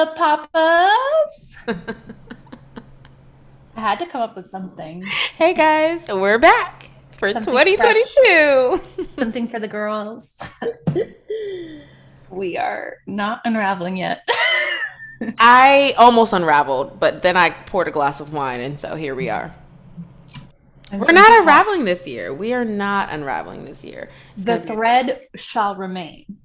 Feliz Año Nuevo, mother papas. I had to come up with something. Hey guys, we're back for Something 2022. Something for the girls. we are not unraveling yet. I almost unraveled, but then I poured a glass of wine, and so here we are. We're not unraveling this year. We are not unraveling this year. It's The gonna be- thread shall remain.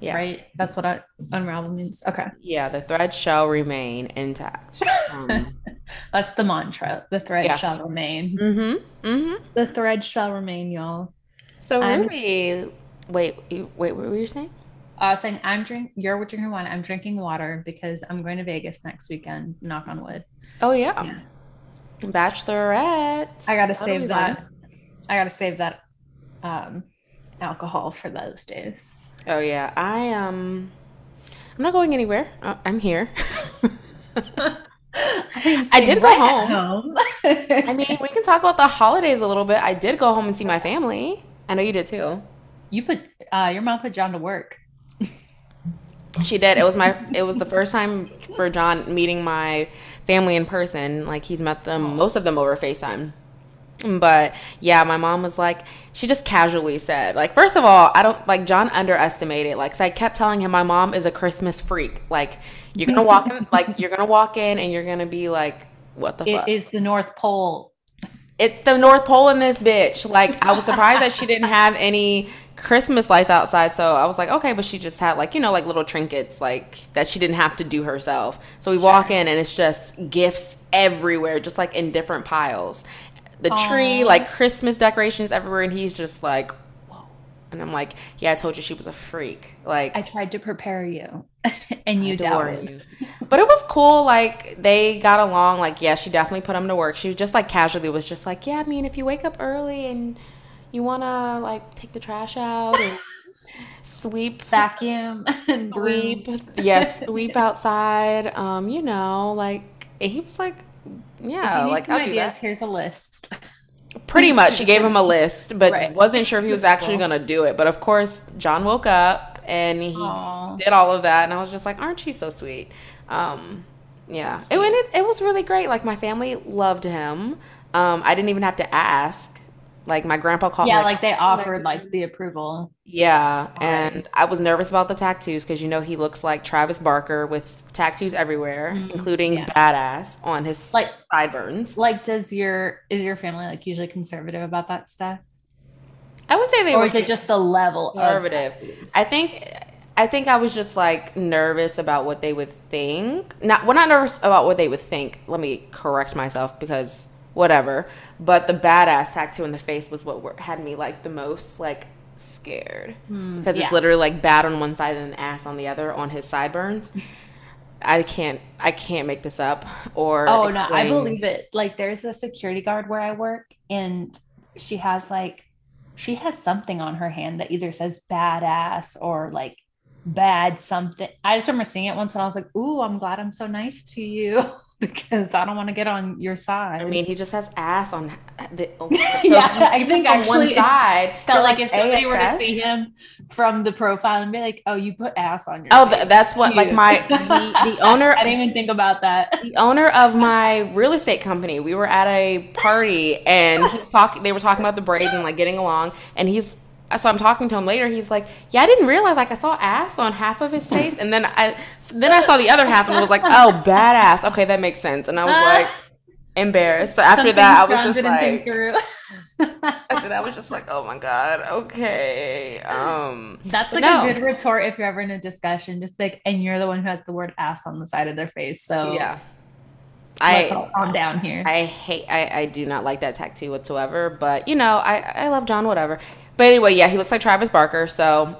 Yeah. Right? That's what I, unravel means. Okay. Yeah, the thread shall remain intact. Um, That's the mantra. The thread Yeah. shall remain. mm-hmm. Mm-hmm. The thread shall remain, y'all. So I'm- Ruby, wait, wait, what were you saying? I was saying I'm drink you're drinking wine. I'm drinking water because I'm going to Vegas next weekend. Knock on wood. Oh yeah, Yeah. Bachelorette. I gotta That'll save fun. that. I gotta save that um alcohol for those days. Oh yeah, I um, I'm not going anywhere. Uh, I'm here. I did go home. I mean, we can talk about the holidays a little bit. I did go home and see my family. I know you did too. you put uh your mom put John to work. She did. It was my. It was the first time for John meeting my family in person. Like he's met them, most of them over Facetime. But yeah, my mom was like, she just casually said, like, first of all, I don't like John underestimated. Like, 'cause I kept telling him my mom is a Christmas freak. Like, you're gonna walk in, like, you're gonna walk in and you're gonna be like, what the fuck? It is the North Pole. It's the North Pole in this bitch. Like, I was surprised that she didn't have any Christmas lights outside. So I was like, okay, but she just had like, you know, like little trinkets, like that she didn't have to do herself. So we walk in and it's just gifts everywhere, just like in different piles. The tree, like Christmas decorations everywhere. And he's just like, whoa. And I'm like, yeah, I told you she was a freak. Like, I tried to prepare you and you doubted. you. But it was cool. Like they got along. Like yeah, she definitely put him to work. She was just like casually was just like, yeah. I mean, if you wake up early and you wanna like take the trash out and sweep, Vacuum and sweep, yes, sweep outside. Um, you know, like he was like, yeah, like I'll do ideas, that. here's a list. Pretty much, she gave him a list, but Right. wasn't sure if he was actually gonna do it. But of course, John woke up and he Aw. did all of that, and I was just like, "Aren't you so sweet?" Um, yeah, it went. It, it was really great. Like my family loved him. Um, I didn't even have to ask. Like my grandpa called. me, Yeah, like they offered like- like the approval. yeah, and I was nervous about the tattoos because you know he looks like Travis Barker with tattoos everywhere, Mhm, including yeah. badass on his Like- sideburns. Like, does your is your family like usually conservative about that stuff, I would say they or were is it just the level conservative. I think I think I was just like nervous about what they would think. Not we're well, not nervous about what they would think. Let me correct myself because whatever. But the badass tattoo in the face was what had me like the most like scared Hmm, because yeah. it's literally like bad on one side and an ass on the other on his sideburns. I can't I can't make this up or Oh no, I believe it. Like there's a security guard where I work and she has like she has something on her hand that either says badass or like bad something. I just remember seeing it once and I was like, "Ooh, I'm glad I'm so nice to you because I don't want to get on your side." I mean, he just has ass on the. so Yeah, I think on actually one side. felt you're like if somebody were to see him from the profile and be like, "Oh, you put ass on your." Oh, face." th- that's what like my the, the owner I didn't even think about that. the owner of my real estate company. We were at a party and he was talking. They were talking about the braids and like getting along. And he's so I'm talking to him later. He's like, "Yeah, I didn't realize like I saw ass on half of his face, and then I then I saw the other half and was like, oh, badass. Okay, that makes sense." And I was like embarrassed. So after Something that, I was just like, through. after that, I was just like, "Oh my god, okay." Um, That's like no. a good retort if you're ever in a discussion. Just like, and you're the one who has the word ass on the side of their face. So yeah. let's I calm down here. I hate I, I do not like that tattoo whatsoever. But you know, I, I love John, whatever. But anyway, yeah, he looks like Travis Barker, so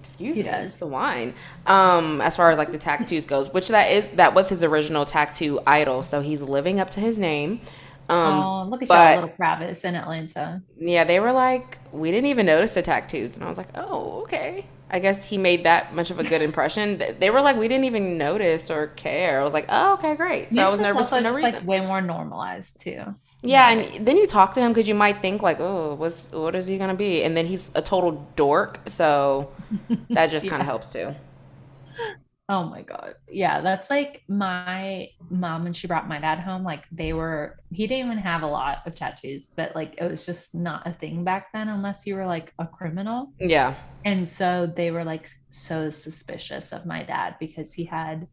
excuse He me, does. the wine. Um, as far as like the tattoos goes, which that is that was his original tattoo idol, so he's living up to his name. Um oh, look at but- little Travis in Atlanta. yeah, they were like, we didn't even notice the tattoos. And I was like, oh, okay. I guess he made that much of a good impression. They were like, we didn't even notice or care. I was like, oh, okay, great. So I was nervous for no reason. Like way more normalized too. Yeah, and then you talk to him because you might think like, oh, what's what is he gonna be? And then he's a total dork, so that just kind of helps too. Oh my god. Yeah, that's like my mom when she brought my dad home, like they were he didn't even have a lot of tattoos, but like it was just not a thing back then unless you were like a criminal. Yeah. And so they were like so suspicious of my dad because he had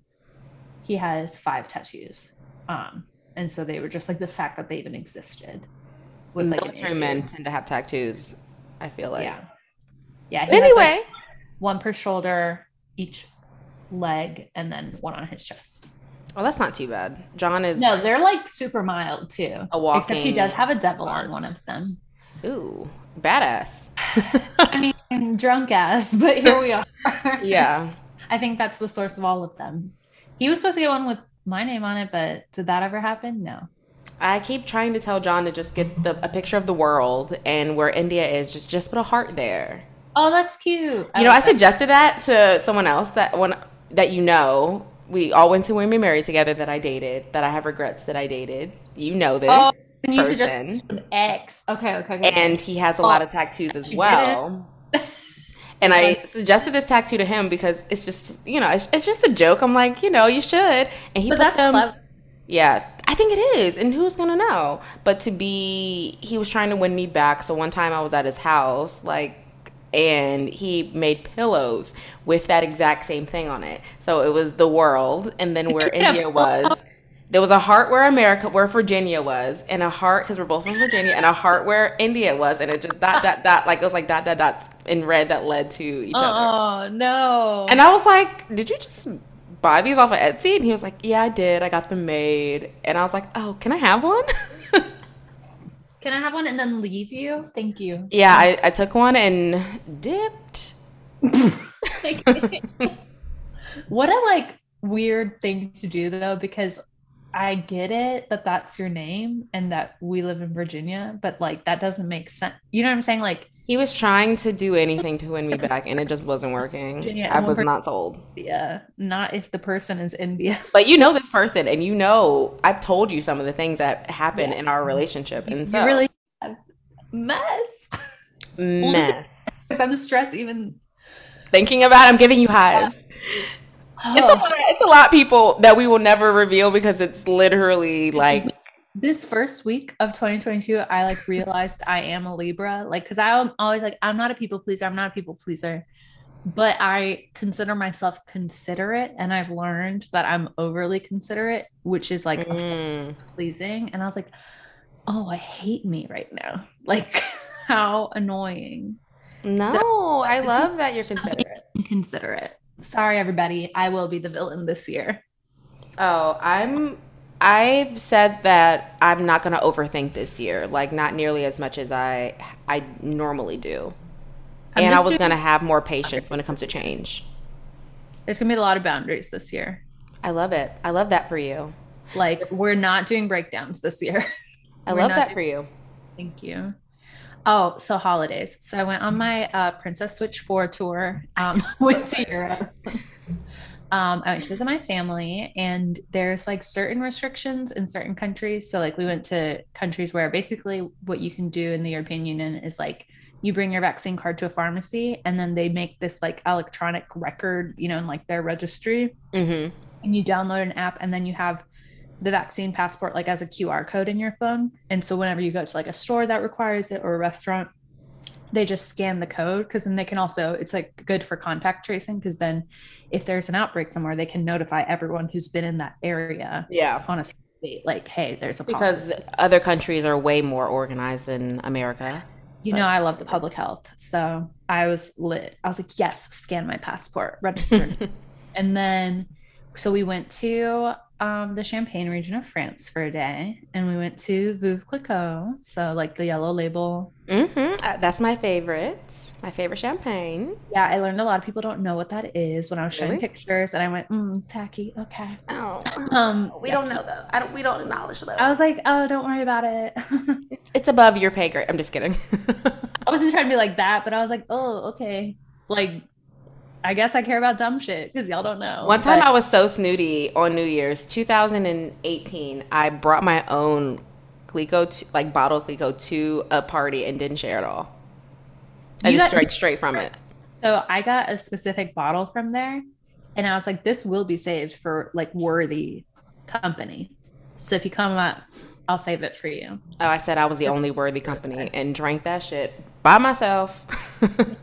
he has five tattoos. Um and so they were just like the fact that they even existed was like military men tend to have tattoos, I feel like. Yeah. Yeah. Anyway, like one per shoulder, each leg and then one on his chest. Oh, that's not too bad. John is no, they're like super mild too. A walking except he does have a devil on one of them. Ooh, badass. I mean, drunk ass, but here we are. yeah, I think that's the source of all of them. He was supposed to get one with my name on it, but did that ever happen? No. I keep trying to tell John to just get the, a picture of the world and where India is. Just just put a heart there. Oh, that's cute. I you know, I suggested that to someone else that when that you know. We all went to women married together that I dated, that I have regrets that I dated. You know this. Oh, and you an ex. Okay, okay, okay. And he has a oh, lot of tattoos as well. and I suggested this tattoo to him because it's just, you know, it's, it's just a joke. I'm like, you know, you should. And he but put them. Clever. Yeah, I think it is. And who's gonna know? But to be, he was trying to win me back. So one time I was at his house, like and he made pillows with that exact same thing on it. So it was the world, and then where India was. There was a heart where America, where Virginia was, and a heart because we're both from Virginia, and a heart where India was, and it just dot dot dot like it was like dot dot dots in red that led to each other. Oh no! And I was like, "Did you just buy these off of Etsy?" And he was like, "Yeah, I did. I got them made." And I was like, "Oh, can I have one?" Can I have one and then leave you? Thank you. Yeah, I, I took one and dipped. what a like weird thing to do though, because I get it that that's your name and that we live in Virginia, but like that doesn't make sense. You know what I'm saying? Like he was trying to do anything to win me back and it just wasn't working. I was not sold. Yeah, not if the person is India. But you know this person and you know I've told you some of the things that happen yes. in our relationship. And so you really mess. Mess. I'm stressed even thinking about it, I'm giving you highs. Oh. It's a oh. lot, it's a lot people that we will never reveal because it's literally like this first week of 2022 i like realized i am a libra like because i'm always like i'm not a people pleaser i'm not a people pleaser but i consider myself considerate and i've learned that i'm overly considerate which is like mm. pleasing and i was like oh i hate me right now. Like how annoying. No so, i love that you're considerate. considerate. Sorry everybody i will be the villain this year. Oh i'm I've said that I'm not going to overthink this year, like not nearly as much as I I normally do. I'm and I was going to have more patience when it comes to change. There's going to be a lot of boundaries this year. I love it. I love that for you. Like we're not doing breakdowns this year. I love that doing- for you. Thank you. Oh, so holidays. So I went on my uh, Princess Switch 4 tour. Um, went to Europe um, I went to visit my family, and there's like certain restrictions in certain countries. So, like, we went to countries where basically what you can do in the European Union is like you bring your vaccine card to a pharmacy, and then they make this like electronic record, you know, in like their registry, mm-hmm. and you download an app, and then you have the vaccine passport like as a QR code in your phone. And so, whenever you go to like a store that requires it or a restaurant, they just scan the code because then they can also it's like good for contact tracing because then if there's an outbreak somewhere they can notify everyone who's been in that area yeah. on a like hey there's a because other countries are way more organized than america. You but. know i love the public health so i was lit. I was like yes scan my passport registered and then so we went to um, the Champagne region of France for a day, and we went to Veuve Clicquot, so like the yellow label. Mm-hmm. Uh, that's my favorite. My favorite champagne. Yeah, I learned a lot of people don't know what that is when I was showing really? pictures, and I went, mm, "Tacky, okay." Oh, um, we yeah. don't know though. I don't. We don't acknowledge though. I was like, "Oh, don't worry about it." it's above your pay grade. I'm just kidding. I wasn't trying to be like that, but I was like, "Oh, okay." Like I guess I care about dumb shit because y'all don't know. One time but- I was so snooty on New Year's 2018. I brought my own Clicquot, to, like bottle Clicquot, to a party and didn't share it all. I you just got- drank straight from it. So I got a specific bottle from there, And I was like, this will be saved for like worthy company. So if you come up, I'll save it for you. Oh, I said I was the only worthy company and drank that shit by myself.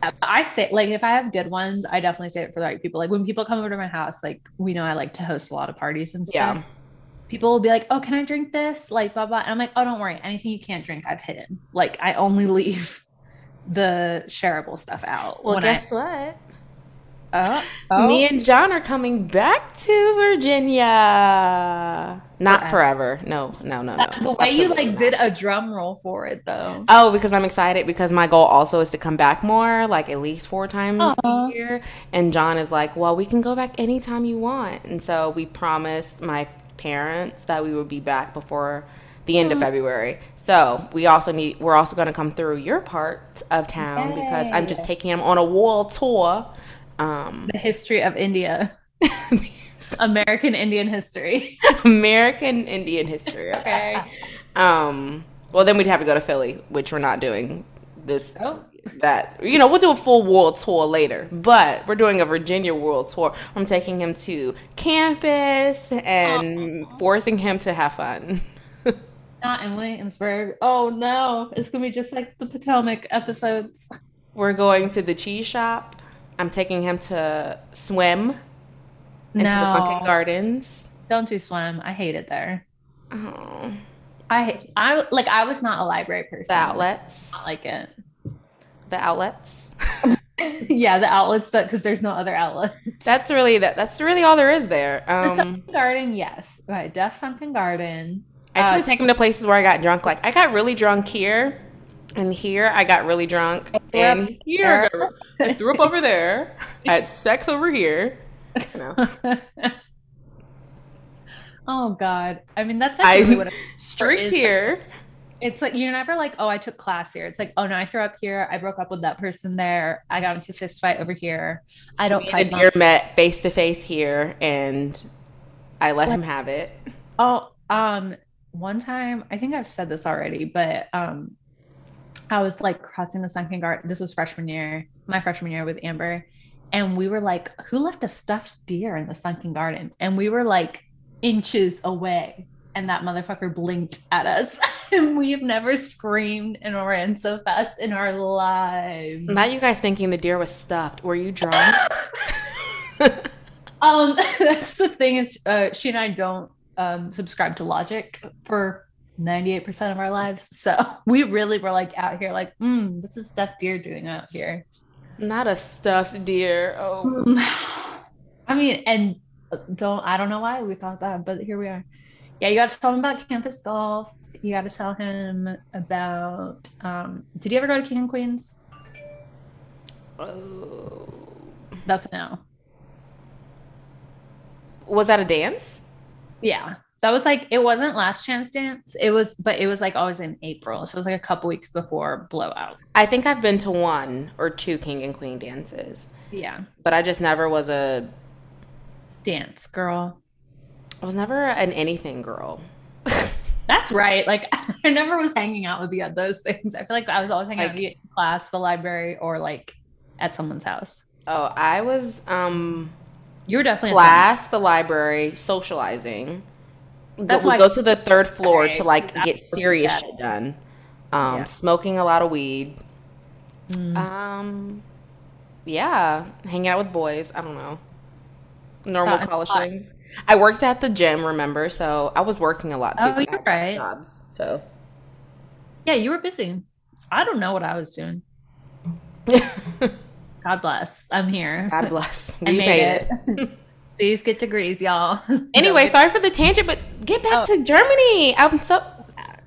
Yeah, I say like if I have good ones, I definitely save it for the right people. Like when people come over to my house, like we know I like to host a lot of parties and stuff. Yeah. People will be like, "Oh, can I drink this?" Like blah blah. And I'm like, "Oh, don't worry. Anything you can't drink, I've hidden. Like I only leave the shareable stuff out." well, guess what? I, oh, Me oh. and John are coming back to Virginia. Not Forever. forever. No, no, no, no. the way you like not. did a drum roll for it though. Oh, because I'm excited because my goal also is to come back more, like at least four times Aw. a year. And John is like, well, we can go back anytime you want. And so we promised my parents that we would be back before the end of February. So we also need, we're also going to come through your part of town because I'm just taking him on a world tour. Um, The history of India, American Indian history. American Indian history, okay? Um, well, then we'd have to go to Philly, which we're not doing this Oh, that you know we'll do a full world tour later but we're doing a virginia world tour i'm taking him to campus and forcing him to have fun not in Williamsburg. Oh no, it's gonna be just like the Potomac episodes. we're going to the cheese shop i'm taking him to swim into the sunken gardens don't do swim. I hate it there. oh, I hate, I like I was not a library person. the outlets Not like it. the outlets yeah, the outlets that because there's no other outlets. that's really that that's really all there is there the um Sunken Garden, yes. Okay, Deaf Sunken Garden. I just Uh, want to take him to places where I got drunk. Like I got really drunk here, and here I got really drunk, and here I, got, I threw up over there. I had sex over here. You know, oh God. I mean, that's I what streaked here. it's like you're never like, oh, I took class here. It's like, oh no, I threw up here. I broke up with that person there. I got into a fist fight over here. I don't fight. Deer met face to face here, and I let him have it. Oh, um, one time, I think I've said this already, but um, I was like crossing the sunken garden. This was freshman year, my freshman year with Amber, and we were like, "Who left a stuffed deer in the sunken garden?" And we were like inches away, and that motherfucker blinked at us, and we've never screamed and ran so fast in our lives. Now you guys thinking the deer was stuffed? Were you drunk? Um, that's the thing is, uh, she and I don't um subscribe to logic for 98% of our lives. So we really were like out here, like, mm, what's this stuffed deer doing out here? Not a stuffed deer. Oh, Um, I mean, and don't I don't know why we thought that, but here we are. Yeah, you got to tell him about campus golf. You got to tell him about. Um, did you ever go to King and Queens? Oh. That's a no. was that a dance? Yeah. That was like it wasn't last chance dance. It was but it was like always in April. So it was like a couple weeks before blowout. I think I've been to one or two king and queen dances, Yeah. but I just never was a. Dance, girl. I was never an anything girl. That's right. Like I never was hanging out with you at those things. I feel like I was always hanging out Like- with you in class, the library, or like at someone's house. Oh, I was um You were definitely class, the library, socializing. Go, we why- go to the third floor Okay, to like that's get serious shit done. Um, Yeah. smoking a lot of weed. Mm. Um, yeah, hanging out with boys. I don't know. Normal Gotten college hot. things. I worked at the gym, remember? So I was working a lot too. Oh, you're right. Jobs. So Yeah, you were busy. I don't know what I was doing. God bless. I'm here. God bless. I We made made, it. it. These get degrees, y'all. anyway, sorry for the tangent, but get back Oh. to Germany. I'm so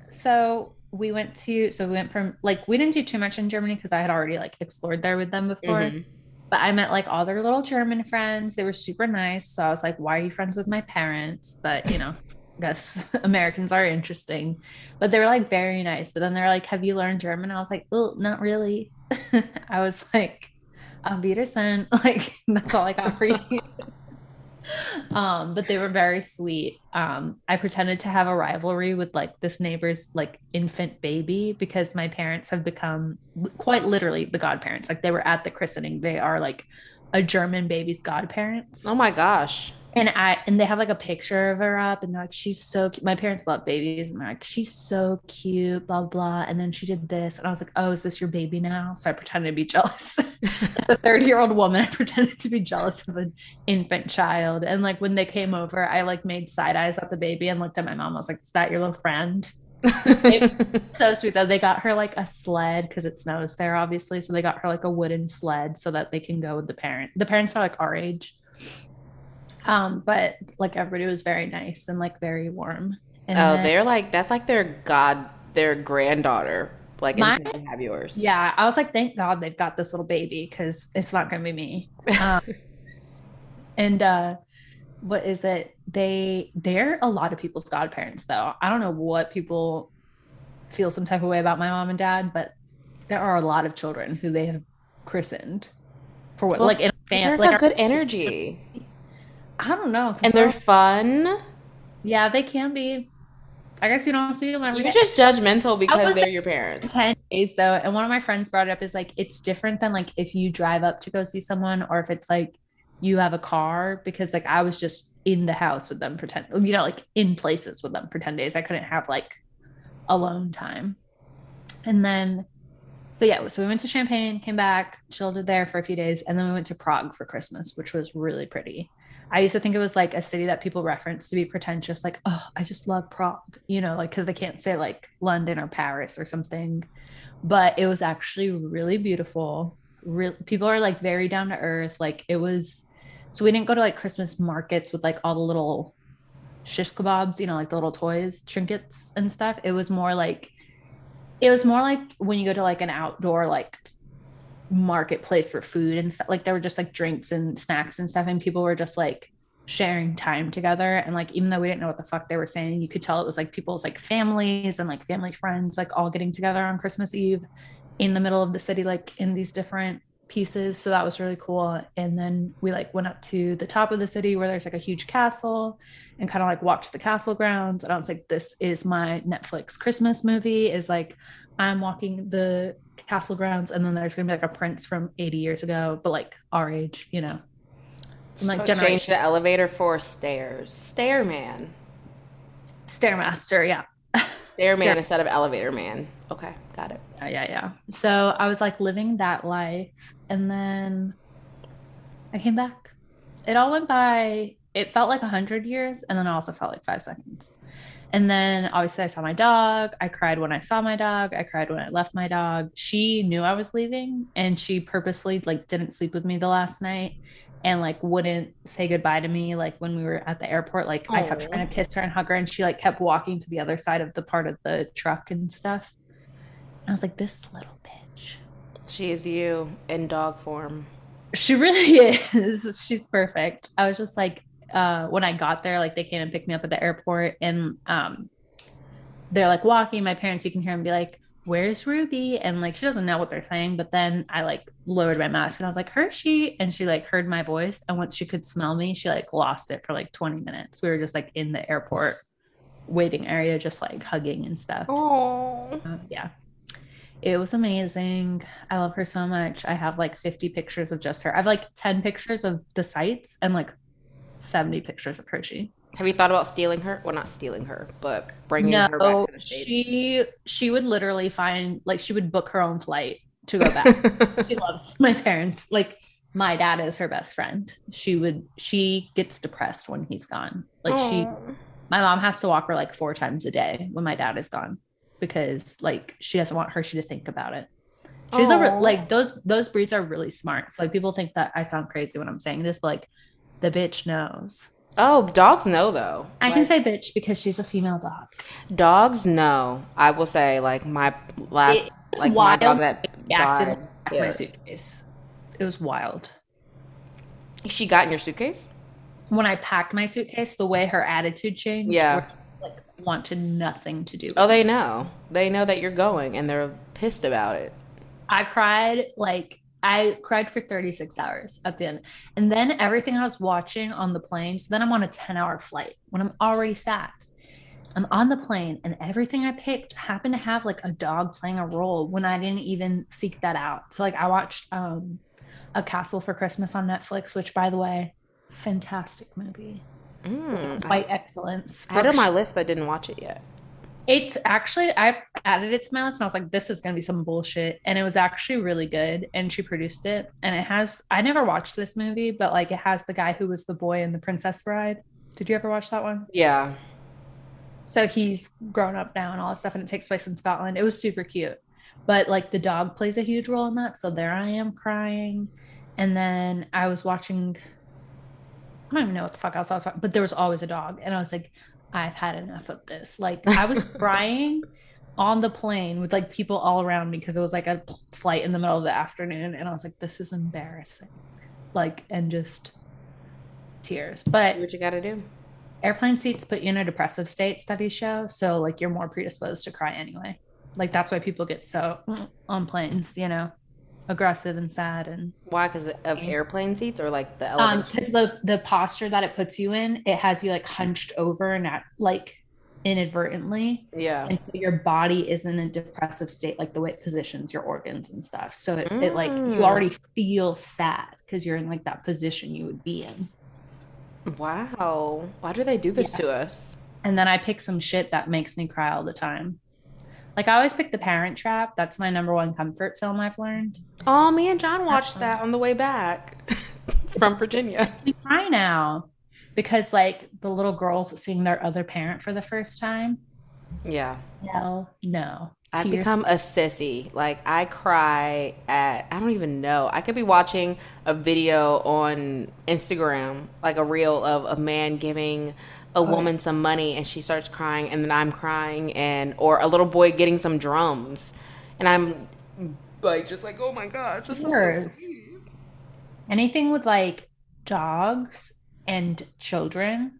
so we went to so we went from like we didn't do too much in Germany because I had already like explored there with them before. Mhm. But I met like all their little German friends. They were super nice. So I was like, why are you friends with my parents? But you know, I guess Americans are interesting. But they were like very nice. But then they're like, have you learned German? I was like, oh, not really. I was like, Auf Wiedersehen. Like, that's all I got for you. um, but they were very sweet. Um, I pretended to have a rivalry with like this neighbor's like infant baby because my parents have become quite literally the godparents. Like they were at the christening. They are like a German baby's godparents. Oh my gosh. And I and they have like a picture of her up, and they're like, she's so cute. My parents love babies, and they're like, she's so cute, blah blah. And then she did this, and I was like, oh, is this your baby now? So I pretended to be jealous. a 30 year old woman, I pretended to be jealous of an infant child. And like when they came over, I like made side eyes at the baby and looked at my mom. I was like, is that your little friend? so sweet though. They got her like a sled because it snows there, obviously. So they got her like a wooden sled so that they can go with the parent. The parents are like our age. Um, but like everybody was very nice and like very warm. And oh, then- they're like that's like their god, their granddaughter. Like My- until you have yours. yeah, I was like, thank God they've got this little baby because it's not gonna be me. Um, and uh what is it? They they're a lot of people's godparents though. I don't know what people feel some type of way about my mom and dad, but there are a lot of children who they have christened for what Well, like in a like our- good energy, I don't know. and they're all- fun. yeah, they can be. I guess you don't see them every You're day. just judgmental because they're your parents. 10 days though and one of my friends brought it up is like it's different than like if you drive up to go see someone or if it's like you have a car because like i was just in the house with them for 10 you know like in places with them for 10 days i couldn't have like alone time and then so yeah so we went to champagne came back chilled it there for a few days and then we went to prague for christmas which was really pretty i used to think it was like a city that people reference to be pretentious like oh i just love prague you know like because they can't say like london or paris or something. But it was actually really beautiful. People are like very down to earth. Like it was so we didn't go to like christmas markets with like all the little shish kebabs you know like the little toys trinkets and stuff. It was more like it was more like when you go to like an outdoor like marketplace for food and stuff. Like there were just like drinks and snacks and stuff and people were just like sharing time together. And like even though we didn't know what the fuck they were saying you could tell it was like people's like families and like family friends like all getting together on christmas eve in the middle of the city like in these different pieces. So that was really cool. And then we like went up to the top of the city where there's like a huge castle and kind of like watched the castle grounds. And i was like this is my netflix christmas movie is like i'm walking the castle grounds and then there's gonna be like a prince from 80 years ago but like our age you know And, like so change the elevator for stairs. Stairman. stairmaster yeah Stairman Stair- instead of elevator man. Okay, got it. yeah, yeah, yeah. So I was like living that life, and then I came back. It all went by. It felt like a hundred years, and then it also felt like five seconds. And then obviously I saw my dog. I cried when I saw my dog. I cried when I left my dog. She knew I was leaving, and she purposely like didn't sleep with me the last night, and like wouldn't say goodbye to me. Like when we were at the airport, like I kept trying to kiss her and hug her, and she like kept walking to the other side of the part of the truck and stuff. I was like, this little bitch. She is you in dog form. She really is. She's perfect. I was just like, uh, when I got there, like they came and picked me up at the airport and um they're like walking. My parents, you can hear them be like, Where's Ruby? And like she doesn't know what they're saying, but then I like lowered my mask and I was like, Hershey. And she like heard my voice. And once she could smell me, she like lost it for like 20 minutes. We were just like in the airport waiting area, just like hugging and stuff. Oh. Uh, yeah. It was amazing. I love her so much. I have like 50 pictures of just her. I have like 10 pictures of the sites and like 70 pictures of Hershey. Have you thought about stealing her? Well, not stealing her, but bringing her back No, to the states. she she would literally find like she would book her own flight to go back. she loves my parents. Like my dad is her best friend. She would she gets depressed when he's gone. Like she my mom has to walk her like four times a day when my dad is gone because like she doesn't want Hershey to think about it. She's a like those those breeds are really smart. So like people think that I sound crazy when I'm saying this, but like the bitch knows. Oh, dogs know though. I can say bitch because she's a female dog. dogs know. I will say like my last It's like my dog that Acted died. Yeah. my suitcase. It was wild. She got in your suitcase? When I packed my suitcase, the way her attitude changed, Yeah. like wanted nothing to do. Oh, they know. They know that you're going and they're pissed about it. I cried like I cried for 36 hours at the end. And then everything I was watching on the plane, so then I'm on a 10 hour flight when I'm already sad. I'm on the plane and everything I picked happened to have like a dog playing a role when I didn't even seek that out. So like I watched um A Castle for Christmas on Netflix, which, by the way, fantastic movie. Mm, I, White excellence. I had it on my list, but didn't watch it yet. It's actually I added it to my list and I was like, this is gonna be some bullshit. And it was actually really good. And she produced it. And it has I never watched this movie, but like it has the guy who was the boy in the Princess Bride. Did you ever watch that one? Yeah. So he's grown up now and all that stuff, and it takes place in Scotland. It was super cute. But like the dog plays a huge role in that. So there I am crying. And then I was watching I don't even know what the fuck else I was watching, but there was always a dog. And I was like, I've had enough of this. Like I was crying on the plane with like people all around me because it was like a flight in the middle of the afternoon. And I was like, this is embarrassing. Like, and just tears. But What you got to do? airplane seats put you in a depressive state, studies show. So like you're more predisposed to cry anyway. Like that's why people get so mm, on planes, you know, aggressive and sad and Why? Because of airplane seats or like the um because the the posture that it puts you in, it has you like hunched over and not like inadvertently. yeah. And so your body is in a depressive state, like the way it positions your organs and stuff. So it, it like Mm. you already feel sad because you're in like that position you would be in. Wow. Why do they do this to us? And then I pick some shit that makes me cry all the time. Like I always pick The Parent Trap. That's my number one comfort film I've learned. Oh, me and John watched that on the way back from Virginia. I cry now because like the little girls seeing their other parent for the first time. Yeah. Hell no. Tears. become a sissy. Like I cry at I don't even know. I could be watching a video on Instagram, like a reel of a man giving a woman some money and she starts crying and then I'm crying and or a little boy getting some drums and I'm like just like, "Oh my gosh, this is so sweet." Anything with like dogs and children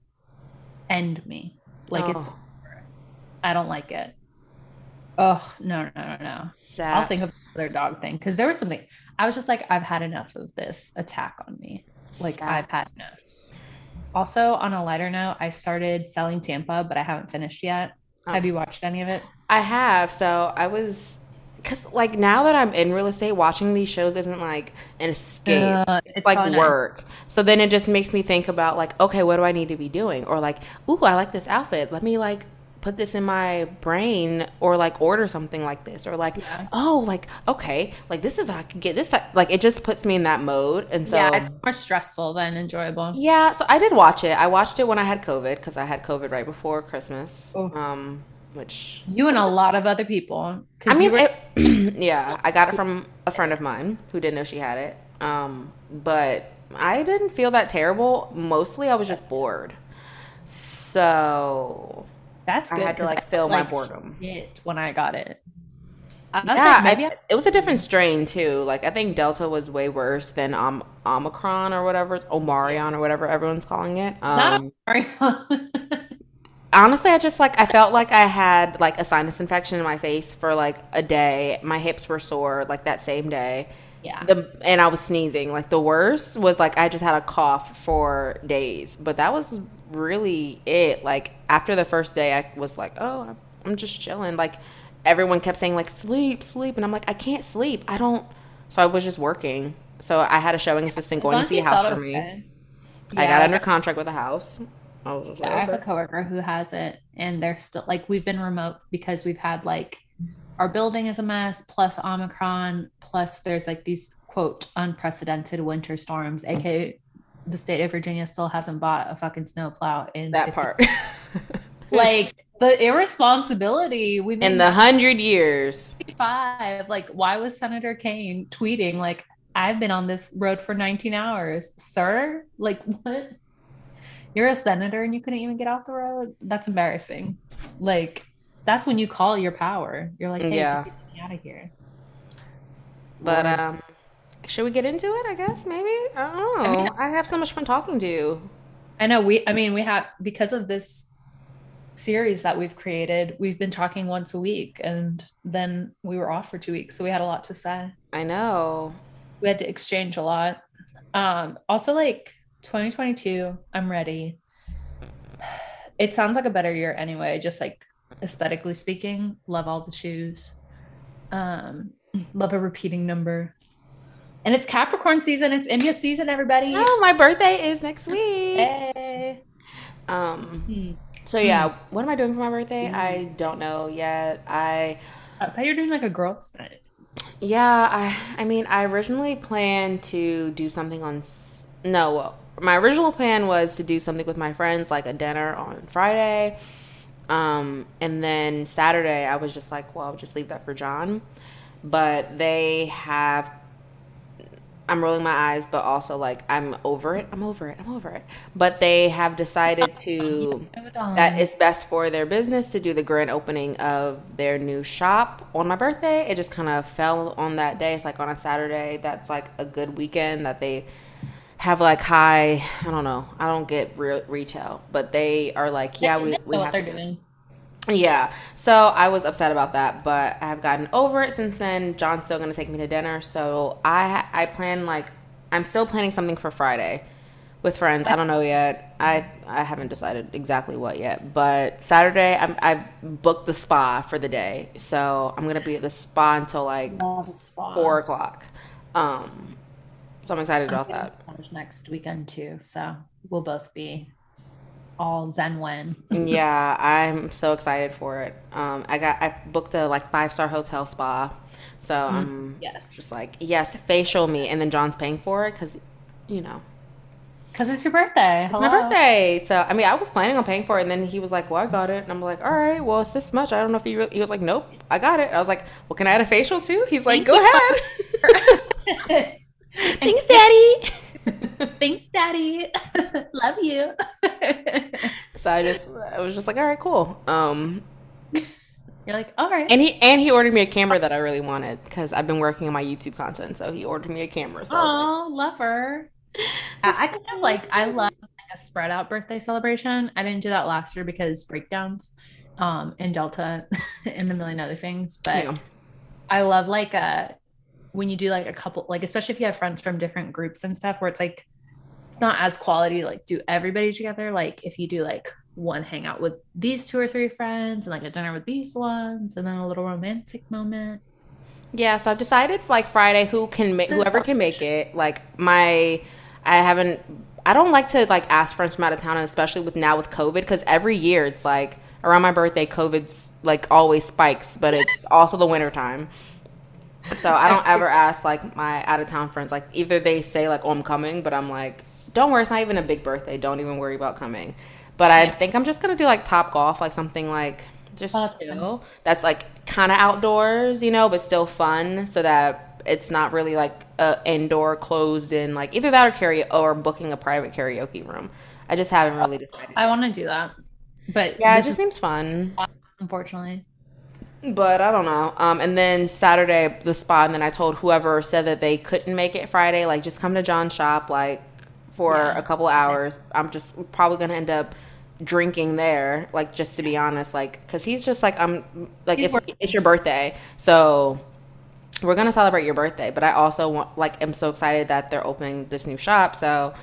end me. Like it's Oh, I don't like it. Oh no no no no. I'll think of another dog thing because there was something I was just like, I've had enough of this attack on me. Like I've had enough. Also, on a lighter note, I started selling Tampa, but I haven't finished yet. Have Oh. you watched any of it? I have. So I was, because like now that I'm in real estate, watching these shows isn't like an escape. Uh, it's, it's like work. So then it just makes me think about like, okay, what do I need to be doing? Or like, ooh, I like this outfit. Let me like put this in my brain or like order something like this or like Yeah. oh like okay like this is how i could get this like it just puts me in that mode and so yeah, it's more stressful than enjoyable. yeah, so I did watch it. I watched it when I had COVID because I had COVID right before Christmas. Oh. Um, which You and a lot of other people I mean, were- it, yeah, I got it from a friend of mine who didn't know she had it. Um, but I didn't feel that terrible. Mostly, I was just bored. So that's I good. had to 'cause like fill felt my like boredom. when I got it. I was Yeah, like, maybe I, I- it was a different strain too. Like I think Delta was way worse than um, Omicron or whatever, Omarion or whatever everyone's calling it. not Um, a Mario. honestly i just like i felt like i had like a sinus infection in my face for like a day my hips were sore like that same day yeah. the and i was sneezing like the worst was like i just had a cough for days but that was really it. Like after the first day i was like oh i'm just chilling. Like everyone kept saying like sleep sleep. And i'm like i can't sleep. I don't so i was just working. So i had a showing assistant going to see a house for me. okay. i got under contract with a house. I was just like, I have a coworker who has it, and they're still like we've been remote because we've had like our building is a mess, plus Omicron, plus there's like these quote unprecedented winter storms, aka the state of Virginia still hasn't bought a fucking snowplow in that 50 part Like the irresponsibility we in the hundred years. 95. Like, why was Senator Kaine tweeting like I've been on this road for 19 hours, sir? Like, what? You're a senator and you couldn't even get off the road? That's embarrassing. Like, that's when you call your power. You're like, hey, Yeah. so get me out of here. But um, should we get into it? I guess maybe. I don't know. I I, have so much fun talking to you. I know we, I mean, we have, because of this series that we've created, we've been talking once a week and then we were off for two weeks. So we had a lot to say. I know. we had to exchange a lot. Um, also like 2022, I'm ready. It sounds like a better year anyway, just like aesthetically speaking. Love all the shoes. Um, love a repeating number. And it's Capricorn season. It's India season, everybody. Oh, my birthday is next week. Hey. Um. Hmm. So yeah, what am I doing for my birthday? I don't know yet. I I thought you were doing like a girls' night. yeah. I I mean, I originally planned to do something on. No, well, my original plan was to do something with my friends, like a dinner on Friday. Um, and then Saturday, I was just like, well, I'll just leave that for John. But they have I'm rolling my eyes, but also like I'm over it. I'm over it. I'm over it. But they have decided to that it's best for their business to do the grand opening of their new shop on my birthday. It just kind of fell on that day. It's like on a Saturday. That's like a good weekend that they have like high. I don't know. I don't get real retail, but they are like, yeah, we we know have what they're to. Yeah. So I was upset about that, but I have gotten over it since then. John's still going to take me to dinner, so I I plan like I'm still planning something for Friday with friends. I don't know yet. I I haven't decided exactly what yet, but Saturday I'm I booked the spa for the day, so I'm going to be at the spa until like Love spa. four o'clock. Um, so I'm excited I'm about that. next weekend too, so we'll both be all zen when. yeah, I'm so excited for it. Um, I got I booked a like five star hotel spa, so I'm Yes, just like yes, facial me, and then John's paying for it because, you know, because it's your birthday. it's my birthday. So I mean, I was planning on paying for it, and then he was like, "Well, I got it," and I'm like, "All right, well, it's this much. I don't know if you." Really, he was like, "Nope, I got it." I was like, "Well, can I add a facial too?" He's like, Thank "Go you. ahead." Thanks, Daddy. Thanks, Daddy. Love you. so I just I was just like, "All right, cool." Um, You're like, all right. And he and he ordered me a camera that I really wanted because I've been working on my YouTube content. So he ordered me a camera. So Oh, love her. I just have like I love like a spread out birthday celebration. I didn't do that last year because breakdowns, um, and Delta and a million other things. But yeah. I love like a when you do like a couple like especially if you have friends from different groups and stuff where it's like it's not as quality to like do everybody together. Like if you do like one hangout with these two or three friends and like a dinner with these ones and then a little romantic moment. Yeah, so I've decided like Friday who can make whoever can make it. Like my I haven't I don't like to like ask friends from out of town, and especially with now with COVID, because every year it's like around my birthday, COVID's like always spikes, but it's also the winter time. So I don't ever ask like my out of town friends. Like either they say like, "Oh, I'm coming," but I'm like, "Don't worry, it's not even a big birthday. Don't even worry about coming." But I Yeah. think I'm just gonna do like Top Golf, like something like just that's fun. chill. That's like kind of outdoors, you know, but still fun, so that it's not really like a indoor closed in like either that or karaoke or booking a private karaoke room. I just haven't really decided. I want to do that. But Yeah, it this just is seems fun. unfortunately. But I don't know. Um, and then Saturday the spot, and then I told whoever said that they couldn't make it Friday, like just come to John's shop, like for Yeah. a couple hours. I'm just probably gonna end up drinking there, like just to be honest, like because he's just like I'm like it's, it's your birthday, so we're gonna celebrate your birthday. But I also want like am so excited that they're opening this new shop, so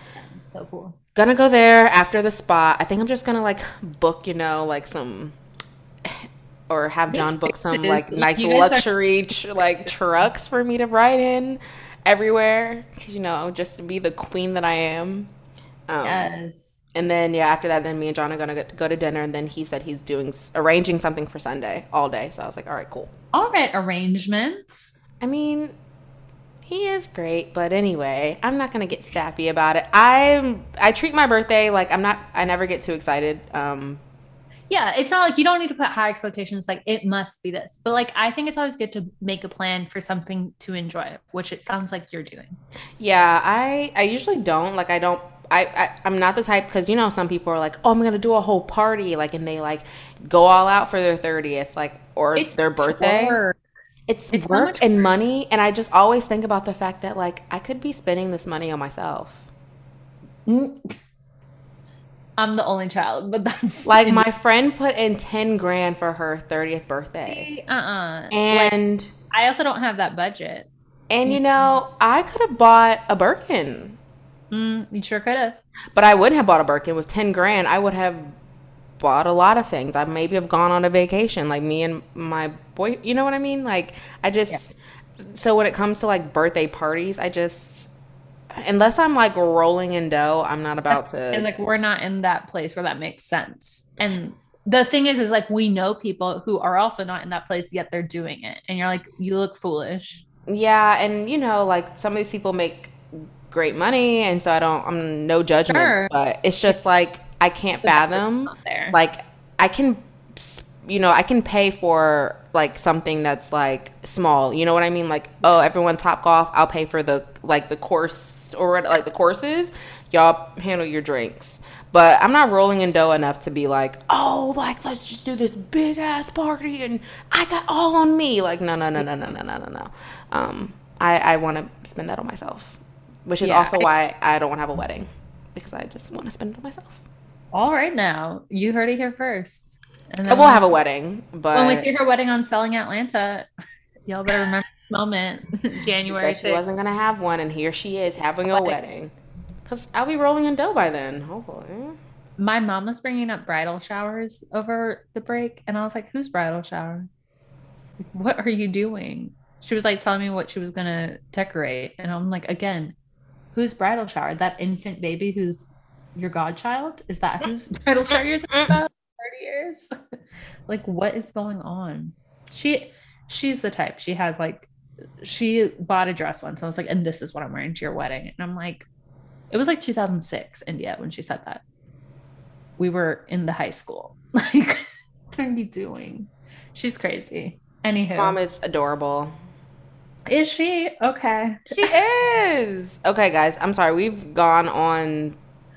So cool. gonna go there after the spot. I think I'm just gonna like book, you know, like some or have John book some like nice guys are- luxury like trucks for me to ride in everywhere, 'cause, you know, just to be the queen that I am. Um, Yes. And then yeah, after that, then me and John are gonna go- go to dinner, and then he said he's doing arranging something for Sunday all day. So I was like, all right, cool. All right, arrangements. I mean, he is great, but anyway, I'm not gonna get sappy about it. I'm I treat my birthday like I'm not. I never get too excited. Um, Yeah, it's not like you don't need to put high expectations like it must be this. But like I think it's always good to make a plan for something to enjoy, which it sounds like you're doing. yeah, I I usually don't like. I don't. I, I I'm not the type because you know some people are like, oh, I'm gonna do a whole party, like, and they like go all out for their thirtieth, like, or It's their birthday. work. It's, It's work much and work. money, and I just always think about the fact that like I could be spending this money on myself. Mm. I'm the only child, but that's Like my friend put in ten grand for her thirtieth birthday, uh-uh. Like, and I also don't have that budget. and you know I could have bought a Birkin, Mm, you sure could have. but I wouldn't have bought a Birkin with ten grand. I would have bought a lot of things. I maybe have gone on a vacation, like me and my boy. You know what I mean? Like I just so when it comes to like birthday parties, I just unless I'm like rolling in dough, I'm not about to. And like we're not in that place where that makes sense. And the thing is, is like we know people who are also not in that place yet they're doing it, and you're like, you look foolish. Yeah, and you know, like some of these people make great money, and so I don't. I'm no judgment, sure. but it's just like I can't fathom. Like I can, you know, I can pay for like something that's like small. You know what I mean? Like oh, everyone top golf. I'll pay for the like the course or like the courses. Y'all handle your drinks. But I'm not rolling in dough enough to be like, oh, like let's just do this big ass party and I got all on me. Like no, no, no, no, no, no, no, no, no. Um, I I want to spend that on myself, which is yeah, also I, why I don't want to have a wedding because I just want to spend it on myself. All right, now you heard it here first. And then we'll have a wedding, but when we see her wedding on Selling Atlanta, y'all better remember moment, January. She, she wasn't gonna have one, and here she is having a wedding. Cause I'll be rolling in dough by then, hopefully. My mom was bringing up bridal showers over the break, and I was like, "Whose bridal shower? What are you doing?" She was like telling me what she was gonna decorate, and I'm like, "Again, whose bridal shower? That infant baby who's your godchild? Is that whose bridal shower you're talking about? Thirty years? like, what is going on?" She, she's the type. She has like, she bought a dress once, and I was like, "And this is what I'm wearing to your wedding," and I'm like it was like 2006, India, when she said that. We were in the high school. Like, what are you doing? She's crazy. Anywho, mom is adorable. Is she okay? She is. Okay, guys. I'm sorry. We've gone on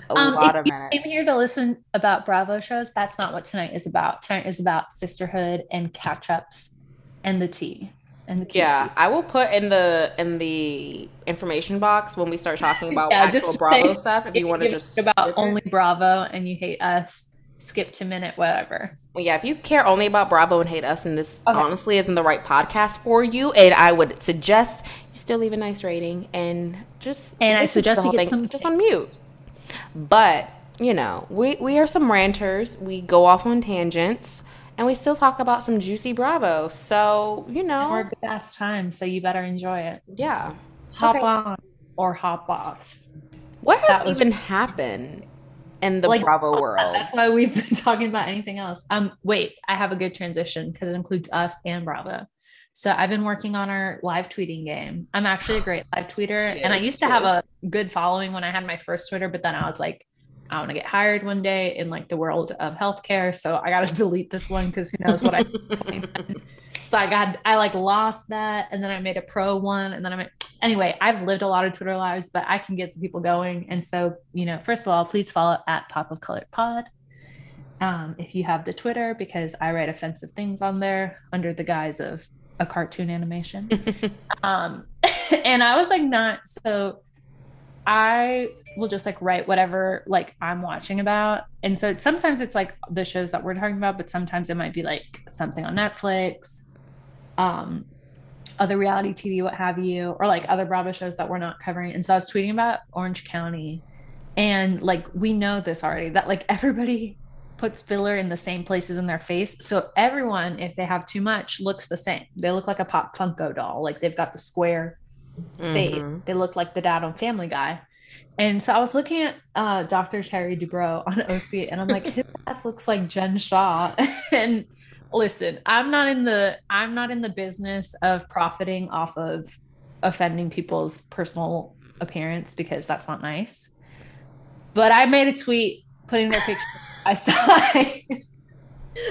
a um, lot of minutes. Came here to listen about Bravo shows. That's not what tonight is about. Tonight is about sisterhood and catch ups and the tea and the yeah i will put in the in the information box when we start talking about yeah, actual bravo stuff if you want to just talk about only it. bravo and you hate us skip to minute whatever. Well, yeah if you care only about bravo and hate us and this okay. honestly isn't the right podcast for you and i would suggest you still leave a nice rating and just and i suggest the whole thing just on mute. But you know we we are some ranters. We go off on tangents and we still talk about some juicy Bravo. So, you know. We're the best time, so you better enjoy it. Yeah. Hop okay. on or hop off. What has that even was- happened in the like, Bravo world? That's why we've been talking about anything else. Um, wait, I have a good transition because it includes us and Bravo. So I've been working on our live tweeting game. I'm actually a great live tweeter, and I used to have a good following when I had my first Twitter, but then I was like, I want to get hired one day in like the world of healthcare. So I got to delete this one because who knows what I. so I got I like lost that, and then I made a pro one, and then I made anyway. I've lived a lot of Twitter lives, but I can get the people going. And so you know, first of all, please follow at Pop of Color Pod. Um, if you have the Twitter, because I write offensive things on there under the guise of a cartoon animation. um, and I was like, not so I will just like write whatever like I'm watching about. And so sometimes it's like the shows that we're talking about, but sometimes it might be like something on Netflix, um, other reality TV, what have you, or like other Bravo shows that we're not covering. And so I was tweeting about Orange County. And like we know this already that like everybody puts filler in the same places in their face. So everyone, if they have too much, looks the same. They look like a pop Funko doll. Like they've got the square mm-hmm. They look like the dad on Family Guy. And so I was looking at uh, Dr. Terry Dubrow on OC, and I'm like, his ass looks like Jen Shah. and listen, I'm not in the I'm not in the business of profiting off of offending people's personal appearance because that's not nice. But I made a tweet putting their picture I aside,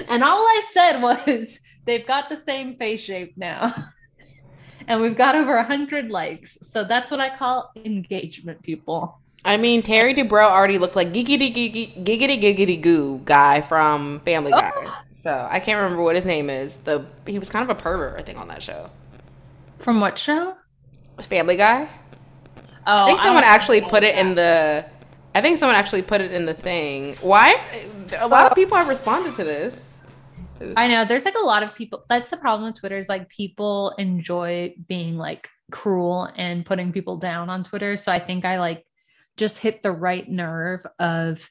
and all I said was they've got the same face shape now and we've got over 100 likes. So that's what I call engagement, people. I mean, Terry Dubrow already looked like giggity giggity giggity giggity goo guy from Family oh. Guy. Oh. So I can't remember what his name is. The he was kind of a pervert, I think, on that show. From what show? Family Guy. Oh, I think someone I actually put it in the. I think someone actually put it in the thing. Why? A lot of oh. people have responded to this. I know there's like a lot of people. That's the problem with Twitter is like people enjoy being like cruel and putting people down on Twitter. So I think I like just hit the right nerve of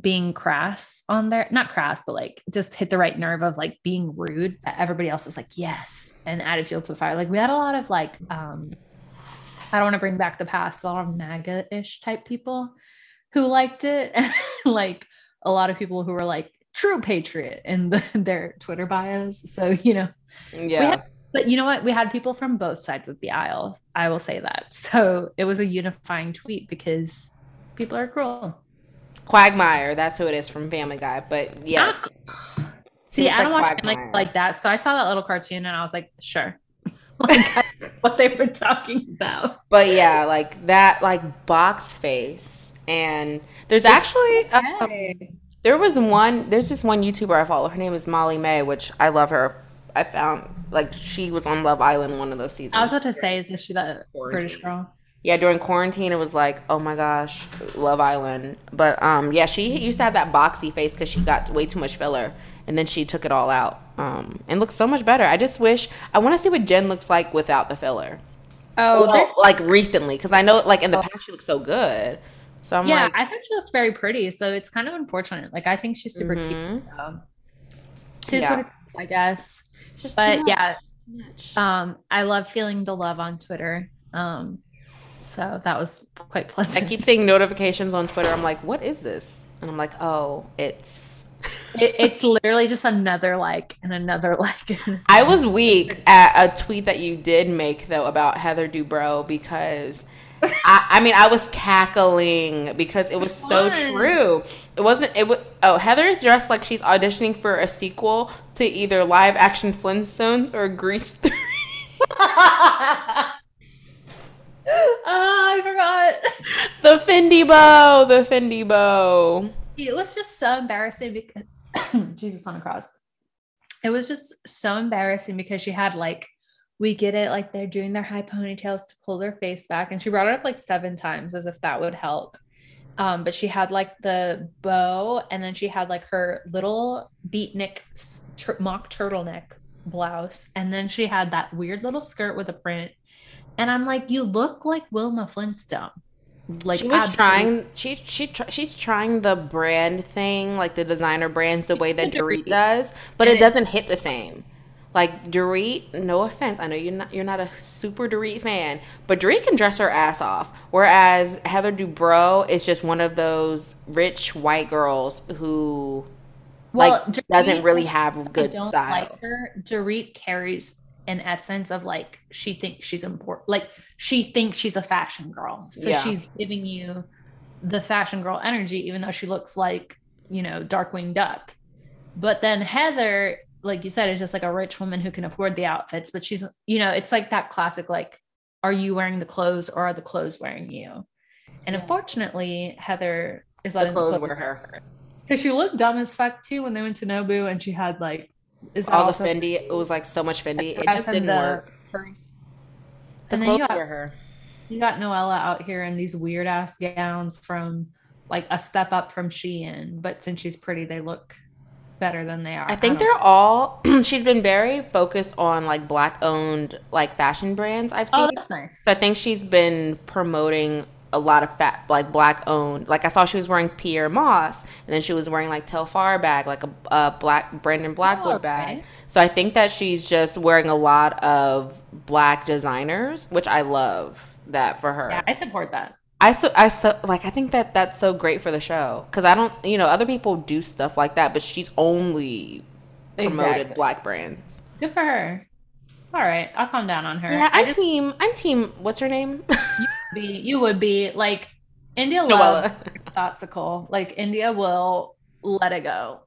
being crass on there. Not crass, but like just hit the right nerve of like being rude. Everybody else was like, yes, and added fuel to the fire. Like we had a lot of like, um, I don't want to bring back the past, but a lot of MAGA-ish type people who liked it. Like a lot of people who were like true patriot in the, their Twitter bios. So, you know, Yeah. had- but you know what? We had people from both sides of the aisle. I will say that. So it was a unifying tweet because people are cruel. Quagmire, that's who it is from Family Guy. But yes. See, Looks I don't like watch like that. So I saw that little cartoon and I was like, sure. like what they were talking about. But yeah, like that, like box face. And there's actually, um, Hey. There was one, there's this one YouTuber I follow. Her name is Molly May, which I love her. I found, like, she was on Love Island one of those seasons. I was about to say, is this she that British girl? yeah, during quarantine, it was like, oh my gosh, Love Island. But um, yeah, she used to have that boxy face because she got way too much filler, and then she took it all out, um, and looks so much better. I just wish I want to see what Jen looks like without the filler. Oh, Well, like recently, because I know like in the past she looked so good. So I'm yeah, like, I think she looks very pretty. So it's kind of unfortunate. Like I think she's super Mhm. cute. So. Tis Yeah. what it is, I guess. just But too much, yeah, too much. um, I love feeling the love on Twitter. Um, so that was quite pleasant. I keep seeing notifications on Twitter. I'm like, what is this? And I'm like, oh, it's. it, it's literally just another like and another like. I was weak at a tweet that you did make though about Heather Dubrow because I, I mean I was cackling because it was so true. It wasn't it was oh Heather is dressed like she's auditioning for a sequel to either live action Flintstones or Grease 3. oh, I forgot. the Fendi bow, the Fendi bow. It was just so embarrassing because Jesus on a cross. It was just so embarrassing because she had like, we get it, like they're doing their high ponytails to pull their face back. And she brought it up like seven times as if that would help. Um, but she had like the bow and then she had like her little beatnik tur- mock turtleneck blouse. And then she had that weird little skirt with a print. And I'm like, you look like Wilma Flintstone. Like she was absolute- trying she she tr- she's trying the brand thing like the designer brands the way that Dorit does but And it it- doesn't hit the same like Dorit no offense I know you're not you're not a super Dorit fan but Dorit can dress her ass off whereas Heather Dubrow is just one of those rich white girls who like Dorit- doesn't really have good don't style like her. Dorit carries an essence of like she thinks she's important. Like she thinks she's a fashion girl. So Yeah. she's giving you the fashion girl energy, even though she looks like, you know, Darkwing Duck. But then Heather, like you said, is just like a rich woman who can afford the outfits. But she's, you know, it's like that classic, like, are you wearing the clothes or are the clothes wearing you? And Yeah. unfortunately, Heather is the letting clothes wear her because she looked dumb as fuck too when they went to Nobu and she had like is all the Fendi it was like so much Fendi it just didn't the work purse. the And clothes got, wear her you got Noella out here in these weird ass gowns from like a step up from Shein, but since she's pretty, they look better than they are. I think don't they're all. she's been very focused on like black owned like fashion brands. I've oh, seen. Oh, that's nice. so I think she's been promoting a lot of fat like black owned. Like I saw she was wearing Pyer Moss, and then she was wearing like Telfar bag, like a, a black Brandon Blackwood Oh, okay. bag. So I think that she's just wearing a lot of black designers, which I love that for her. Yeah, I support that. I so I so like I think that that's so great for the show because I don't you know other people do stuff like that, but she's only promoted Exactly. black brands. Good for her. All right, I'll calm down on her. Yeah, I'm just team. I'm team. What's her name? be you would be like India Noella. loves thoughtful. Like India will let it go.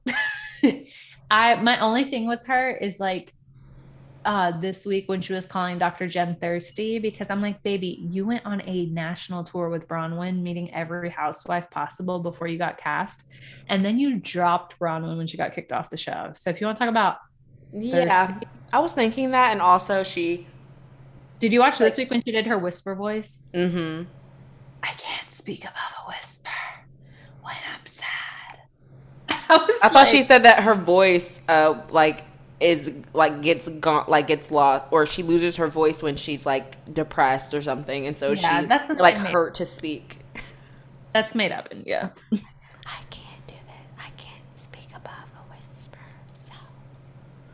I my only thing with her is like uh this week when she was calling Dr. Jen thirsty because I'm like, baby, you went on a national tour with Braunwyn, meeting every housewife possible before you got cast. And then you dropped Braunwyn when she got kicked off the show. So if you want to talk about yeah, thirsty, I was thinking that, and also she. did you watch this week when she did her whisper voice? Mm-hmm. I can't speak above a whisper when I'm sad. I, I thought she said that her voice, uh, like is like gets gone like gets lost or she loses her voice when she's like depressed or something and so yeah, she like hurt to speak. That's made up and yeah. i can't do that. I can't speak above a whisper so.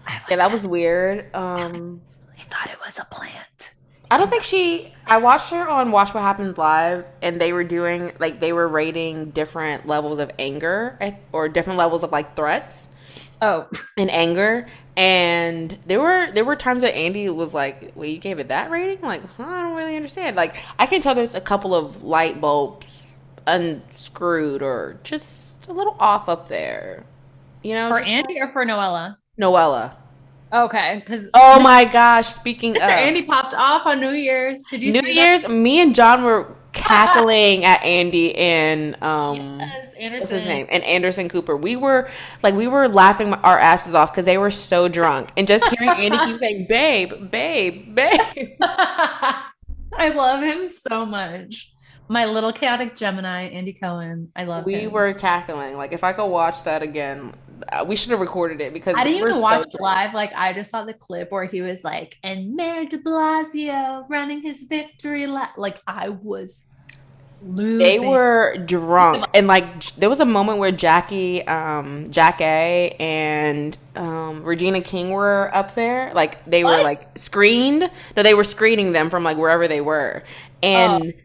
Like yeah that, that, was weird um i thought it was a plant. I don't think she i watched her on watch what happens live and they were doing like they were rating different levels of anger or different levels of like threats. Oh, and anger. And there were there were times that Andy was like, "Well, you gave it that rating? Like, I don't really understand." Like, I can tell there's a couple of light bulbs unscrewed or just a little off up there. You know, for Andy or for Noella? Noella. Okay, because Oh my gosh! Speaking of Andy popped off on New Year's. Did you New Year's, me and John were cackling at Andy and um, Yes, what's his name? And Anderson Cooper. We were like, we were laughing our asses off because they were so drunk, and just hearing Andy keep saying, "Babe, babe, babe." I love him so much. My little chaotic Gemini, Andy Cohen. I love We him. were cackling. Like, if I could watch that again, we should have recorded it because I didn't even watch drunk. live. Like I just saw the clip where he was like, and Mayor De Blasio running his victory lap. Like I was losing. They were drunk, and like there was a moment where Jackie, um, Jack A, and um, Regina King were up there. Like they were like screened. No, they were screening them from like wherever they were, and. Oh.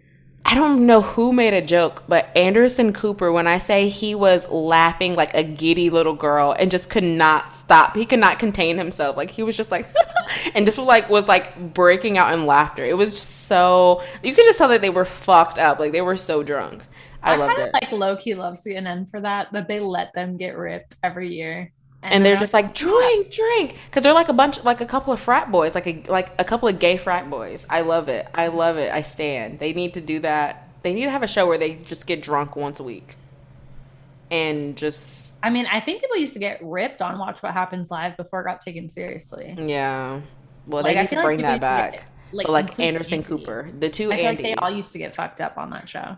I don't know who made a joke, but Anderson Cooper, when I say he was laughing like a giddy little girl and just could not stop, he could not contain himself. Like he was just like, and just like was like breaking out in laughter. It was just so you could just tell that they were fucked up. Like they were so drunk. I, I loved kind it. of like low key love CNN for that. That they let them get ripped every year. And they're not- just like drink, drink, because they're like a bunch, like a couple of frat boys, like a like a couple of gay frat boys. I love it. I love it. I stand. They need to do that. They need to have a show where they just get drunk once a week, and just I mean, I think people used to get ripped on Watch What Happens Live before it got taken seriously. yeah. Well, Like, they need to bring people that back. get, like, like Anderson. Cooper, the two I like they all used to get fucked up on that show.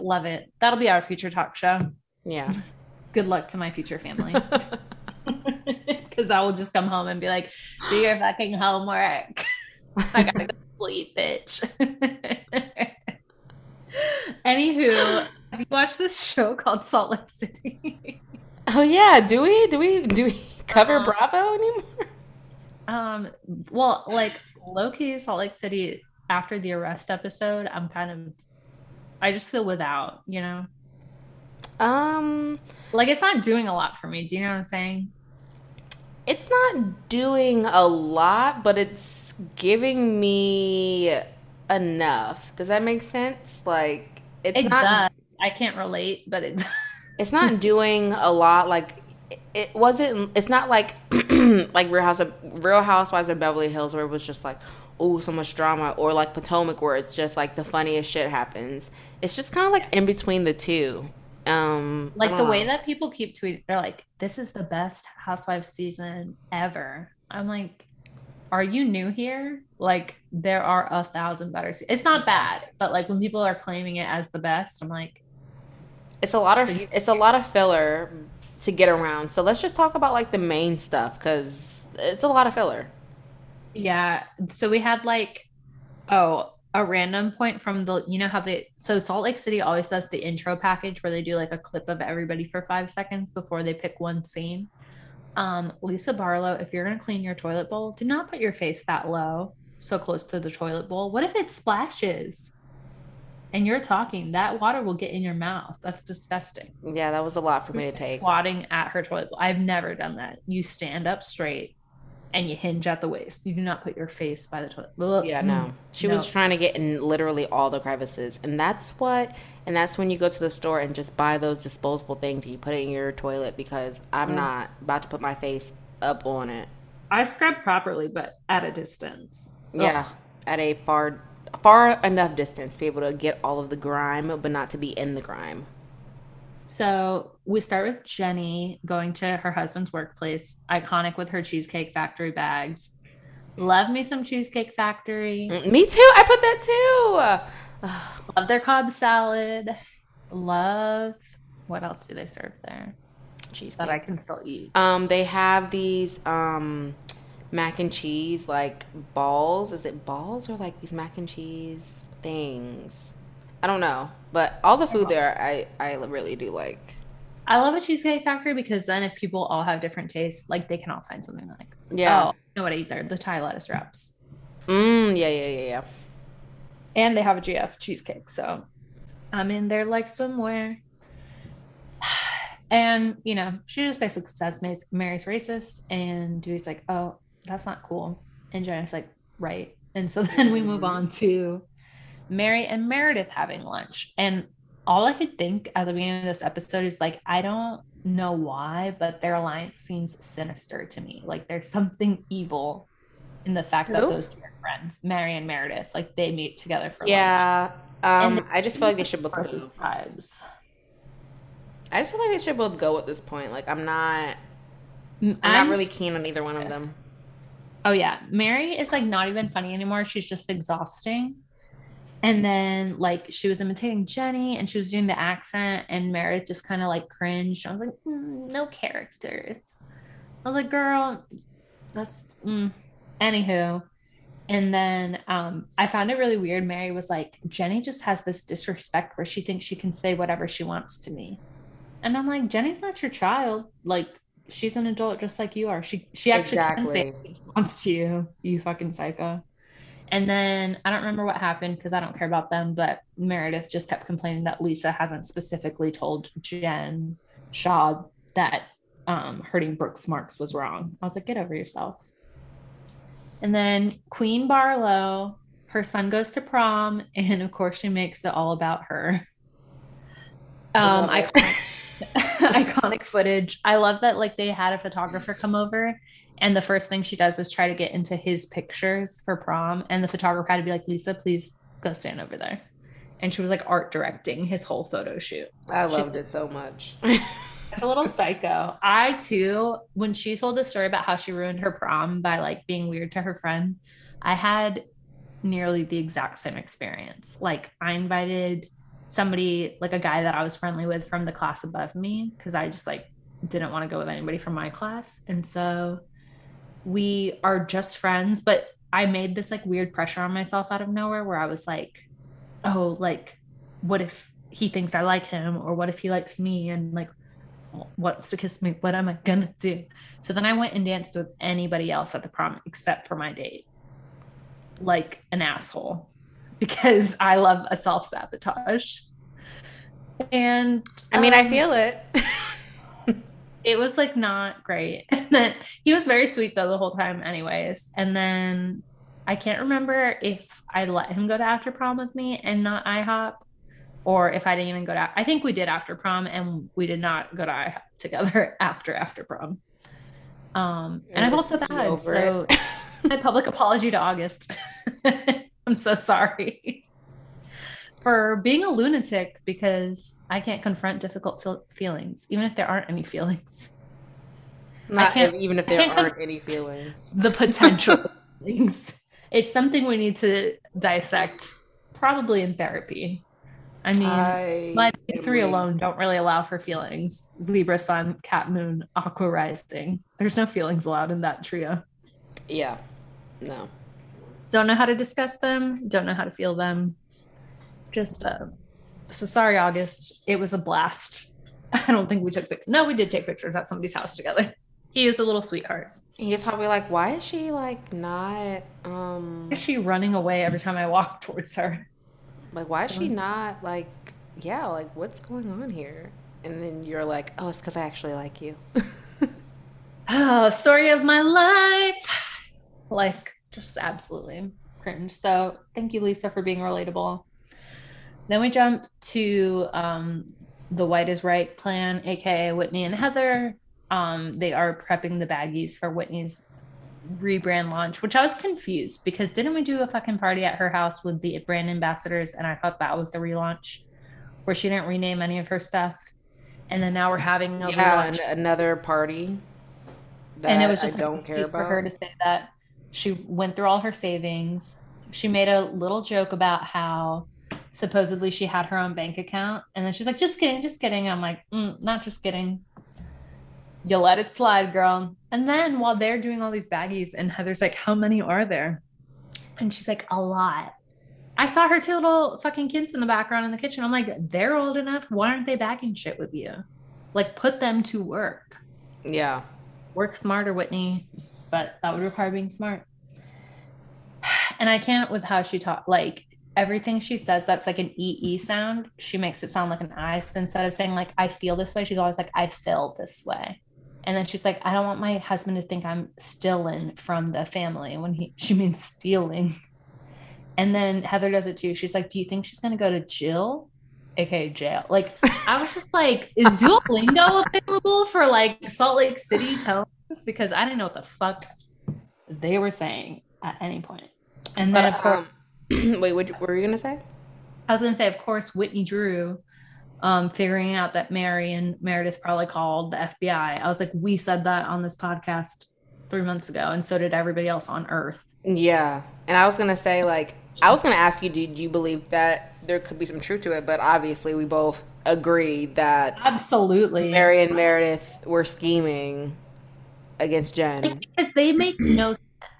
Love it. That'll be our future talk show. yeah. Good luck to my future family. Because I will just come home and be like, do your fucking homework. I gotta go sleep, bitch. Anywho, have you watched this show called Salt Lake City? oh yeah. Do we? Do we? Do we cover Uh-uh. Bravo anymore? um, well, like low key Salt Lake City after the arrest episode, I'm kind of I just feel without, you know? Um. Like it's not doing a lot for me. Do you know what I'm saying? It's not doing a lot, but it's giving me enough. Does that make sense? Like it's It not does. I can't relate, but it it's not doing a lot like it- wasn't it's not like like Real House of Real Housewives of Beverly Hills where it was just like oh so much drama or like Potomac where it's just like the funniest shit happens. It's just kind of like in between the two. Um like the know. way that people keep tweeting, they're like, "This is the best Housewives season ever." I'm like, "Are you new here?" Like, there are a thousand better. Se- it's not bad, but like when people are claiming it as the best, I'm like, It's a lot of it's a lot of filler to get around. So let's just talk about like the main stuff because it's a lot of filler. Yeah. So we had like, oh, a random point from the, you know how they, so Salt Lake City always does the intro package where they do like a clip of everybody for five seconds before they pick one scene. Um, Lisa Barlow, if you're going to clean your toilet bowl, do not put your face that low, so close to the toilet bowl. What if it splashes? And you're talking, that water will get in your mouth. That's disgusting. Yeah, that was a lot for me to take. Squatting at her toilet bowl. I've never done that. You stand up straight and you hinge at the waist. You do not put your face by the toilet. Yeah, mm, no. She was trying to get in literally all the crevices. And that's what and that's when you go to the store and just buy those disposable things and you put it in your toilet because I'm Yeah. not about to put my face up on it. I scrub properly, but at a distance. Yeah. Ugh. At a far far enough distance to be able to get all of the grime but not to be in the grime. So we start with Jenny going to her husband's workplace, iconic with her Cheesecake Factory bags. Love me some Cheesecake Factory. Mm, Me too. I put that too. Love their Cobb salad. Love what else do they serve there Cheesecake. that I can still eat? Um, they have these um mac and cheese like balls. Is it balls or like these mac and cheese things? I don't know, but all the food there, I I really do like. I love a cheesecake factory because then if people all have different tastes, like they can all find something like, Yeah. oh, I know what I eat there, the Thai lettuce wraps. Mm, yeah, yeah, yeah, yeah. And they have a GF cheesecake. So I'm in there like swimwear. And, you know, she just basically says Mary's, racist. And Duy's like, oh, that's not cool. And Jenna's like, right. And so then we move on to Mary and Meredith having lunch. And all I could think at the beginning of this episode is like, I don't know why, but their alliance seems sinister to me. Like there's something evil in the fact that those two are friends, Mary and Meredith, like they meet together for lunch. Yeah. Um, And- I just feel like they should both. Versus vibes. I just feel like they should both go at this point. Like I'm not. I'm, I'm not really keen on either one of them. Oh yeah, Mary is like not even funny anymore. She's just exhausting. And then like she was imitating Jenny and she was doing the accent and Meredith just kind of like cringed. I was like, "Mm, no characters. I was like, girl, that's mm. anywho. And then um, I found it really weird. Mary was like, Jenny just has this disrespect where she thinks she can say whatever she wants to me. And I'm like, Jenny's not your child. Like, she's an adult just like you are. She she actually can say what she wants to you, you fucking psycho. And then I don't remember what happened because I don't care about them, but Meredith just kept complaining that Lisa hasn't specifically told Jen Shah that um, hurting Brooks Marks was wrong. I was like, get over yourself. And then Queen Barlow, her son goes to prom, and of course she makes it all about her. Um, it. iconic, iconic footage. I love that like they had a photographer come over, and the first thing she does is try to get into his pictures for prom, and the photographer had to be like, Lisa, please go stand over there. And she was like art directing his whole photo shoot. I She's- loved it so much. A little psycho. I too, when she told the story about how she ruined her prom by like being weird to her friend, I had nearly the exact same experience. Like I invited somebody, like a guy that I was friendly with from the class above me, because I just like didn't want to go with anybody from my class. And so we are just friends, but I made this like weird pressure on myself out of nowhere where I was like, oh, like, what if he thinks I like him? Or what if he likes me? And like, wants to kiss me. What am I gonna do? So then I went and danced with anybody else at the prom except for my date, like an asshole, because I love a self sabotage. And I mean, I um, feel it. it was like not great. And then he was very sweet though the whole time, anyways. And then I can't remember if I let him go to after prom with me and not IHOP, or if I didn't even go to. I think we did after prom, and we did not go to IHOP together after after prom. Um, and Just also bad, so it. my public apology to August. I'm so sorry for being a lunatic because I can't confront difficult feel- feelings, even if there aren't any feelings. Not can't- if, even if I there can't- aren't any feelings. The potential feelings. It's something we need to dissect, probably in therapy. I mean, I my three alone don't really allow for feelings. Libra, Sun, Cat, Moon, Aqua Rising. There's no feelings allowed in that trio. Yeah. No. don't know how to discuss them, don't know how to feel them. Just uh so sorry, August. It was a blast. I don't think we took pictures. No, we did take pictures at somebody's house together. He is a little sweetheart. He's probably like, why is she like not um Is she running away every time I walk towards her? like why is she not like yeah, like what's going on here? And then you're like, oh, it's because I actually like you. Oh, story of my life. Like, just absolutely cringe. So, thank you, Lisa, for being relatable. Then we jump to um, the White is Right plan, aka Whitney and Heather. Um, they are prepping the baggies for Whitney's rebrand launch, which I was confused because didn't we do a fucking party at her house with the brand ambassadors? And I thought that was the relaunch where she didn't rename any of her stuff. And then now we're having a yeah, another party that and it was just I don't care excuse for her to say that she went through all her savings. She made a little joke about how supposedly she had her own bank account, and then she's like, "Just kidding, just kidding." I'm like, mm, "Not just kidding." You let it slide, girl. And then while they're doing all these baggies, and Heather's like, "How many are there?" And she's like, "A lot." I saw her two little fucking kids in the background in the kitchen. I'm like, "They're old enough. Why aren't they bagging shit with you?" Like put them to work. Yeah. Work smarter, Whitney. But that would require being smart. And I can't with how she talk like everything she says that's like an EE sound, she makes it sound like an I. So instead of saying like I feel this way, she's always like I feel this way. And then she's like, I don't want my husband to think I'm stealing from the family when he she means stealing. And then Heather does it too. She's like, Do you think she's gonna go to Jill? aka jail. Like I was just like, is Duolingo available for like Salt Lake City tones? Because I didn't know what the fuck they were saying at any point. And then But, of course, um, wait, what, what were you gonna say? I was gonna say, of course, Whitney Drew, um, figuring out that Mary and Meredith probably called the FBI. I was like, we said that on this podcast three months ago, and so did everybody else on Earth. Yeah, and I was gonna say like I was gonna ask you, did you believe that there could be some truth to it? But obviously, we both agreed that Absolutely. Mary and Meredith were scheming against Jen. Like, because they make no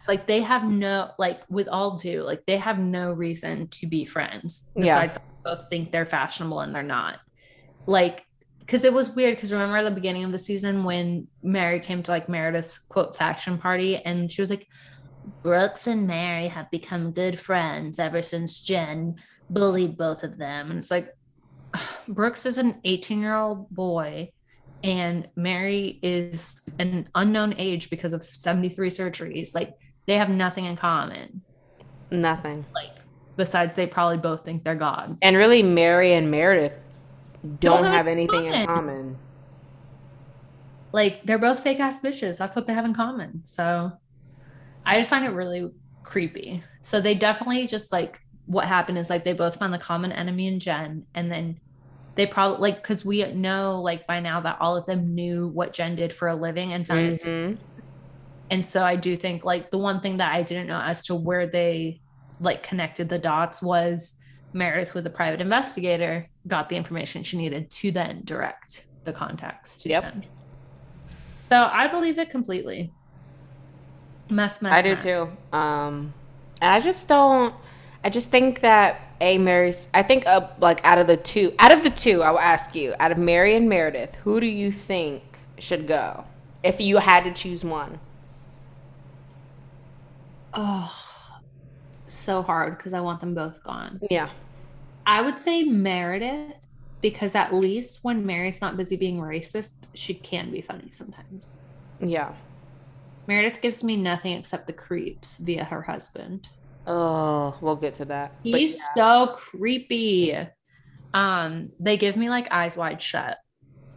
Like they have no like with all due, like they have no reason to be friends. Yeah. Besides both think they're fashionable and they're not. Like because it was weird because remember at the beginning of the season when Mary came to like Meredith's quote faction party and she was like, Brooks and Mary have become good friends ever since Jen bullied both of them. And it's like Brooks is an 18 year old boy and Mary is an unknown age because of 73 surgeries. Like they have nothing in common. Nothing. Like besides they probably both think they're God. And really, Mary and Meredith don't, Don't have have anything in common. Like they're both fake ass bitches. That's what they have in common. So I just find it really creepy. So they definitely just like what happened is like they both found the common enemy in Jen and then they probably like because we know like by now that all of them knew what Jen did for a living and found Mhm. And so I do think like the one thing that I didn't know as to where they like connected the dots was Meredith with the private investigator got the information she needed to then direct the contacts to Yep. Jen. So I believe it completely. Mess, mess. I do too. Um, and I just don't. I just think that a Mary's. I think uh, like out of the two, out of the two, I will ask you, out of Mary and Meredith, who do you think should go if you had to choose one? Oh, so hard because I want them both gone. Yeah. I would say Meredith because at least when Mary's not busy being racist, she can be funny sometimes. Yeah. Meredith gives me nothing except the creeps via her husband. Oh, we'll get to that. He's yeah. so creepy. Um, they give me like eyes wide shut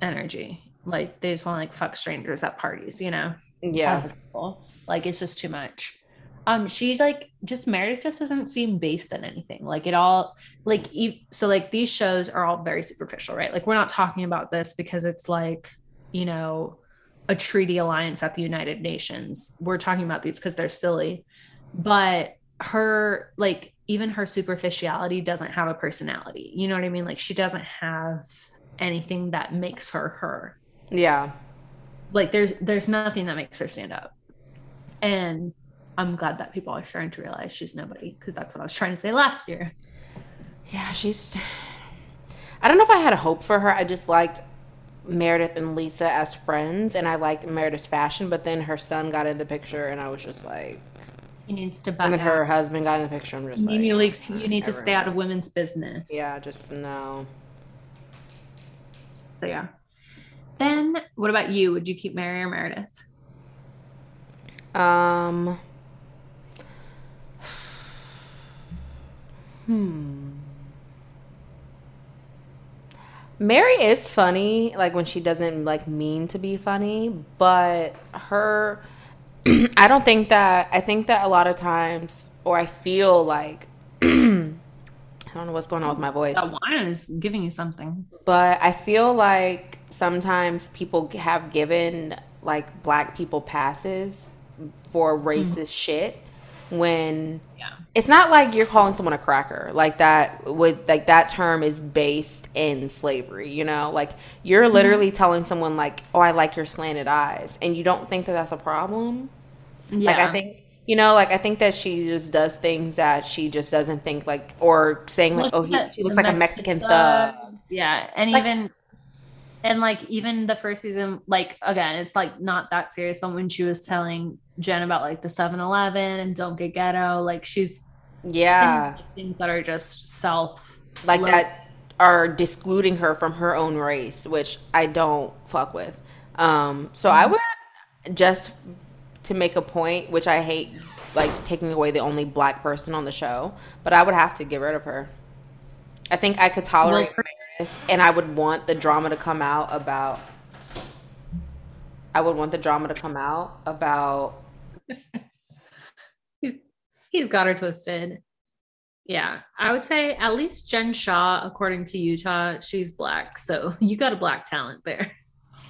energy. Like they just want to like fuck strangers at parties, you know? yeah. As a couple. Like it's just too much. Um, she's like just Meredith just doesn't seem based on anything. Like it all like e- so like these shows are all very superficial, right? Like we're not talking about this because it's like, you know, a treaty alliance at the United Nations. We're talking about these because they're silly. But her like even her superficiality doesn't have a personality. You know what I mean? Like she doesn't have anything that makes her her Yeah. like there's there's nothing that makes her stand up and i'm glad that people are starting to realize she's nobody because that's what i was trying to say last year Yeah, she's. I don't know if I had a hope for her. I just liked Meredith and Lisa as friends, and I liked Meredith's fashion. But then her son got in the picture, and I was just like, he needs to and then out. her husband got in the picture. I'm just you like, need, like, you need to stay out of women's business yeah, just no. so yeah then what about you would you keep mary or meredith Um. Hmm. Mary is funny, like when she doesn't like mean to be funny, but her I don't think that I think that a lot of times or I feel like I don't know what's going on with my voice. that wine is giving you something But I feel like sometimes people have given like black people passes for racist shit when yeah. It's not like you're calling someone a cracker. Like that would like that term is based in slavery you know? Like you're mm-hmm. literally telling someone like oh i like your slanted eyes. And you don't think that that's a problem? Yeah like i think you know like i think that she just does things that she just doesn't think like or saying like oh he, she looks like a mexican thug. Yeah and Like- even And like even the first season, like again, it's like not that serious, but when she was telling Jen about like the 7-Eleven and don't get ghetto, like she's yeah things that are just self like that are discluding her from her own race, which I don't fuck with. Um, so mm-hmm. I would just to make a point, which I hate like taking away the only black person on the show, but I would have to get rid of her. I think I could tolerate well, Meredith, and I would want the drama to come out about. I would want the drama to come out about. he's he's got her twisted. Yeah, I would say at least Jen Shah, according to Utah, she's black. So you got a black talent there.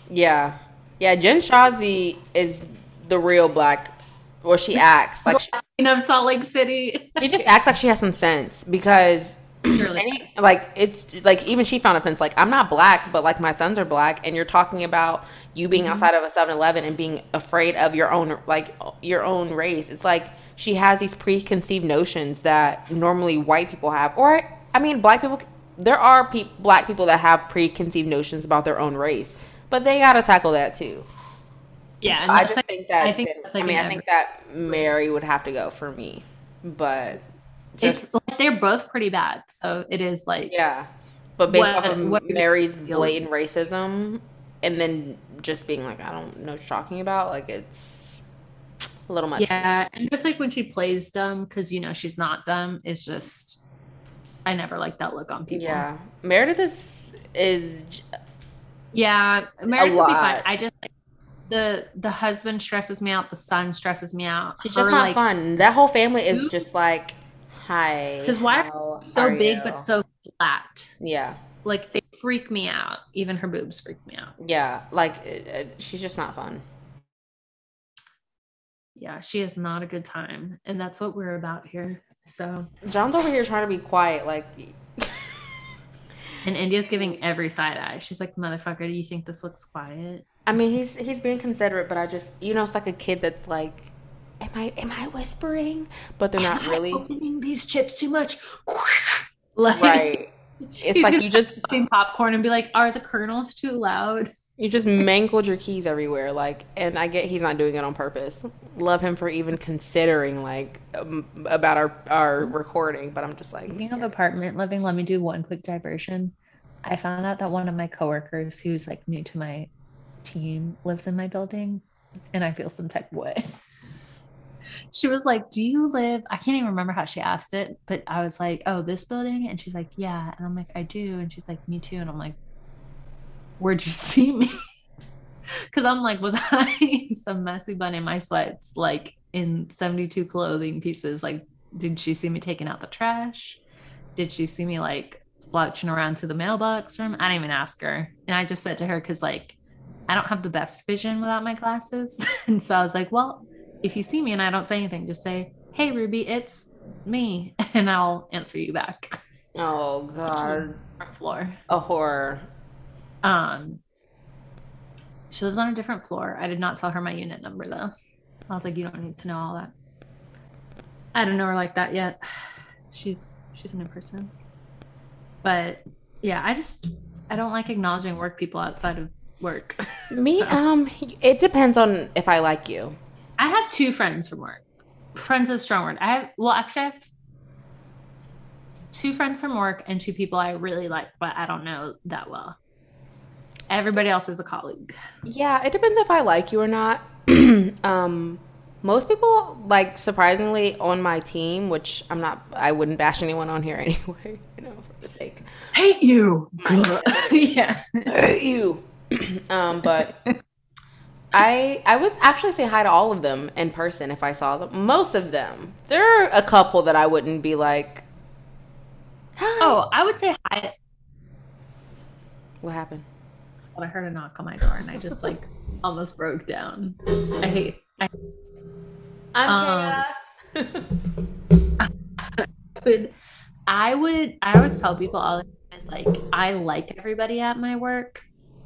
Yeah, yeah. Jen Shahzy is the real black well, she acts like she, of Salt Lake City. she just acts like she has some sense because any, like it's like even she found offense like I'm not black, but like my sons are black, and you're talking about you being mm-hmm. outside of a 7-Eleven and being afraid of your own like your own race. It's like she has these preconceived notions that normally white people have, or I mean, black people. There are pe- black people that have preconceived notions about their own race, but they gotta tackle that too. Yeah, so I just like, think that. I think like I mean, I think that Mary would have to go for me, but just, it's they're both pretty bad. So it is like yeah, but based what, off of what Mary's blatant racism, and then just being like, I don't know what you're talking about. Like it's a little much. Yeah, and just like when she plays dumb because you know she's not dumb. It's just I never like that look on people. Yeah, Meredith is is. Yeah, Meredith be fine. I just like the the husband stresses me out. The son stresses me out. It's just not like, fun. That whole family is just like, hi. Because why are so big you? but so flat? Yeah. Like they freak me out. Even her boobs freak me out. Yeah, like it, it, she's just not fun. Yeah, she is not a good time, and that's what we're about here. So John's over here trying to be quiet, like. and India's giving every side eye. She's like, "Motherfucker, do you think this looks quiet?" I mean, he's he's being considerate, but I just you know, it's like a kid that's like, "Am I am I whispering?" But they're am not really opening these chips too much. like, right. It's like you just popcorn and be like, "Are the kernels too loud?" You just mangled your keys everywhere, like, and I get he's not doing it on purpose. Love him for even considering like um, about our our recording, but I'm just like, speaking of apartment living, let me do one quick diversion. I found out that one of my coworkers, who's like new to my team lives in my building and I feel some type of way. She was like, Do you live? I can't even remember how she asked it, but I was like, Oh, this building? And she's like, Yeah. And I'm like, I do. And she's like, Me too. And I'm like, Where'd you see me? Cause I'm like, Was I some messy bun in my sweats, like in 72 clothing pieces? Like, did she see me taking out the trash? Did she see me like slouching around to the mailbox room? I didn't even ask her. And I just said to her, because like I don't have the best vision without my glasses. and so I was like, well, if you see me and I don't say anything, just say, hey, Ruby, it's me. And I'll answer you back. Oh, God. Floor. A horror. Um, she lives on a different floor. I did not tell her my unit number though. I was like, you don't need to know all that. I don't know her like that yet. She's she's a new person. But yeah, I just I don't like acknowledging work people outside of work. Me, so. um, it depends on if I like you. I have two friends from work. Friends is a strong word. I have well, actually, I have two friends from work and two people I really like, but I don't know that well. Everybody else is a colleague. Yeah, it depends if I like you or not. um, most people like surprisingly on my team, which I'm not. I wouldn't bash anyone on here anyway. You know, for the sake. Hate you. yeah. Hate you. um, but I I would actually say hi to all of them in person if I saw them. Most of them. There are a couple that I wouldn't be like. Hi. Oh, I would say hi. What happened? Well, I heard a knock on my door and I just like almost broke down. I hate. I, I'm um, chaos. I would. I would. I always tell people all the time is like I like everybody at my work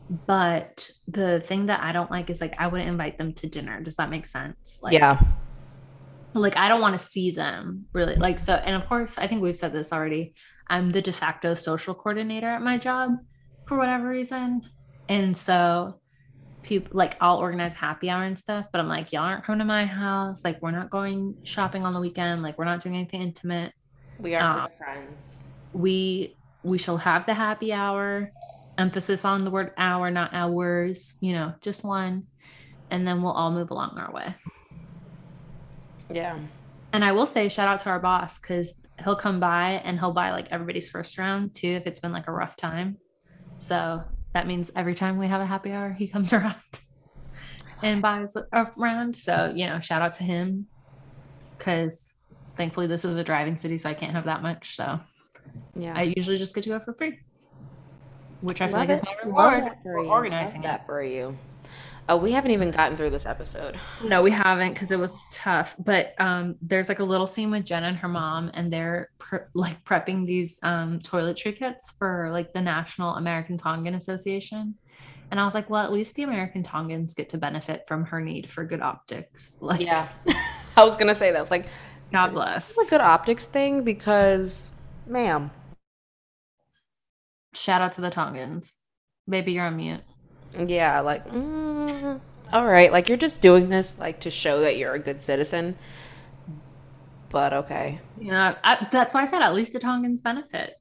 but the thing that I don't like is like I wouldn't invite them to dinner. Does that make sense? Like, yeah. Like I don't want to see them really. Like so, and of course, I think we've said this already. I'm the de facto social coordinator at my job for whatever reason. And so people like I'll organize happy hour and stuff, but I'm like, y'all aren't coming to my house. Like, we're not going shopping on the weekend. Like, we're not doing anything intimate. We are um, friends. We we shall have the happy hour. Emphasis on the word hour, not hours, you know, just one. And then we'll all move along our way. Yeah. And I will say shout out to our boss because he'll come by and he'll buy like everybody's first round too if it's been like a rough time. So that means every time we have a happy hour, he comes around and buys a round. So, you know, shout out to him because thankfully this is a driving city, so I can't have that much. So, yeah, I usually just get to go for free, which I feel like it. is my reward for organizing that for you. Oh, we haven't even gotten through this episode. No, we haven't because it was tough. But um, there's like a little scene with Jenna and her mom, and they're pre- like prepping these um, toiletry kits for like the National American Tongan Association. And I was like, well, at least the American Tongans get to benefit from her need for good optics. Like, yeah, I was gonna say that. I was like, God bless. It's a good optics thing because, ma'am. Shout out to the Tongans. Baby, you're on mute. Yeah, like, mm, all right, like you're just doing this like to show that you're a good citizen. But okay. Yeah, I, that's why I said at least the Tongans benefit.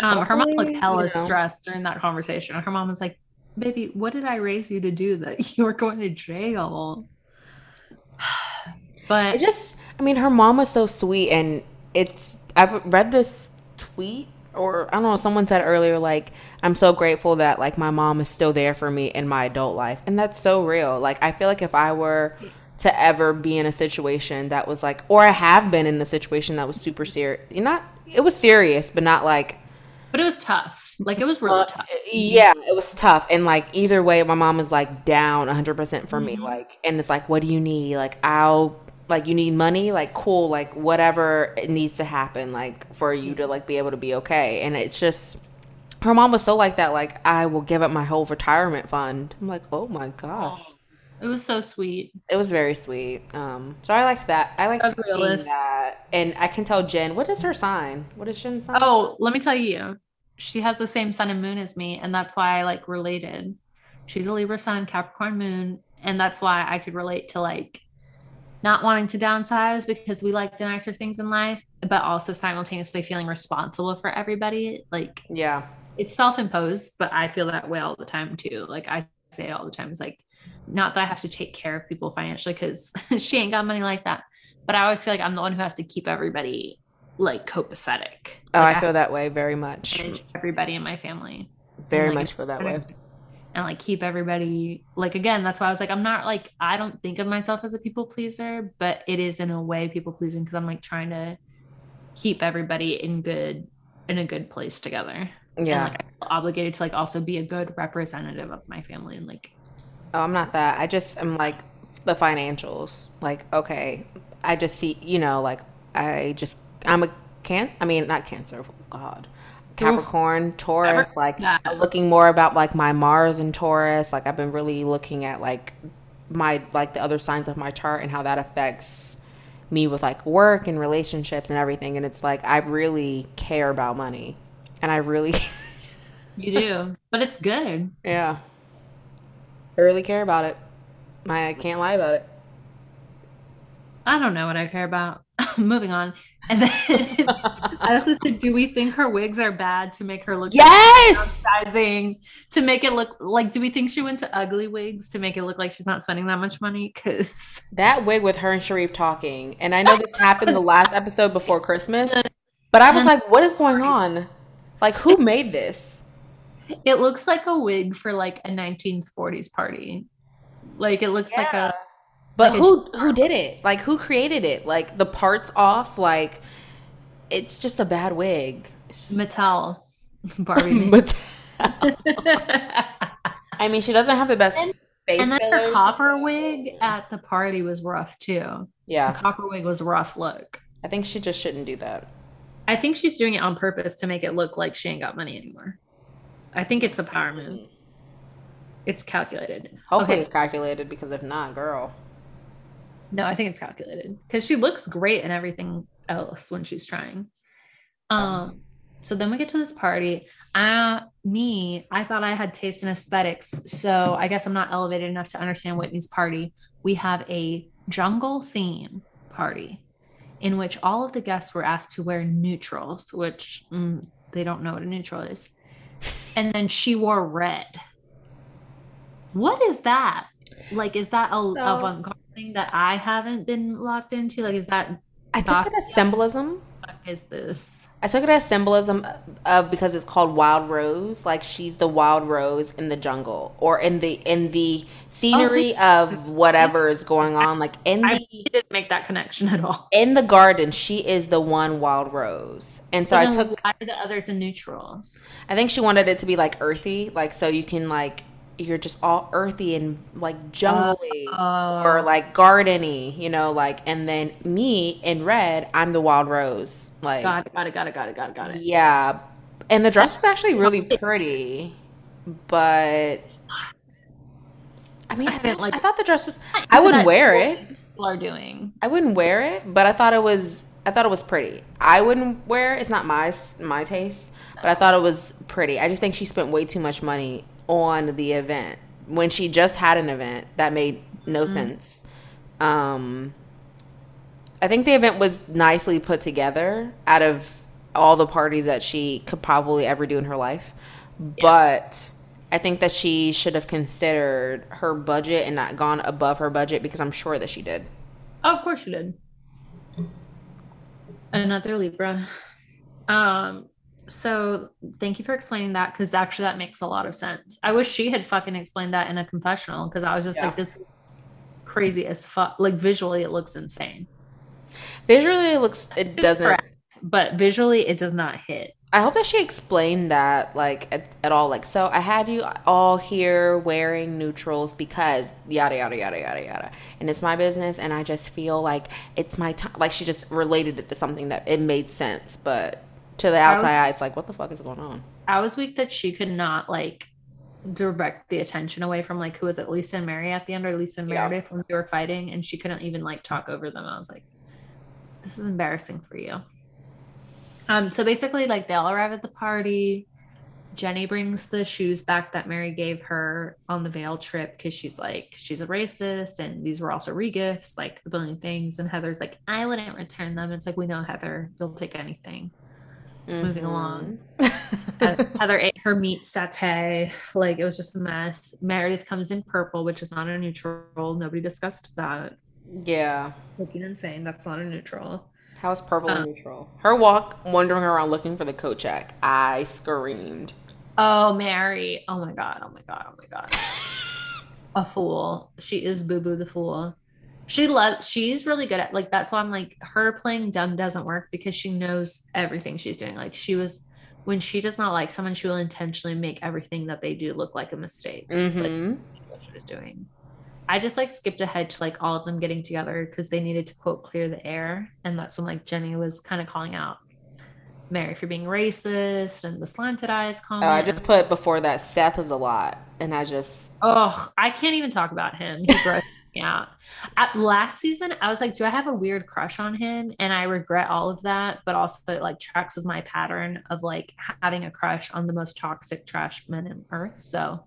Um, her mom looked hella you know. stressed during that conversation. Her mom was like, "Baby, what did I raise you to do that you were going to jail?" but it just, I mean, her mom was so sweet, and it's. I've read this tweet or I don't know, someone said earlier, like, I'm so grateful that like my mom is still there for me in my adult life. And that's so real. Like, I feel like if I were to ever be in a situation that was like, or I have been in a situation that was super serious, not, it was serious, but not like, but it was tough. Like, it was really uh, tough. Yeah, it was tough. And like, either way, my mom is like down 100% for mm-hmm. me. Like, and it's like, what do you need? Like, I'll like you need money like cool like whatever it needs to happen like for you to like be able to be okay. And it's just her mom was so like that like i will give up my whole retirement fund. I'm like oh my gosh. It was so sweet. It was very sweet. Um so i liked that. I liked seeing that. and i can tell jen what is her sign? What is jen's sign? Oh let me tell you. She has the same sun and moon as me and that's why i like related. She's a libra sun capricorn moon and that's why i could relate to like not wanting to downsize because we like the nicer things in life, but also simultaneously feeling responsible for everybody. Like, yeah, it's self imposed, but I feel that way all the time too. Like, I say all the time, it's like, not that I have to take care of people financially because she ain't got money like that. But I always feel like I'm the one who has to keep everybody like copacetic. Oh, like, I feel that way very much. Everybody in my family. Very and, like, much feel that way and like keep everybody like again that's why i was like i'm not like i don't think of myself as a people pleaser but it is in a way people pleasing because i'm like trying to keep everybody in good in a good place together. Yeah. and, like, obligated to like also be a good representative of my family and like oh i'm not that. I just am like the financials. Like okay i just see you know like i just i'm a can't. i mean not cancer god Capricorn, Oof, Taurus. Like looking more about like my Mars and Taurus. Like I've been really looking at like my like the other signs of my chart and how that affects me with like work and relationships and everything. And it's like I really care about money, and I really you do, but it's good. Yeah, I really care about it. I can't lie about it. I don't know what I care about. moving on. And then I also said, do we think her wigs are bad to make her look yes downsizing to make it look like do we think she went to ugly wigs to make it look like she's not spending that much money? Cause that wig with her and Sharrieff talking, and I know this happened the last episode before Christmas, but I was like, what is going on? Like who made this? It looks like a wig for like a 1940s party. Like it looks yeah. like a but like who who did it? Like who created it? Like the parts off. Like it's just a bad wig. Just... Mattel, Barbie. Mattel. I mean, she doesn't have the best and, face. And then her copper wig at the party was rough too. Yeah, the copper wig was rough look. I think she just shouldn't do that. I think she's doing it on purpose to make it look like she ain't got money anymore. I think it's a power move. Mm. It's calculated. Hopefully, okay. it's calculated because if not, girl. No, I think it's calculated because she looks great and everything else when she's trying. Um, so then we get to this party. I, me, I thought I had taste in aesthetics. So I guess I'm not elevated enough to understand Whitney's party. We have a jungle theme party in which all of the guests were asked to wear neutrals, which mm, they don't know what a neutral is. And then she wore red. What is that? Like, is that a So- avant-garde thing that I haven't been locked into? Like, is that I took it as symbolism. what is this? I took it as symbolism uh, of because it's called Wild Rose, like she's the wild rose in the jungle or in the in the scenery oh, of whatever is going on, like in I the didn't make that connection at all. in the garden. She is the one wild rose, and so I took. why are the others in neutrals? I think she wanted it to be like earthy, like so you can like you're just all earthy and like jungly or Oh, like gardeny, you know, like and then me in red, I'm the wild rose, like. got it, got it, got it, got it, got it, got it. Yeah, and the dress was actually really pretty, but I mean, I, I didn't thought, like I thought the dress was. I wouldn't wear it. People are doing. I wouldn't wear it, but I thought it was. I thought it was pretty. I wouldn't wear it. It's not my my taste, but I thought it was pretty. I just think she spent way too much money on the event when she just had an event that made no sense. Um, I think the event was nicely put together out of all the parties that she could probably ever do in her life. But I think that she should have considered her budget and not gone above her budget because I'm sure that she did. Oh, of course she did. Another Libra. Um, so thank you for explaining that because actually that makes a lot of sense. I wish she had fucking explained that in a confessional because I was just Yeah. like, this is crazy as fuck. Like visually, it looks insane. Visually, it looks, it doesn't. Correct. But visually, it does not hit. I hope that she explained that, like, at, at all. Like, so I had you all here wearing neutrals because yada, yada, yada, yada, yada. And it's my business, and I just feel like it's my time. Like, she just related it to something that it made sense. But to the outside eye, it's like, what the fuck is going on? I was weak that she could not like direct the attention away from like who was it Lisa and Mary at the end or Lisa and Yeah. Meredith when they were fighting and she couldn't even like talk over them. I was like, this is embarrassing for you. Um, so basically like they all arrive at the party. Jenny brings the shoes back that Mary gave her on the Vail trip because she's like, she's a racist and these were also regifts, like a billion things. And Heather's like, I wouldn't return them. It's like, we know Heather, you'll take anything. Moving along. Mhm. Uh, Heather ate her meat satay. Like it was just a mess. Meredith comes in purple, which is not a neutral. Nobody discussed that. yeah. Looking insane. That's not a neutral. How's purple Um, and neutral? Her walk, wandering around looking for the check. I screamed. Oh, Mary. Oh my God. Oh my God. Oh my God. a fool. She is Boo Boo the fool. She loves, she's really good at like, that's why I'm like, her playing dumb doesn't work because she knows everything she's doing. Like, she was, when she does not like someone, she will intentionally make everything that they do look like a mistake. Mm-hmm. what she was doing. I just like skipped ahead to like all of them getting together because they needed to quote clear the air. And that's when like Jenny was kind of calling out Mary for being racist and the slanted eyes comment. Oh, I just put before that Seth was a lot, and I just oh, I can't even talk about him. He grossed me out. At last season, I was like, do I have a weird crush on him? And I regret all of that, but also it like tracks with my pattern of like having a crush on the most toxic trash men in earth. So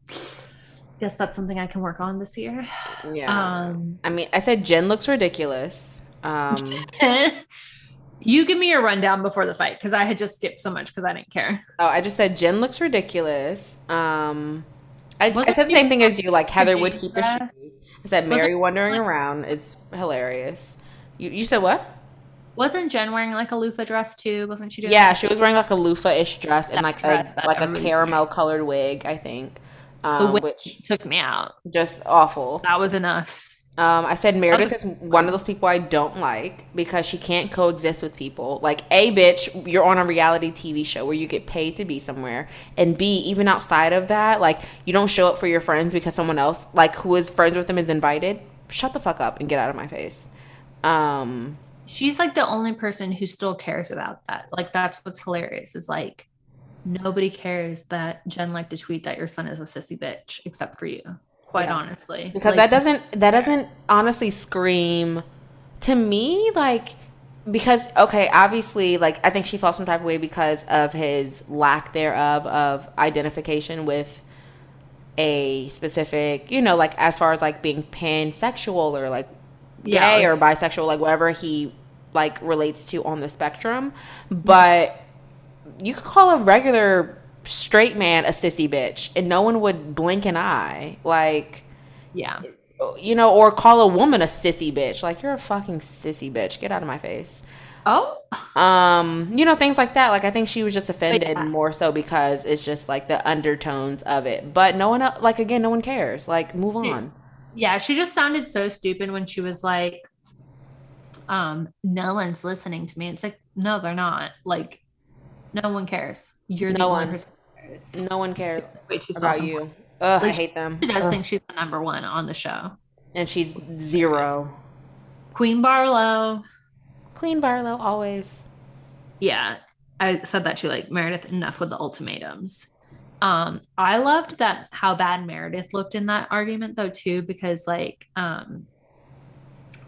guess that's something I can work on this year. yeah. Um I mean, I said Jen looks ridiculous. Um, you give me your rundown before the fight because I had just skipped so much because I didn't care. oh, I just said Jen looks ridiculous. Um, I, I said the same thing as you. Like Heather would keep the shoes. I said Wasn't Mary wandering like- around is hilarious. You you said what? Wasn't Jen wearing like a loofah dress too? Wasn't she doing Yeah, that? she was wearing like a loofah-ish dress and like dress a like a caramel colored wig, I think. Um, which took me out. just awful. That was enough. Um, I said Meredith is one of those people I don't like because she can't coexist with people. Like, A, bitch, you're on a reality TV show where you get paid to be somewhere. And B, even outside of that, like, you don't show up for your friends because someone else, like, who is friends with them is invited. Shut the fuck up and get out of my face. Um, She's like the only person who still cares about that. Like that's what's hilarious is like nobody cares that Jen liked to tweet that your son is a sissy bitch except for you. Quite Yeah. honestly. because Like, that doesn't, that doesn't honestly scream to me, like, because okay, obviously, like I think she felt some type of way because of his lack thereof of identification with a specific, you know, like as far as like being pansexual or like gay Yeah. or bisexual, like whatever he like relates to on the spectrum. But you could call a regular straight man a sissy bitch and no one would blink an eye. Like Yeah. you know, or call a woman a sissy bitch. Like you're a fucking sissy bitch. Get out of my face. Oh, Um, you know, things like that. Like I think she was just offended Yeah. more so because it's just like the undertones of it. But no one like again, no one cares. Like move on. yeah. She just sounded so stupid when she was like, um, no one's listening to me. It's like, no, they're not. Like, no one cares. You're the No only one. person who cares. No one cares Way too about you. Ugh, I hate them. She does Ugh. think she's the number one on the show. And she's zero. Queen Barlow. Queen Barlow always. Yeah, I said that too. Like Meredith, enough with the ultimatums. Um, I loved that how bad Meredith looked in that argument though too, because like um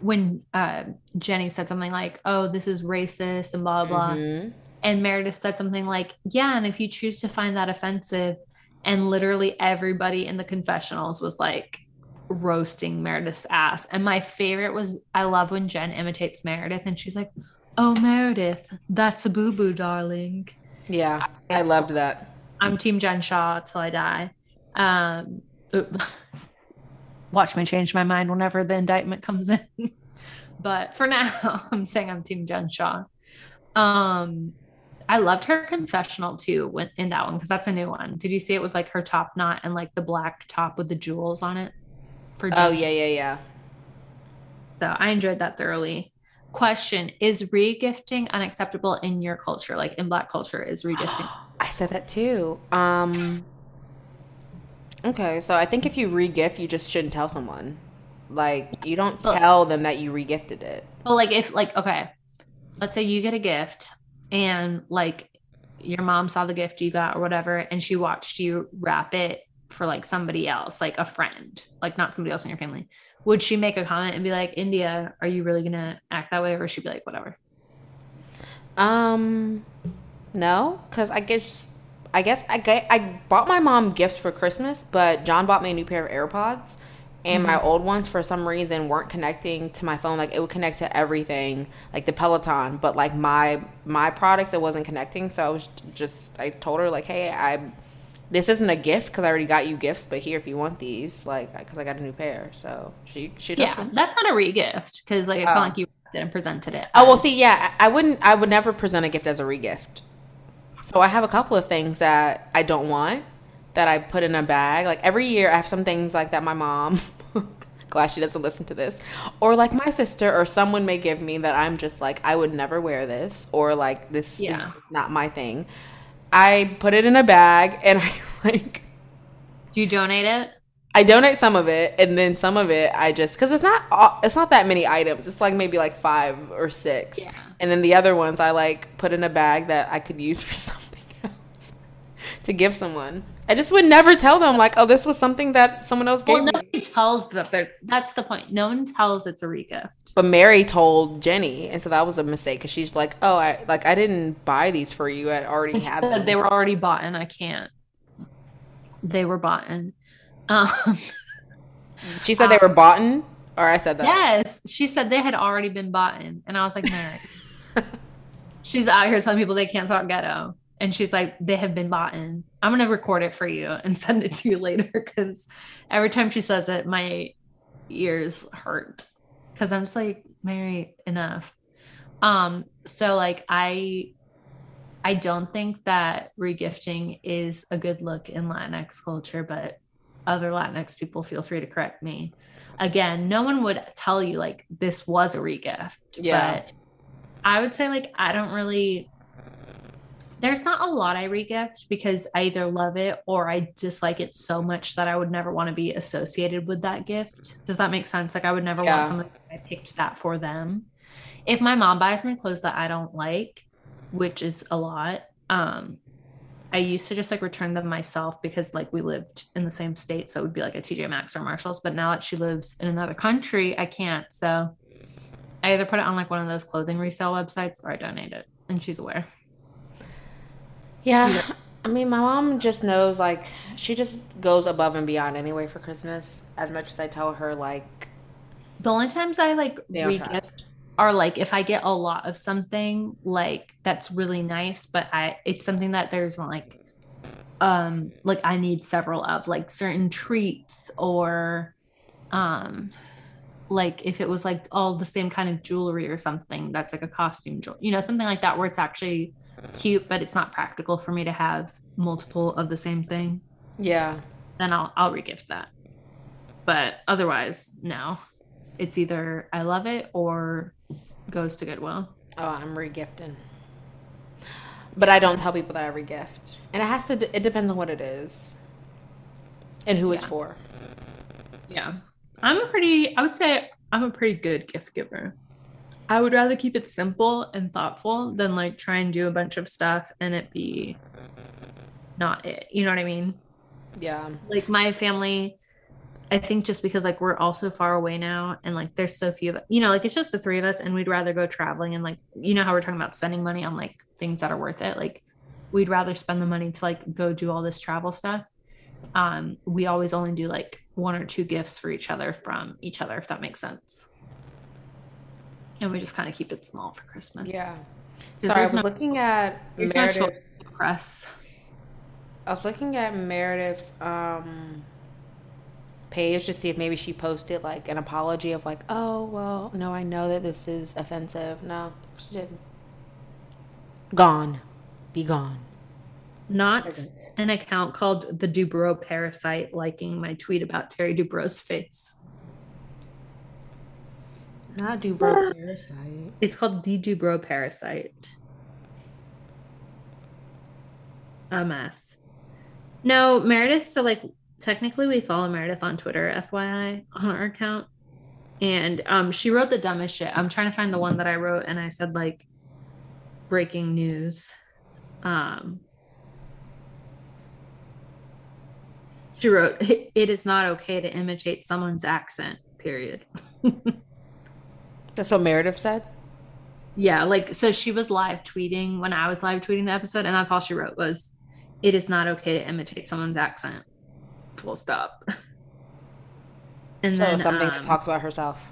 when uh Jenny said something like, "Oh, this is racist" and blah blah, blah. And Meredith said something like, "Yeah, and if you choose to find that offensive," and literally everybody in the confessionals was like roasting Meredith's ass. And my favorite was I love when Jen imitates Meredith and she's like, "Oh, Meredith, that's a boo boo, darling." Yeah, I loved that. I'm Team Jen Shah till I die. Um, watch me change my mind whenever the indictment comes in. but for now, I'm saying I'm Team Jen Shah. Um, I loved her confessional too when, in that one because that's a new one. Did you see it with like her top knot and like the black top with the jewels on it? For Oh yeah, yeah, yeah. So I enjoyed that thoroughly. Question Is regifting unacceptable in your culture? Like in Black culture, is regifting? I said that too. Um Okay, so I think if you regift, you just shouldn't tell someone. Like you don't tell them that you regifted it. Well, like if like okay, let's say you get a gift and like your mom saw the gift you got or whatever, and she watched you wrap it for like somebody else, like a friend, like not somebody else in your family. Would she make a comment and be like, India, are you really gonna act that way? Or she'd be like, whatever. Um no, cuz I guess I guess I I bought my mom gifts for Christmas, but John bought me a new pair of AirPods. And my mm-hmm. old ones, for some reason, weren't connecting to my phone. Like it would connect to everything, like the Peloton, but like my my products, it wasn't connecting. So I was just, I told her like, hey, I, this isn't a gift because I already got you gifts, but here if you want these, like, because I got a new pair. So she she took Yeah, them. that's not a regift because like it's Oh. not like you didn't presented it. Oh well, see, yeah, I I wouldn't. I would never present a gift as a regift. So I have a couple of things that I don't want that I put in a bag. Like every year, I have some things like that. My mom, glad she doesn't listen to this, or like my sister or someone may give me that I'm just like I would never wear this, or like this Yeah. is not my thing. I put it in a bag and I like Do you donate it? I donate some of it, and then some of it I just because it's not all- it's not that many items. It's like maybe like five or six, Yeah. and then the other ones I like put in a bag that I could use for something to give someone. I just would never tell them like, oh, this was something that someone else gave Well, me. nobody tells that they're. That's the point. No one tells it's a regift. But Mary told Jenny, and so that was a mistake because she's like, oh, I like I didn't buy these for you. I already And she had them. they were already bought and I can't. They were bought and Um, she said they were bought in, or I said that. yes, she said they had already been bought in, and I was like, Mary. she's out here telling people they can't talk ghetto, and she's like, they have been bought in. I'm gonna record it for you and send it to you later because every time she says it, my ears hurt because I'm just like, Mary, enough. Um, so like I I don't think that regifting is a good look in Latinx culture, but other Latinx people feel free to correct me. Again, no one would tell you like this was a regift. Yeah. But I would say like I don't really there's not a lot I regift because I either love it or I dislike it so much that I would never want to be associated with that gift. Does that make sense? Like I would never Yeah. want something I picked that for them. If my mom buys me clothes that I don't like, which is a lot, um, I used to just like return them myself because like we lived in the same state, so it would be like a TJ Maxx or Marshalls. But now that she lives in another country, I can't. So I either put it on like one of those clothing resale websites or I donate it, and she's aware. Yeah. I mean, my mom just knows, like, she just goes above and beyond anyway for Christmas. As much as I tell her, like, The only times I like re-gift are like if I get a lot of something like that's really nice, but I it's something that there's like um like I need several of like certain treats or um like if it was like all the same kind of jewelry or something that's like a costume jewel you know something like that where it's actually cute but it's not practical for me to have multiple of the same thing yeah. then I'll I'll regift that. But otherwise, no. It's either I love it or goes to Goodwill. Oh, I'm regifting. But I don't tell people that I regift. And it has to, it depends on what it is and who it's for. Yeah. I'm a pretty I would say I'm a pretty good gift giver. I would rather keep it simple and thoughtful than like try and do a bunch of stuff and it be not it. You know what I mean? Yeah. like my family i think just because like we're all so far away now and like there's so few of you know like it's just the three of us and we'd rather go traveling and like you know how we're talking about spending money on like things that are worth it like we'd rather spend the money to like go do all this travel stuff um we always only do like one or two gifts for each other from each other if that makes sense and we just kind of keep it small for christmas Yeah. Sorry, I was no- looking at there's no Meredith's. press I was looking at Meredith's um page to see if maybe she posted like an apology of like, oh well, no, I know that this is offensive. No, she didn't. Gone, be gone. Isn't. an account called the Dubrow Parasite liking my tweet about Terry Dubrow's face. Not Dubrow Parasite. It's called the Dubrow Parasite. A mess. No, Meredith. So, like, technically, we follow Meredith on Twitter, FYI, on our account. And um, she wrote the dumbest shit. I'm trying to find the one that I wrote, and I said, like, breaking news. Um, she wrote, It is not okay to imitate someone's accent, period. That's what Meredith said. Yeah, like so she was live tweeting when I was live tweeting the episode, and that's all she wrote was, "It is not okay to imitate someone's accent." Full stop. And So then something um, that talks about herself.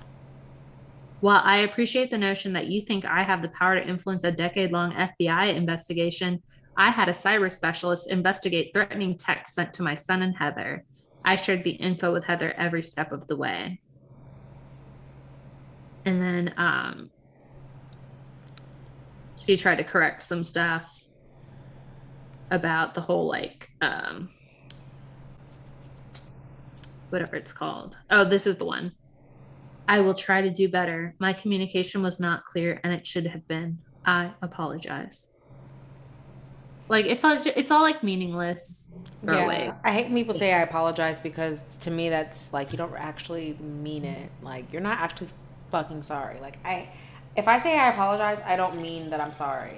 While I appreciate the notion that you think I have the power to influence a decade-long FBI investigation, I had a cyber specialist investigate threatening texts sent to my son and Heather. I shared the info with Heather every step of the way. And then um, she tried to correct some stuff about the whole like um, whatever it's called. Oh, this is the one. I will try to do better. My communication was not clear and it should have been. I apologize. Like it's all it's all like meaningless. Away. I hate when people say I apologize because to me that's like you don't actually mean it. Like you're not actually fucking sorry. Like I if I say I apologize, I don't mean that I'm sorry.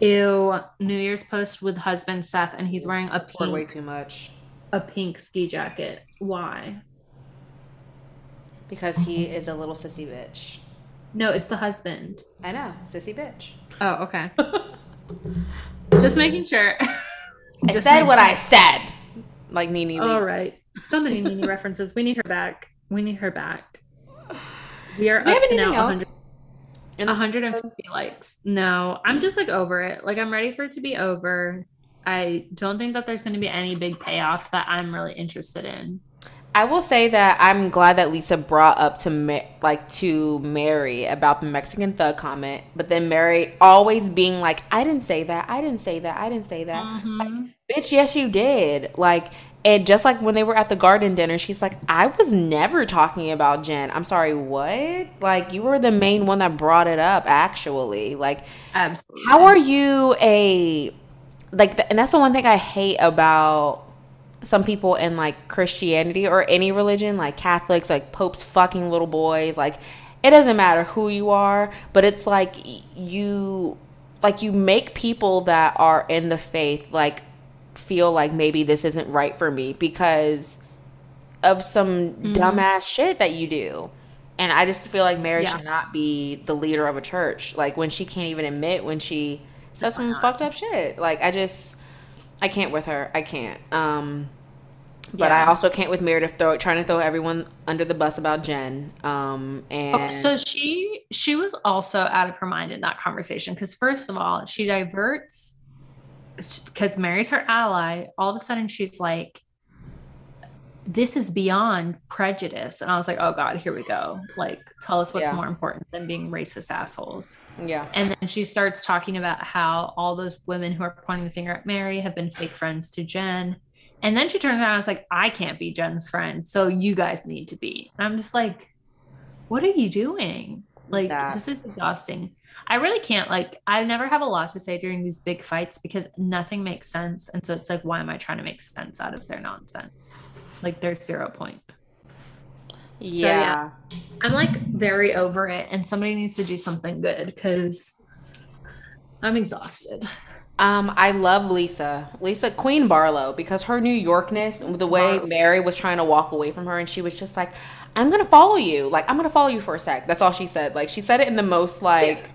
Ew. New Year's post with husband Seth and he's wearing a Or way pink too much. a pink ski jacket. Why? Because he is a little sissy bitch. No, it's the husband. I know, sissy bitch. Oh, okay. Just making sure. I said what I said. Like Nene. All right. So many Nene references. We need her back. We need her back. We are Do we have up to now anything 100, else? in this- 150 likes. No, I'm just like over it. Like I'm ready for it to be over. I don't think that there's going to be any big payoff that I'm really interested in. I will say that I'm glad that Lisa brought up to Ma- like to Mary about the Mexican thug comment, but then Mary always being like, "I didn't say that. I didn't say that. I didn't say that." Mhm. Bitch, yes, you did. Like, and just like when they were at the garden dinner, she's like, I was never talking about Jen. I'm sorry, what? Like, you were the main one that brought it up, actually. Like, Absolutely. how are you a, like, th- and that's the one thing I hate about some people in like Christianity or any religion, like Catholics, like Pope's fucking little boys. Like, it doesn't matter who you are, but it's like you, like, you make people that are in the faith, like, feel like maybe this isn't right for me because of some Mhm. dumbass shit that you do. And I just feel like Mary Yeah. should not be the leader of a church. Like when she can't even admit when she says some not? fucked up shit. Like I just I can't with her. I can't. Um but I also can't with Meredith throw trying to throw everyone under the bus about Jen. Um and Oh, so she she was also out of her mind in that conversation because first of all, she diverts because Mary's her ally. All of a sudden, she's like, "This is beyond prejudice," and I was like, "Oh God, here we go! Like, tell us what's Yeah. more important than being racist assholes." yeah. And then she starts talking about how all those women who are pointing the finger at Mary have been fake friends to Jen. And then she turns around and is like, I can't be Jen's friend. So you guys need to be. And I'm just like, what are you doing? Like, That- this is exhausting. I really can't, like, I never have a lot to say during these big fights because nothing makes sense. And so it's like, why am I trying to make sense out of their nonsense? Like, there's zero point. Yeah. I'm like very over it. And somebody needs to do something good because I'm exhausted. Um, I love Lisa, Lisa Queen Barlow, because her New Yorkness, the way. Mary was trying to walk away from her, and she was just like, "I'm gonna follow you. Like, I'm gonna follow you for a sec." That's all she said. Like, she said it in the most like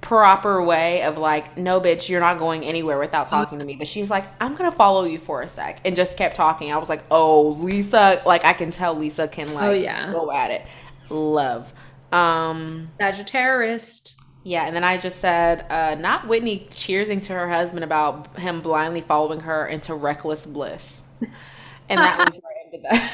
proper way of like, "No, bitch, you're not going anywhere without talking to me." But she's like, "I'm gonna follow you for a sec," and just kept talking. I was like, "Oh, Lisa! Like, I can tell Lisa can like Oh, yeah. go at it." Love. Um, Sagittarius. yeah, and then I just said, uh, not Whitney cheersing to her husband about him blindly following her into reckless bliss. And that was where I ended that.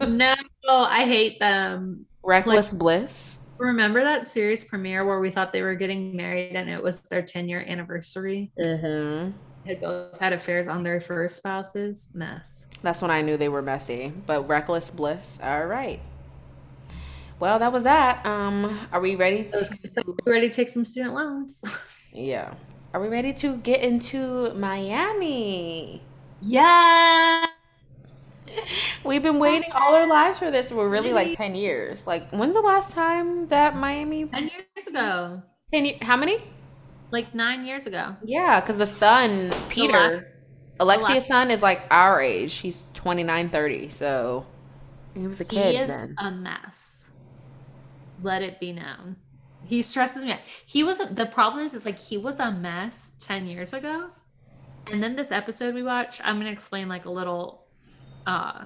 no, I hate them. reckless bliss? Remember that series premiere where we thought they were getting married and it was their 10 year anniversary? Mm-hmm. They had both had affairs on their first spouses. Mess. That's when I knew they were messy. But reckless bliss, all right. Well, that was that. Um, are we ready to? We ready to take some student loans? Yeah. Are we ready to get into Miami? yeah. We've been waiting all our lives for this. We're really like ten years. Like, when's the last time that Miami? 10 years ago. Ten ye- How many? Like nine years ago. Yeah, because the son, Peter, Alexia's son is like our age. He's 29, 30. So he was a He kid is then. a mess. Let it be known. He stresses me out. He was the problem is is like he was a mess 10 years ago. And then this episode we watch, I'm gonna explain like a little uh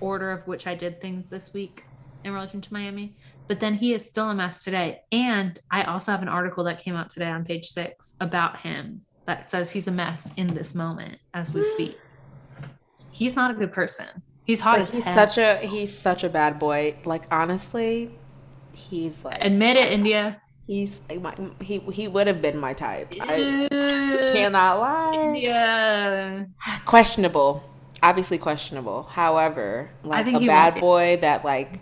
order of which I did things this week in relation to Miami. But then he is still a mess today. And I also have an article that came out today on page six about him that says he's a mess in this moment as we speak. He's not a good person. He's hot But as he's hell. such a he's such a bad boy. Like honestly, he's like Admit it, India. he's like my, he he would have been my type. I cannot lie. Yeah. Questionable. Obviously questionable. However, like a bad won't- boy that like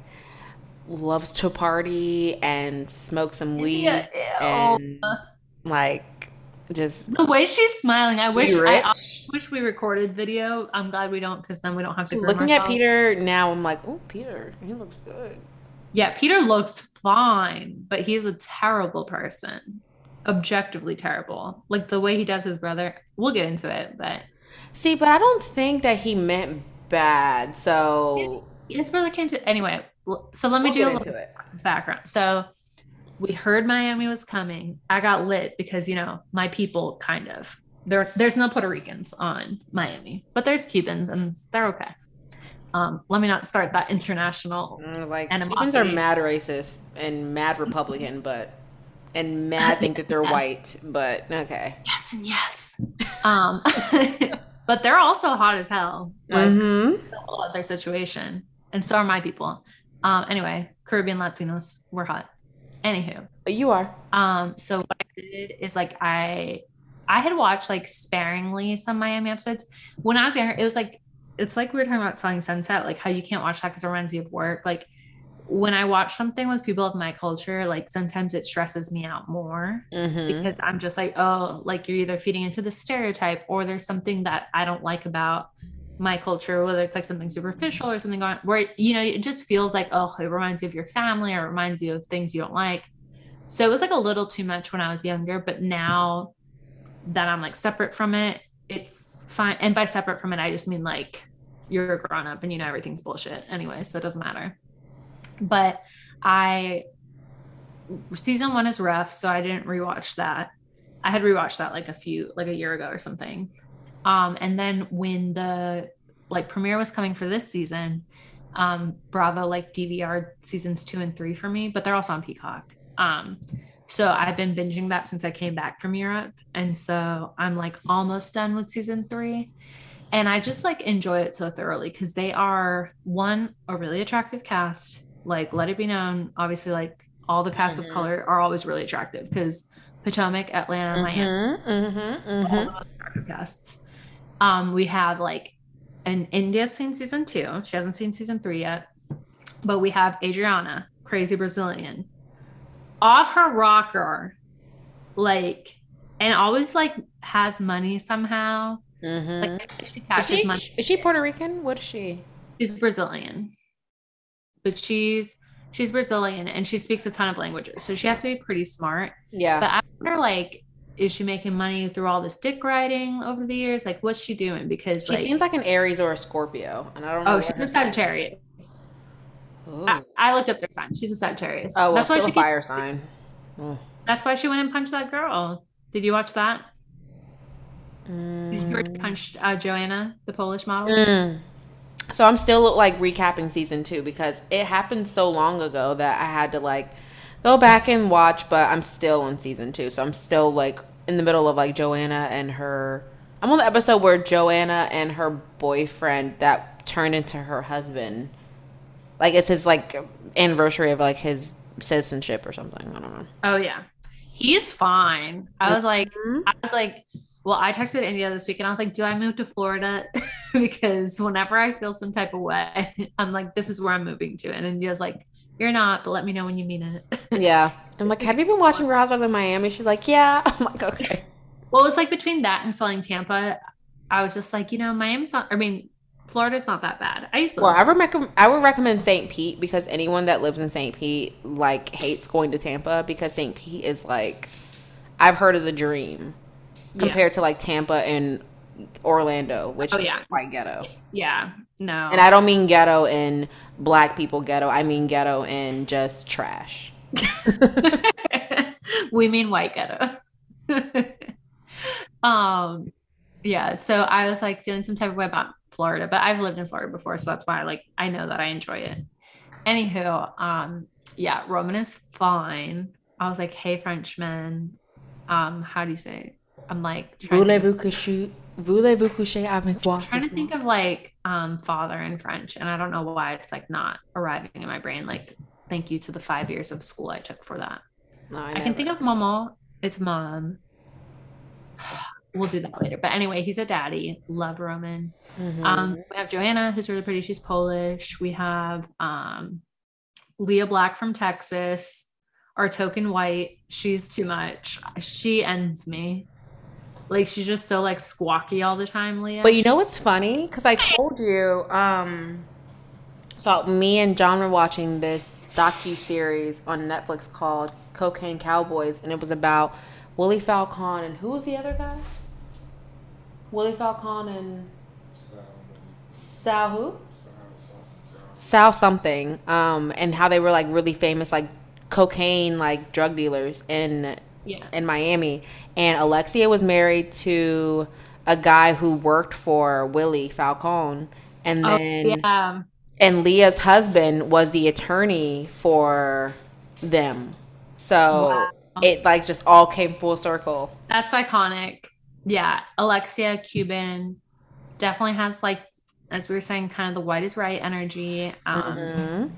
loves to party and smoke some weed Yeah, and like just The way she's smiling, I wish I. I wish we recorded video. I'm glad we don't because then we don't have to. Looking at. Peter now, I'm like, oh, Peter, he looks good. Yeah, Peter looks fine, but he's a terrible person. Objectively terrible. Like the way he does his brother. We'll get into it, but See, but I don't think that he meant bad. So his brother came to anyway. So let me do a little it. background. So we heard Miami was coming. I got lit because you know my people kind of there. There's no Puerto Ricans on Miami, but there's Cubans and they're okay. Um, let me not start that international. Mm, Like Animosity. Cubans are mad racist and mad Republican, but and mad think that they're Yes. white. But okay. Yes and yes. Um, but they're also hot as hell. Like Mm-hmm. I love their situation, and so are my people. Um, anyway, Caribbean Latinos, we're hot. Anywho, You are. Um, so what I did is like I I had watched like sparingly some Miami episodes. When I was younger, it was like it's like we were talking about Selling Sunset, like how you can't watch that because it reminds you of work. Like when I watch something with people of my culture, like sometimes it stresses me out more Mm-hmm. because I'm just like, oh, like you're either feeding into the stereotype or there's something that I don't like about my culture, whether it's like something superficial or something going where you know it just feels like, oh, it reminds you of your family or it reminds you of things you don't like. So it was like a little too much when I was younger, but now that I'm like separate from it, it's fine. And by separate from it, I just mean like you're a grown up and you know everything's bullshit anyway, so it doesn't matter. But I season one is rough, so I didn't rewatch that. I had rewatched that like a few like a year ago or something. Um, and then when the like premiere was coming for this season, um, Bravo like DVR seasons two and three for me, but they're also on Peacock. Um, so I've been binging that since I came back from Europe. And so I'm like almost done with season three. And I just like enjoy it so thoroughly because they are one, a really attractive cast. Like, let it be known, obviously, like all the cast Mhm. of color are always really attractive because Potomac, Atlanta, Miami, Mm-hmm, mm-hmm, attractive casts. Um, we have like, and India's seen season two. She hasn't seen season three yet. But we have Adriana, crazy Brazilian, off her rocker, like, and always like has money somehow. mm-hmm. Like she Is she, money. is she Puerto Rican? What is she? She's Brazilian, but she's she's Brazilian and she speaks a ton of languages, so she has to be pretty smart. Yeah. But I wonder, like, is she making money through all this dick riding over the years? Like, what's she doing? Because she like, seems like an Aries or a Scorpio, and I don't know. oh, she's a. Sagittarius. I, I looked up their sign. She's a Sagittarius. oh, well, that's why she a fire sign. Mm. That's why she went and punched that girl. Did you watch that? Did you hear she Mm. punched uh, Joanna, the Polish model? Mm. So I'm still like recapping season two because it happened so long ago that I had to like go back and watch, but I'm still on season two. So I'm still like in the middle of like Joanna and her. I'm on the episode where Joanna and her boyfriend that turned into her husband. Like it's his like anniversary of like his citizenship or something. I don't know. Oh yeah, he's fine. I was like, Mhm. I was like, well, I texted India this week and I was like, do I move to Florida? because whenever I feel some type of way, I'm like, this is where I'm moving to. And India's like, you're not, but let me know when you mean it. Yeah. I'm like, have you been watching Housewives of Miami? She's like, yeah. I'm like, okay. well, it's like between that and selling Tampa, I was just like, you know, Miami's not, I mean, Florida's not that bad. I used to Well, I would recommend I would recommend St. Pete because anyone that lives in St. Pete like hates going to Tampa because St. Pete is like I've heard is a dream Yeah. compared to like Tampa and Orlando, which Oh, is yeah. quite ghetto. Yeah, no. And I don't mean ghetto in black people ghetto. I mean ghetto in just trash. we mean white ghetto. um, yeah. So I was like feeling some type of way about Florida, but I've lived in Florida before, so that's why like I know that I enjoy it. Anywho, um, yeah, Roman is fine. I was like, hey Frenchman, um, how do you say? It? I'm like trying to, Voulez-vous coucher voulez-vous coucher avec moi? trying to think of like um father in French, and I don't know why it's like not arriving in my brain. Like, thank you to the five years of school I took for that. No, I can think of Momo. It's mom. We'll do that later. But anyway, he's a daddy. Love Roman. Mhm. Um, we have Joanna, who's really pretty. She's Polish. We have um, Lea Black from Texas. Our token white. She's too much. She ends me. Like she's just so like squawky all the time, Lea. But you know what's funny? Because I told you, um, so me and John were watching this docu series on Netflix called Cocaine Cowboys, and it was about Willy Falcon and who was the other guy? Willy Falcon and Sal who? Sal something, um, and how they were like really famous, like cocaine, like drug dealers in yeah. in Miami, and Alexia was married to a guy who worked for Willie Falcone, and Oh, then yeah. and Lea's husband was the attorney for them. So Wow. it like just all came full circle. That's iconic. Yeah. Alexia Cuban definitely has like, as we were saying, kind of the white is right energy. Um, Mhm.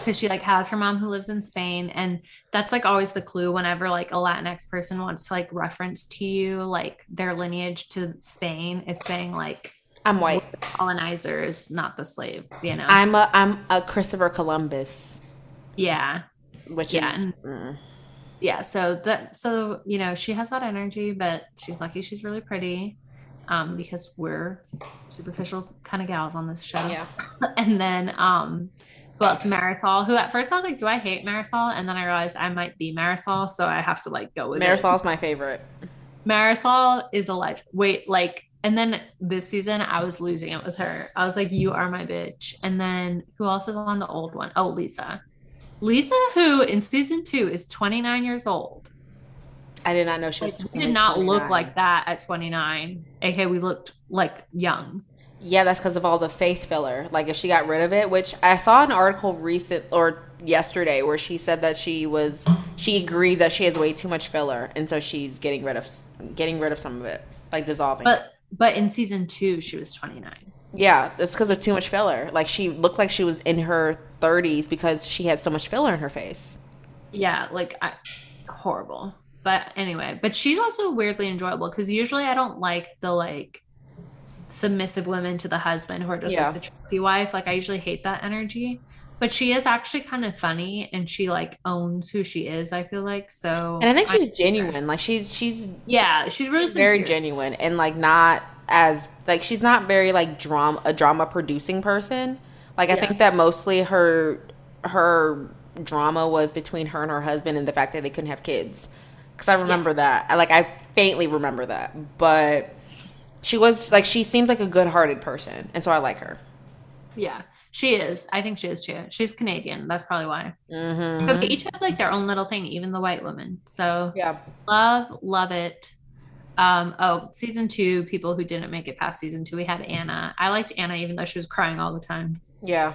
Because she like has her mom who lives in Spain and that's like always the clue whenever like a Latinx person wants to like reference to you like their lineage to Spain it's saying like I'm white. colonizers not the slaves you know I'm a I'm a Christopher Columbus, yeah which Yeah. is mm. yeah so that so you know she has that energy but she's lucky she's really pretty um because we're superficial kind of gals on this show yeah. and then um well it's Marysol who at first I was like do I hate Marysol and then I realized I might be Marysol so I have to like go with it Marysol's my favorite. Marysol is a legend. Wait, like, and then this season I was losing it with her. I was like, "You are my bitch." And then who else is on the old one? Oh, Lisa. Lisa, who in season two is 29 years old. I did not know she was. Like, did not look like that at 29. Okay, we looked like young. Yeah, that's because of all the face filler. Like if she got rid of it, which I saw an article recent or yesterday where she said that she was she agrees that she has way too much filler, and so she's getting rid of getting rid of some of it, like dissolving. it. But but in season two, she was 29. yeah, it's because of too much filler. Like she looked like she was in her 30s because she had so much filler in her face. Yeah, like I, horrible. But anyway, but she's also weirdly enjoyable because usually I don't like the like submissive women to the husband who are just Yeah. like the trophy wife. Like I usually hate that energy. But she is actually kind of funny and she like owns who she is, I feel like. So And I think she's her. genuine. Like she's she's Yeah, she's really she's very genuine and like not as like she's not very like drama a drama producing person. Like I Yeah. think that mostly her her drama was between her and her husband and the fact that they couldn't have kids. Cuz I remember that. I like I faintly remember that. But she was like she seems like a good-hearted person and so I like her. Yeah, she is. I think she is too. She's Canadian. That's probably why. Mhm. But they each have like their own little thing, even the white woman. So Yeah. love, love it. Um, oh, season two, people who didn't make it past season two, we had Anna. I liked Anna even though she was crying all the time. Yeah.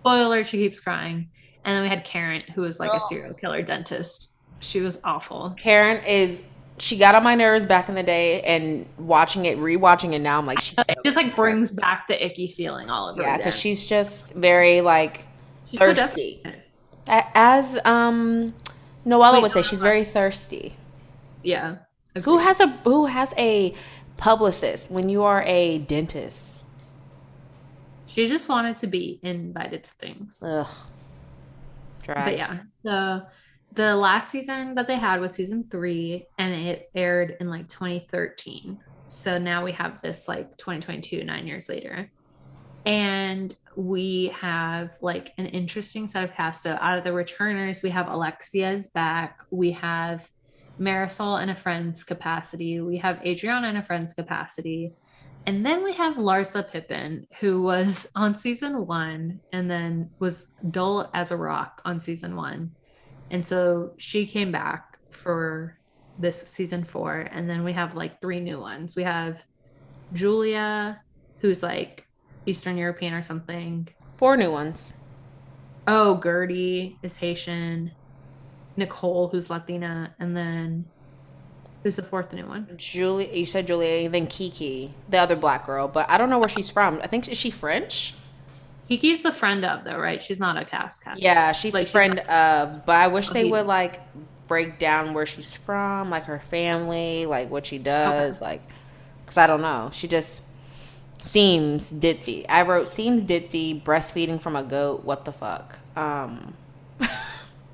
Spoiler, she keeps crying. And then we had Karen, who was like a Oh. serial killer dentist. She was awful. Karen is she got on my nerves back in the day and watching it rewatching it now I'm like she's so It just like brings back the icky feeling all over Yeah, because she's just very like She's so thirsty. a- as um Noella Wait, would say, no, she's no. very thirsty. Yeah. Who has a who has a publicist when you are a dentist? She just wanted to be invited to things. Ugh. Drag. But yeah, the the last season that they had was season three, and it aired in like 2013. So now we have this like 2022, nine years later, and we have like an interesting set of cast. So out of the returners, we have Alexia's back. We have Marysol in a friend's capacity. We have Adriana in a friend's capacity. And then we have Larsa Pippen, who was on season one and then was dull as a rock on season one. And so she came back for this season four. And then we have like three new ones. We have Julia, who's like Eastern European or something. Four new ones. Oh, Guerdy is Haitian. Nicole, who's Latina. And then who's the fourth new one? Julie, you said Julia, then Kiki, the other black girl, but I don't know where she's from. I think is she French? Kiki's the friend of, though, right? She's not a cast cat. Yeah, she's Like, a she's friend of, but I wish they he- would like break down where she's from, like her family, like what she does, like, because I don't know. She just seems ditzy. I wrote seems ditzy, breastfeeding from a goat. What the fuck? Um,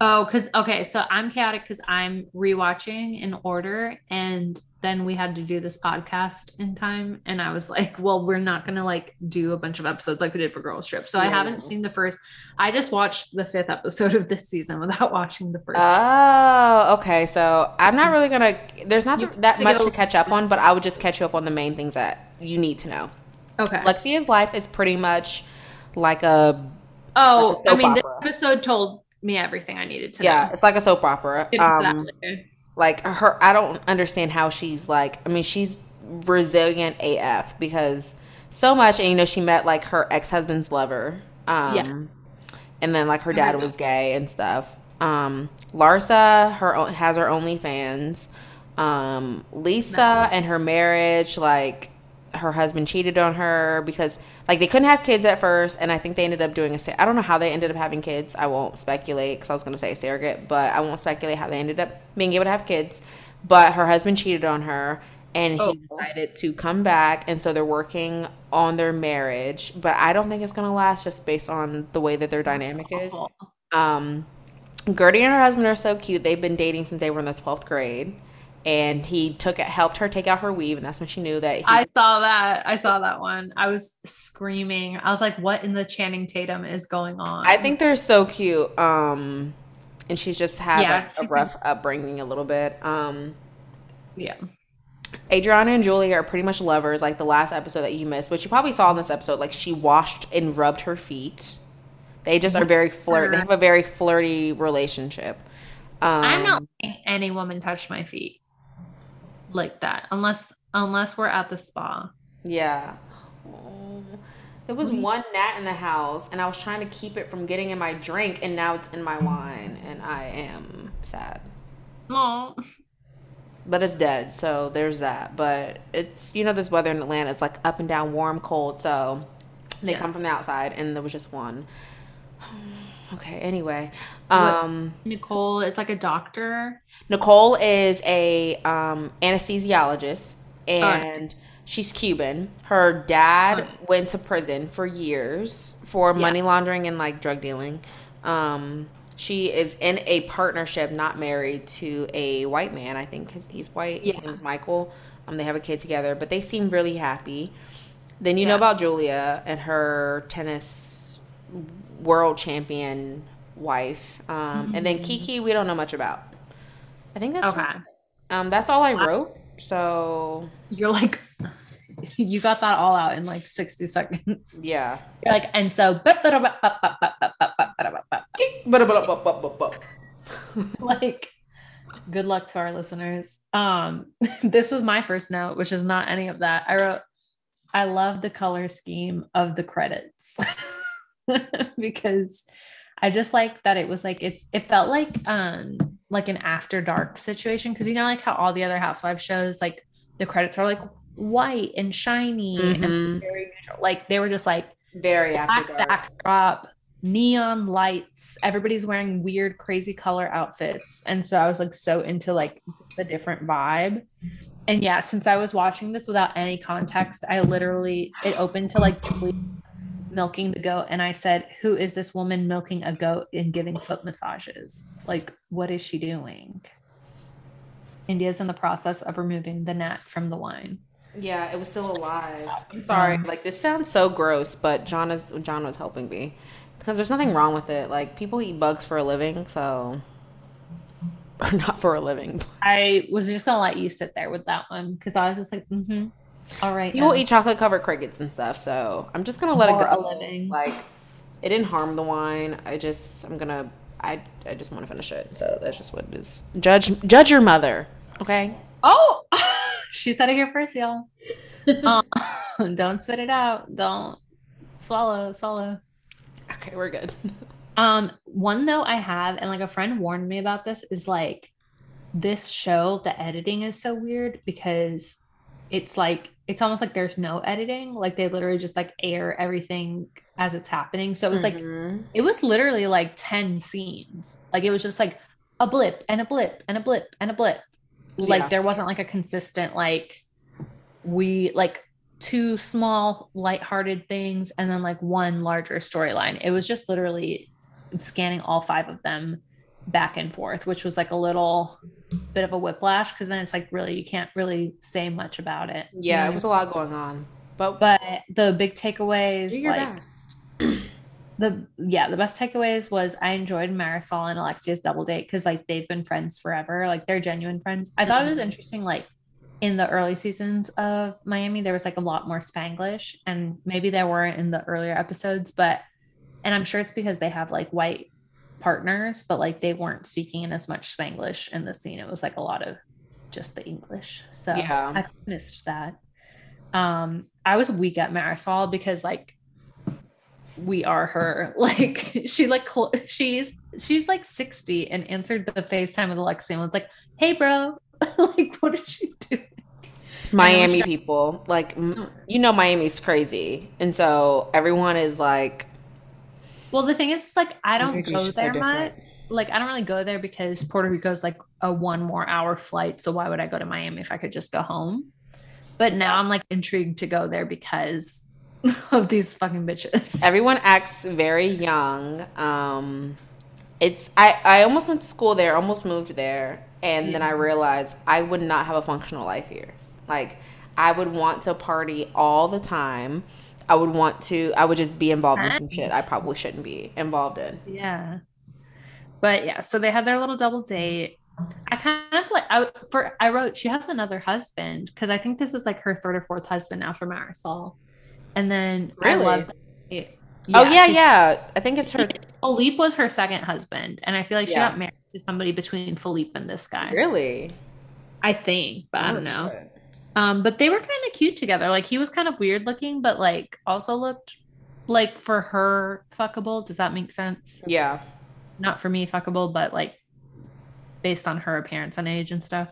Oh, because okay, so I'm chaotic because I'm rewatching in order, and then we had to do this podcast in time, and I was like, well, we're not gonna like do a bunch of episodes like we did for Girls Trip, so I haven't seen the first. I just watched the fifth episode of this season without watching the first. oh, okay. So I'm not really gonna. There's not You that much go- to catch up on, but I would just catch you up on the main things that you need to know. okay. Lexia's life is pretty much like a oh, like a soap I mean, this episode told me everything I needed to yeah, know. it's like a soap opera. Get into that Um. Like her i don't understand how she's like i mean she's resilient af because so much and you know she met like her ex-husband's lover um Yes. and then like her dad was gay and stuff. Um larsa her own, has her onlyfans. Um lisa and her marriage like her husband cheated on her because like they couldn't have kids at first and i think they ended up doing a i don't know how they ended up having kids. I won't speculate because i was going to say surrogate but i won't speculate how they ended up being able to have kids. But her husband cheated on her and Oh. he decided to come back and so they're working on their marriage. But i don't think it's going to last just based on the way that their dynamic is. Um, Guerdy and her husband are so cute. They've been dating since they were in the twelfth grade, and he took it, helped her take out her weave, and that's when she knew that. He, I saw that. I saw that one. I was screaming. I was like, what in the Channing Tatum is going on? I think they're so cute. Um, and she's just had Yeah, like, a rough upbringing a little bit. Um, yeah. Adriana and Julia are pretty much lovers. Like the last episode that you missed, which you probably saw in this episode, like she washed and rubbed her feet. They just are very flirt. They have a very flirty relationship. Um, I'm not letting any woman touch my feet like that unless unless we're at the spa. Yeah. There was one gnat in the house, and I was trying to keep it from getting in my drink, and now it's in my wine, and I am sad. Oh, But it's dead, so there's that. But it's you know this weather in Atlanta, it's like up and down, warm, cold. So they Yeah. come from the outside, and there was just one. Okay. Anyway, What- um, Nicole is like a doctor. Nicole is a um, anesthesiologist, and she's Cuban. Her dad went to prison for years for Yeah. money laundering and like drug dealing. Um, she is in a partnership, not married to a white man. I think because he's white. His Yeah. name is Michael. Um, they have a kid together, but they seem really happy. Then you know about Julia and her tennis world champion wife, um, and then Kiki. We don't know much about. I think that's Okay. um, that's all I wrote. So You're like you got that all out in like 60 seconds. yeah. You're like, and so like good luck to our listeners. Um this was my first note, which is not any of that. I wrote I love the color scheme of the credits because I just like that it was like it's it felt like um like an after dark situation because you know like how all the other housewives shows like the credits are like white and shiny Mhm. and very neutral. like they were just like Very after dark. backdrop, neon lights. Everybody's wearing weird, crazy color outfits, and so I was like so into like the different vibe. And yeah, since I was watching this without any context, I literally it opened to like Julie milking the goat, and I said, "Who is this woman milking a goat and giving foot massages? Like, what is she doing?" India's in the process of removing the gnat from the wine. Yeah, it was still alive. I'm sorry. Like this sounds so gross, but John is John was helping me because there's nothing wrong with it. Like people eat bugs for a living, so or not for a living. I was just gonna let you sit there with that one because I was just like, mm-hmm. All right. People now. eat chocolate covered crickets and stuff, so I'm just gonna let For it a go. living. Like it didn't harm the wine. I just I'm gonna I I just want to finish it. So that's just what it is. Judge judge your mother, okay? Oh, she said it here first, y'all. um, don't spit it out. Don't swallow, swallow. Okay, we're good. Um, one note I have, and like a friend warned me about this, is like this show, the editing is so weird because it's like it's almost like there's no editing. Like they literally just like air everything as it's happening. So it was like Mhm. it was literally like 10 scenes. Like it was just like a blip and a blip and a blip and a blip. Like Yeah. there wasn't like a consistent like we like two small lighthearted things and then like one larger storyline. It was just literally scanning all five of them back and forth, which was like a little bit of a whiplash because then it's like really you can't really say much about it. you yeah, know? it was a lot going on, but, but the big takeaways do your like best. the yeah the best takeaways was i enjoyed marysol and alexia's double date because like they've been friends forever like they're genuine friends i thought it was Mhm. interesting like in the early seasons of miami there was like a lot more spanglish and maybe there weren't in the earlier episodes but and i'm sure it's because they have like white partners but like they weren't speaking in as much spanglish in the scene. It was like a lot of just the english. So Yeah. i missed that. Um i was weak at marysol because like we are her. Like she like cl- she's she's like 60 and answered the facetime with alexia and was like hey bro. Like what did she do Miami people, like you know, Miami's crazy, and so everyone is like, well the thing is like i don't Energy's go just so there much like i don't really go there because puerto Rico is like a one more hour flight so why would i go to miami if i could just go home but now i'm like intrigued to go there because of these fucking bitches everyone acts very young. Um, it's I I almost went to school there, almost moved there, and then I realized I would not have a functional life here. Like I would want to party all the time. I would want to. I would just be involved in some shit I probably shouldn't be involved in. Yeah. But yeah, so they had their little double date. I kind of like I for I wrote she has another husband because I think this is like her third or fourth husband now for Marysol. And then I Really? love that- oh yeah, yeah. I think it's her. Philippe was her second husband, and I feel like she Yeah. got married to somebody between Philippe and this guy. Really? I think, but I Oh, don't know. shit. Um, but they were kind of cute together. Like he was kind of weird looking, but like also looked like for her fuckable. Does that make sense? Yeah. Not for me fuckable, but like based on her appearance and age and stuff.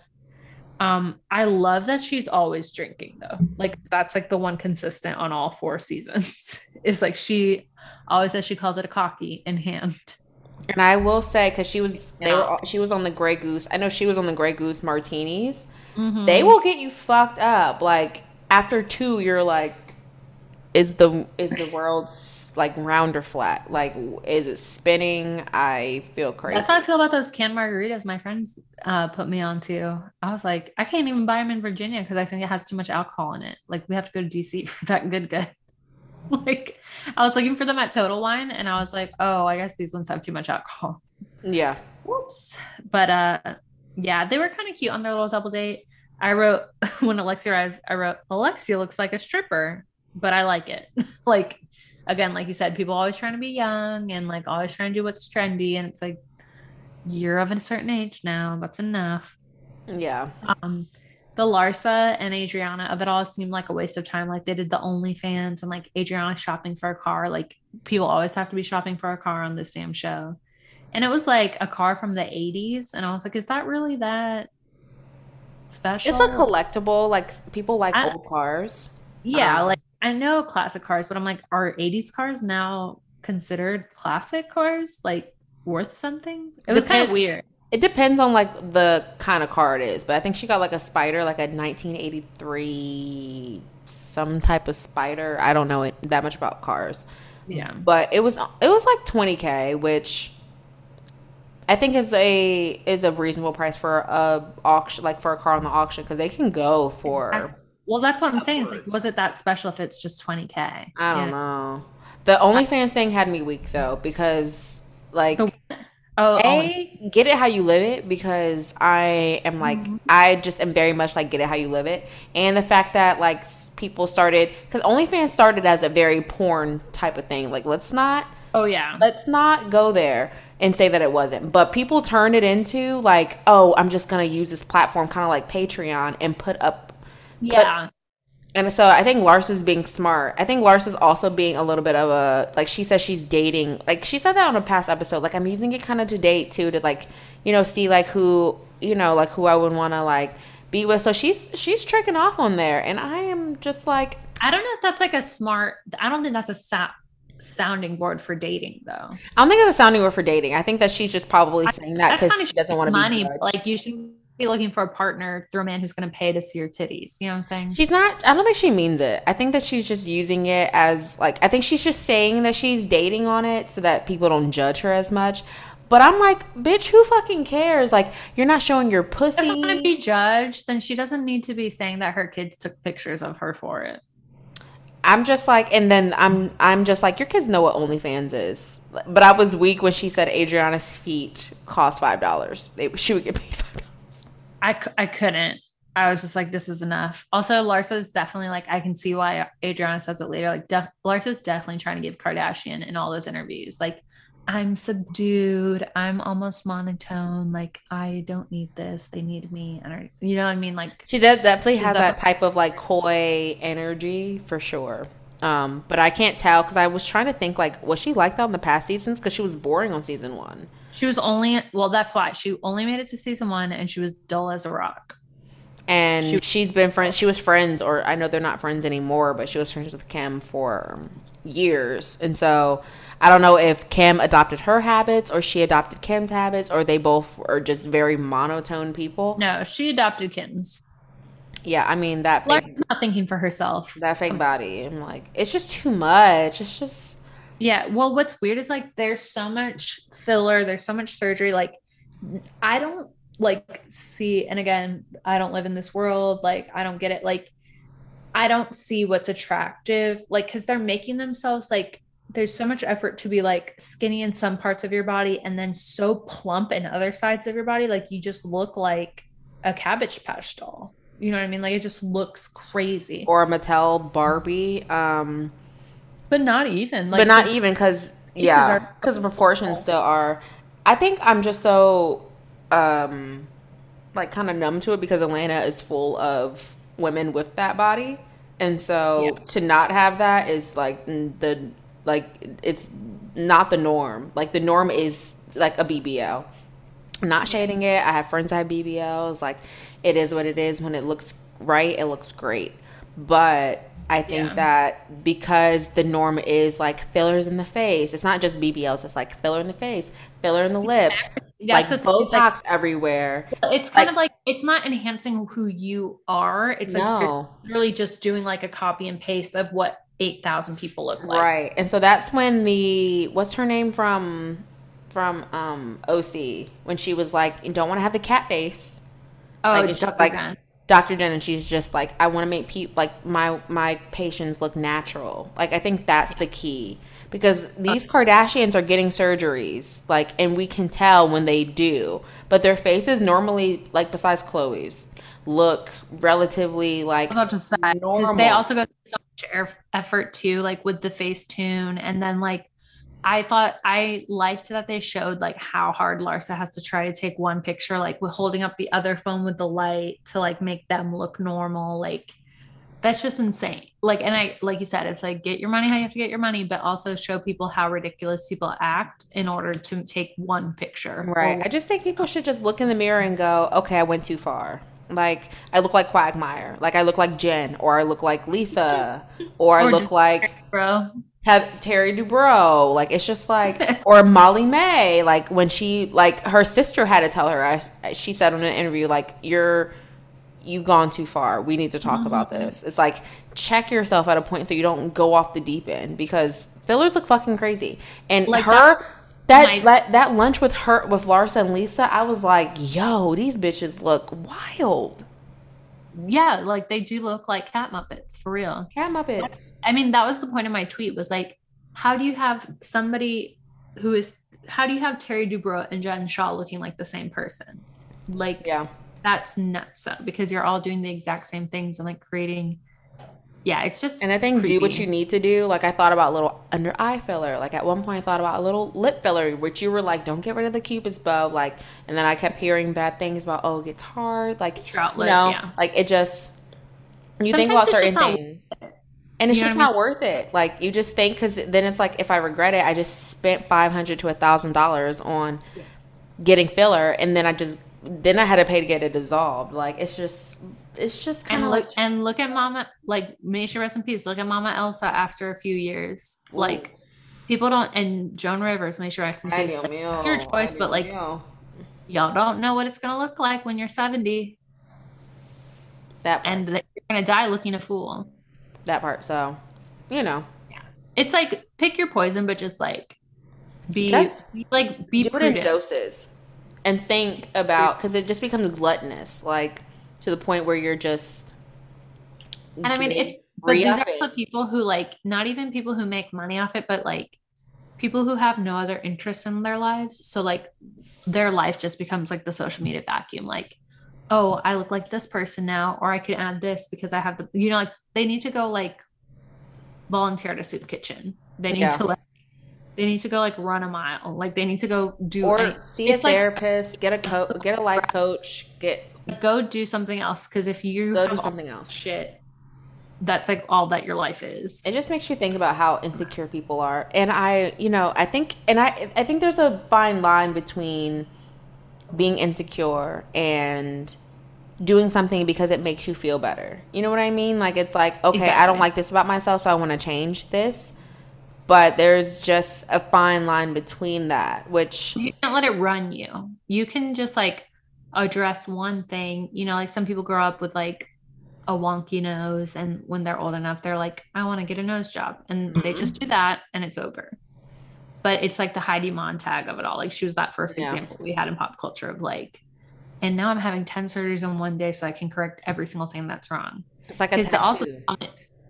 Um, I love that she's always drinking though. Like that's like the one consistent on all four seasons. is like she always says she calls it a cocky in hand. And I will say, because she was, they Yeah. were, she was on the Grey Goose. I know she was on the Grey Goose martinis. Mhm. They will get you fucked up. Like after two, you're like, is the is the world like round or flat? Like, is it spinning? I feel crazy. That's how I feel about those canned margaritas my friends uh, put me on to. I was like, I can't even buy them in Virginia because I think it has too much alcohol in it. Like, we have to go to DC for that good, good. like, I was looking for them at Total Wine and I was like, oh, I guess these ones have too much alcohol. yeah. Whoops. But uh, yeah, they were kind of cute on their little double date. I wrote, when Alexia arrived, I wrote, Alexia looks like a stripper, but I like it. like, again, like you said, people always trying to be young and like always trying to do what's trendy. And it's like, you're of a certain age now. That's enough. Yeah. Um, the Larsa and Adriana of it all seemed like a waste of time. Like they did the OnlyFans and like Adriana shopping for a car. Like people always have to be shopping for a car on this damn show. And it was like a car from the 80s. And I was like, is that really that special? It's a collectible. Like people like I- old cars. Yeah, Um, like I know classic cars, but I'm like, are 80s cars now considered classic cars? Like worth something? It was kind of weird. It depends on like the kind of car it is, but I think she got like a spider, like a 1983 some type of spider. I don't know it, that much about cars, Yeah. but it was it was like 20k, which I think is a is a reasonable price for a auction, like for a car on the auction, because they can go for Well, that's what I'm saying. It's like, was it that special if it's just 20K? I don't Yeah. know. The OnlyFans thing had me weak though because like. Oh, oh, A, get it how you live it because I am like Mhm. I just am very much like get it how you live it, and the fact that like people started because OnlyFans started as a very porn type of thing. Like let's not oh yeah. let's not go there and say that it wasn't, but people turned it into like oh I'm just gonna use this platform kind of like Patreon and put up Yeah. and so I think Lars is being smart. I think Lars is also being a little bit of a like she says she's dating. Like she said that on a past episode. Like I'm using it kind of to date too to like you know see like who you know like who I would want to like be with. So she's she's tricking off on there, and I am just like I don't know if that's like a smart, I don't think that's a sa- sounding board for dating though. I don't think it's a sounding board for dating. I think that she's just probably saying that because she doesn't want to be Money, judged. like you should be looking for a partner through a man who's going to pay to see your titties. You know what I'm saying? She's not. I don't think she means it. I think that she's just using it as like. I think she's just saying that she's dating on it so that people don't judge her as much. But I'm like, bitch, who fucking cares? Like, you're not showing your pussy. doesn't want to be judged, then she doesn't need to be saying that her kids took pictures of her for it. I'm just like, and then I'm I'm just like, your kids know what OnlyFans is. But I was weak when she said Adriana's feet cost five dollars. She would get paid five dollars. I, couldn't. I was just like, this is enough. Also, Larsa is definitely like, I can see why Adriana says it later. Like, def- Larsa's definitely trying to give Kardashian in all those interviews. Like, I'm subdued. I'm almost monotone. Like, I don't need this. They need me. And you know what I mean? Like, She did definitely has that definitely- type of like coy energy for sure. Um, but I can't tell because I was trying to think like, was she like that on the past seasons? Because she was boring on season one. she was only, well, that's why she only made it to season one and she was dull as a rock. and She- she's been friends she was friends or i know they're not friends anymore but she was friends with kim for years and so i don't know if kim adopted her habits or she adopted kim's habits or they both are just very monotone people No, she adopted Kim's. yeah i mean that fake not thinking for herself. that fake body i'm like it's just too much it's just Yeah. Well, what's weird is like there's so much filler, there's so much surgery. Like, I don't like see, and again, I don't live in this world. Like, I don't get it. Like, I don't see what's attractive. Like, because they're making themselves like there's so much effort to be like skinny in some parts of your body and then so plump in other sides of your body. Like, you just look like a cabbage patch doll. You know what I mean? Like, it just looks crazy. or a mattel barbie um but not even. Like, but not even because yeah, because the proportions still are. I think I'm just so um like kind of numb to it because Atlanta is full of women with that body. And so yeah. to not have that is like the like it's not the norm. Like the norm is like a BBL. not shading it. I have friends that have BBLs. Like it is what it is. When it looks right, it looks great. But I think yeah. that because the norm is like fillers in the face, it's not just BBLs, it's like filler in the face, filler in the lips, like Botox like, everywhere. It's kind like, of like it's not enhancing who you are. It's like no. you're really just doing like a copy and paste of what eight thousand people look like. Right, and so that's when the what's her name from from um OC when she was like, "You don't want to have the cat face." Oh, like, Dr. like Dr. Jen, and she's just like, I want to make people like my my patients look natural. Like I think that's the key because these Kardashians are getting surgeries, like, and we can tell when they do, but their faces normally, like, besides Khloe's, look relatively like I was about to say because they also go so much effort too, like with the Facetune, and then like I thought I liked that they showed like how hard Larsa has to try to take one picture, like with holding up the other phone with the light to like make them look normal. Like that's just insane. Like, and I, like you said, it's like get your money how you have to get your money, but also show people how ridiculous people act in order to take one picture. Right. Or- I just think people should just look in the mirror and go, okay, I went too far. Like I look like Quagmire, like I look like Jen, or I look like Lisa, or, or I look like bro have Terry Dubrow. Like it's just like or Molly Mae, Like when she like her sister had to tell her. I, she said in an interview like you're you've gone too far. We need to talk mm-hmm. about this. It's like check yourself at a point so you don't go off the deep end because fillers look fucking crazy. And like her that that that lunch with her with Larsa and Lisa, I was like, yo, these bitches look wild yeah, like they do look like cat muppets for real. Cat muppets. I mean, that was the point of my tweet was like, how do you have somebody who is how do you have Terry Dubrow and Jen Shah looking like the same person? Like, yeah, that's nuts because you're all doing the exact same things and like creating yeah, it's just. And I think creepy. do what you need to do. Like I thought about little under eye filler. Like at one point, I thought about a little lip filler, which you were like, "Don't get rid of the cupid's bow." Like, and then I kept hearing bad things about, "Oh, it gets hard." Like, Trout you know, yeah. like it just. You Sometimes think about certain things, and it's you just not I mean? worth it. Like you just think because then it's like if I regret it, I just spent five hundred to a thousand dollars on getting filler, and then I just then I had to pay to get it dissolved. Like it's just it's just kind of like and look at Mama like may she rest in peace. Look at Mama Elsa after a few years. Ooh. Like people don't and Joan Rivers may she rest in peace. Like, it's your choice, but like y'all don't know what it's gonna look like when you're 70. That part. and you're gonna die looking a fool. That part. So, you know. Yeah. It's like pick your poison, but just like be, just be like be do prudent. it in doses and think about because it just becomes gluttonous. Like to the point where you're just and I mean it's but these are the people who like not even people who make money off it, but like people who have no other interests in their lives. So like their life just becomes like the social media vacuum. Like, oh, I look like this person now, or I could add this because I have the you know, like they need to go like volunteer to soup kitchen. They need yeah. to like they need to go like run a mile. Like they need to go do or any- see a therapist, like, get a coach, get a life coach, get go do something else because if you go do something else. shit that's like all that your life is. It just makes you think about how insecure people are. And i you know i think and i i think there's a fine line between being insecure and doing something because it makes you feel better. You know what i mean? Like it's like okay exactly. i don't like this about myself so i want to change this. But there's just a fine line between that which you can't let it run you. You can just like address one thing you know like some people grow up with like a wonky nose and when they're old enough they're like i want to get a nose job and mm-hmm. they just do that and it's over. But it's like the heidi montag of it all. Like she was that first yeah. example we had in pop culture of like and now i'm having 10 surgeries in one day so i can correct every single thing that's wrong. It's like a also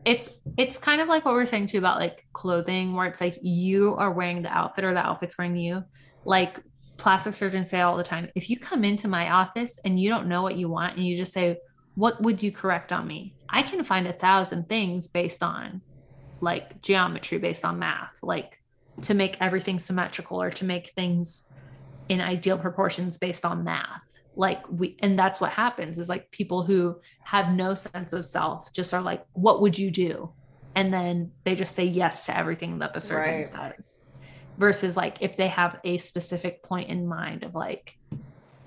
it's it's kind of like what we we're saying too about like clothing where it's like you are wearing the outfit or the outfit's wearing you. Like plastic surgeons say all the time if you come into my office and you don't know what you want and you just say what would you correct on me i can find a thousand things based on like geometry based on math, like to make everything symmetrical or to make things in ideal proportions based on math. Like we, and that's what happens is like people who have no sense of self just are like, what would you do? And then they just say yes to everything that the surgeon Right. says. Versus like if they have a specific point in mind of like,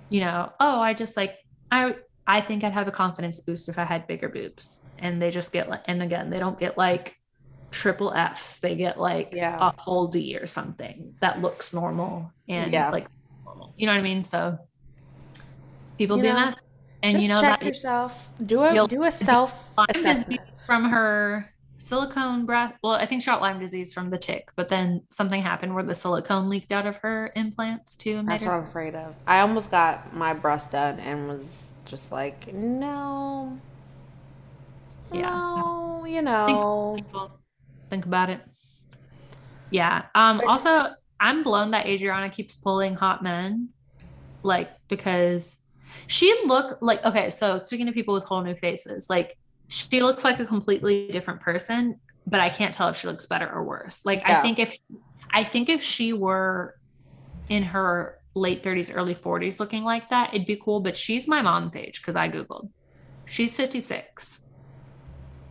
you know, oh, I just like I I think I'd have a confidence boost if I had bigger boobs. And they just get like and again, they don't get like triple Fs. They get like Yeah. a full D or something that looks normal and Yeah. like normal. You know what I mean? So people You be know, a. And you know check that yourself. Do a do a self assessment. from her silicone breath. Well, I think she got Lyme disease from the tick, but then something happened where the silicone leaked out of her implants too. That's what I'm afraid of. I almost got my breast done and was just like, no. Yeah, so- you know. people think about it. Yeah. Um also I'm blown that Adriana keeps pulling hot men. Like because she look like okay, so speaking to people with whole new faces, like she looks like a completely different person, but I can't tell if she looks better or worse. Like I think if I think if she were in her late 30s, early 40s looking like that, it'd be cool. But she's my mom's age because I Googled. She's 56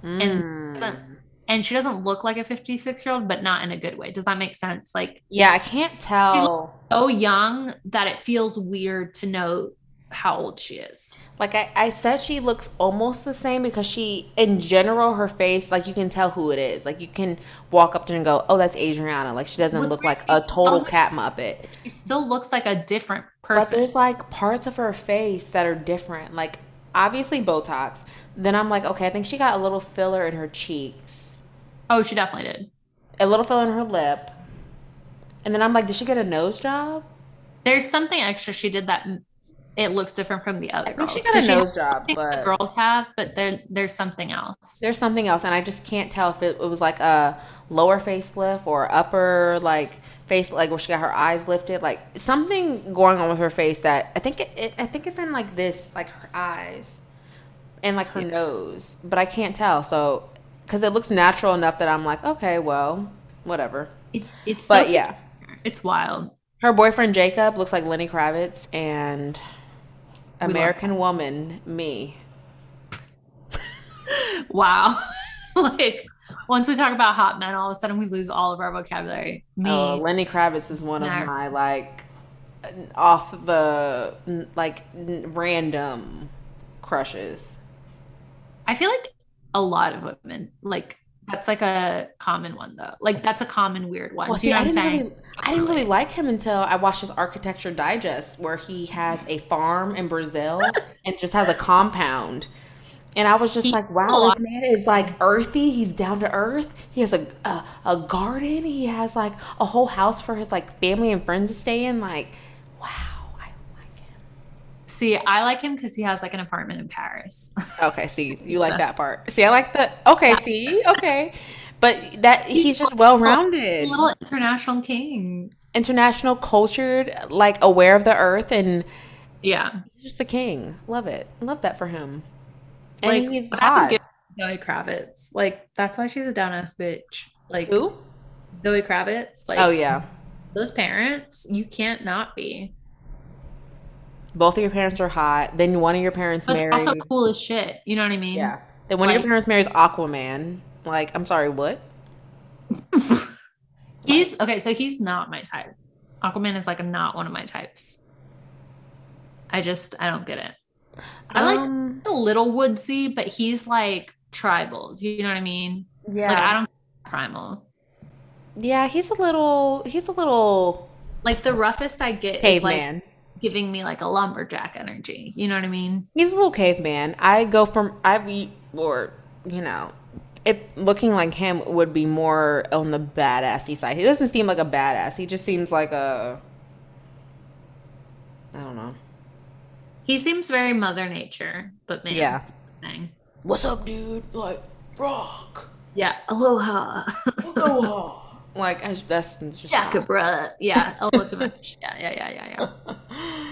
Mm. doesn't- and she doesn't look like a 56 year old, but not in a good way. Does that make sense? Like Yeah, I can't tell. so young that it feels weird to know how old she is. Like I, I said she looks almost the same because she in general her face, like you can tell who it is. Like you can walk up to her and go, Oh, that's Adriana. Like she doesn't Look look like a total cat muppet. She still looks like a different person. But there's like parts of her face that are different. Like obviously Botox. Then I'm like, okay, I think she got a little filler in her cheeks, oh, she definitely did. a little filler in her lip, and then I'm like, did she get a nose job? There's something extra she did that it looks different from the other I think girls. she got a nose job, something the girls have, but there there's something else. there's something else, and I just can't tell if it, it was like a lower facelift or upper like face, like where she got her eyes lifted, like something going on with her face that I think it, it I think it's in like this, like her eyes and like her nose, but I can't tell. So because it looks natural enough that I'm like, okay, well, whatever. It, it's But so- yeah, it's wild. her boyfriend Jacob looks like Lenny Kravitz and American Woman me. Wow. like once we talk about hot men, all of a sudden we lose all of our vocabulary. Me, Oh, Lenny Kravitz is one of my like off the like random crushes. I feel like a lot of women like that's like a common one though. Like that's a common weird one. Well, Do you see, know I didn't saying? really, I didn't really like him until I watched his Architecture Digest, where he has a farm in Brazil and just has a compound. And I was just He- like, wow, this man is like earthy. He's down to earth. He has a, a a garden. He has like a whole house for his like family and friends to stay in. Like, wow, I like him. See, I like him because he has like an apartment in Paris. Okay, see, you like that part. See, I like that. Okay, see, okay, but that he's just well rounded, little international king. international, cultured, like aware of the earth, and Yeah. he's just a king. Love it. Love that for him. And Like he's what I would hot. Zoe Kravitz. Like that's why she's a down ass bitch. Like Who? Zoe Kravitz. Like Oh yeah, those parents, you can't not be. Both of your parents are hot. Then one of your parents But married. also cool as shit. You know what I mean? yeah. Then one of your parents marries Aquaman. Like, I'm sorry, what? He's okay, so he's not my type. Aquaman is like not one of my types. I just I don't get it. I like Um, a little woodsy, but he's like tribal. Do you know what I mean? yeah, Like I don't primal. yeah. He's a little. He's a little Like the roughest I get is like caveman. Giving me like a lumberjack energy. You know what I mean? He's a little caveman. I go from I be or you know, if looking like him would be more on the badassy side. He doesn't seem like a badass. He just seems like a I don't know. He seems very mother nature, but man, Yeah. thing. What's up, dude? Like rock. Yeah. Aloha. Aloha. Like I, that's just Jacobra. Yeah. A little too much. Yeah, yeah, yeah, yeah, yeah.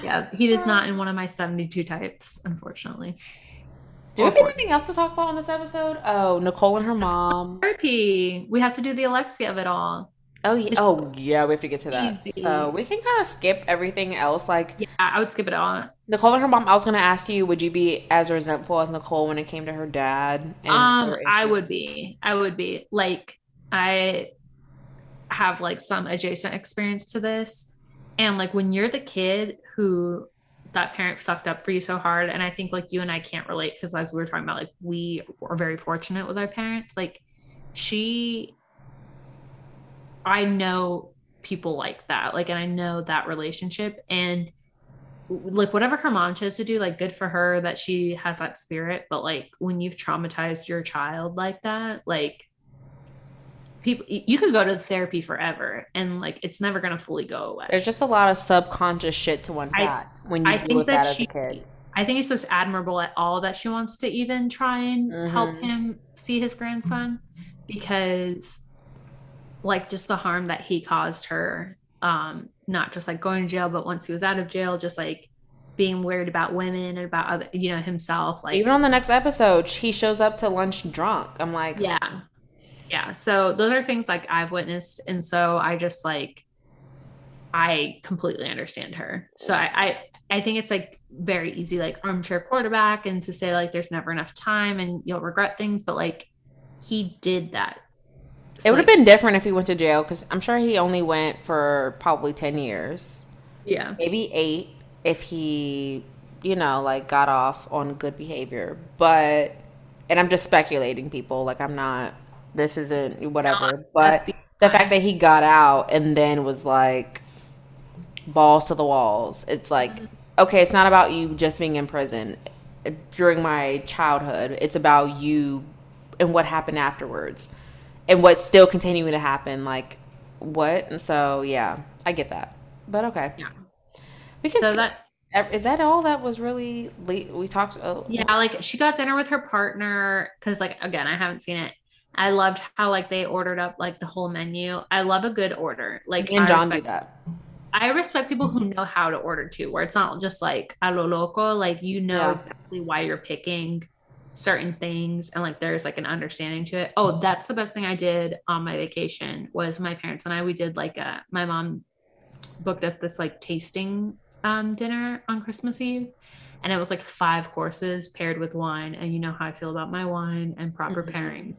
Yeah. He is not in one of my 72 types, unfortunately. Do we have anything else to talk about on this episode? Oh, Nicole and her mom. Therapy. We have to do the Alexia of it all. Oh yeah. Oh yeah. We have to get to that. Easy. So we can kind of skip everything else. Like Yeah, I would skip it all. Nicole and her mom. I was gonna ask you, would you be as resentful as Nicole when it came to her dad? And Um, I would be. I would be. Like, I have like some adjacent experience to this. And like when you're the kid who that parent fucked up for you so hard, and I think like you and I can't relate because as we were talking about, like we are very fortunate with our parents. Like she I know people like that. Like and I know that relationship and like whatever her mom chose to do, like good for her that she has that spirit. But like when you've traumatized your child like that, like people, you could go to therapy forever, and like it's never gonna fully go away. There's just a lot of subconscious shit to unpack when you I deal think with that that, she, as a kid. I think it's just admirable at all that she wants to even try and help Mhm. him see his grandson because like just the harm that he caused her um not just like going to jail but once he was out of jail just like being worried about women and about other you know himself like Even on the next episode, he shows up to lunch drunk. I'm like, yeah yeah so those are things like i've witnessed and so i just like i completely understand her so i i, I think it's like very easy like armchair quarterback and to say like there's never enough time and you'll regret things but like he did that It would have been different if he went to jail because I'm sure he only went for probably 10 years, yeah maybe eight if he, you know, like got off on good behavior. But, and I'm just speculating, people. Like, I'm not, this isn't whatever. But the fact that he got out and then was like balls to the walls, it's like, mm-hmm. okay, it's not about you just being in prison during my childhood, it's about you and what happened afterwards and what's still continuing to happen. Like, what? And so, yeah, I get that. But okay. Yeah. We can. so that is that all that was really le- we talked? Oh, yeah like she got dinner with her partner because like again i haven't seen it i loved how like they ordered up like the whole menu i love a good order like Me and I John do respect- that. I respect people who know how to order too, where it's not just like a lo loco, like you know Yeah. exactly why you're picking certain things and like there's like an understanding to it. Oh, that's the best thing I did on my vacation was my parents and I we did like a my mom booked us this like tasting um dinner on Christmas Eve and it was like five courses paired with wine and you know how I feel about my wine and proper Mhm. pairings.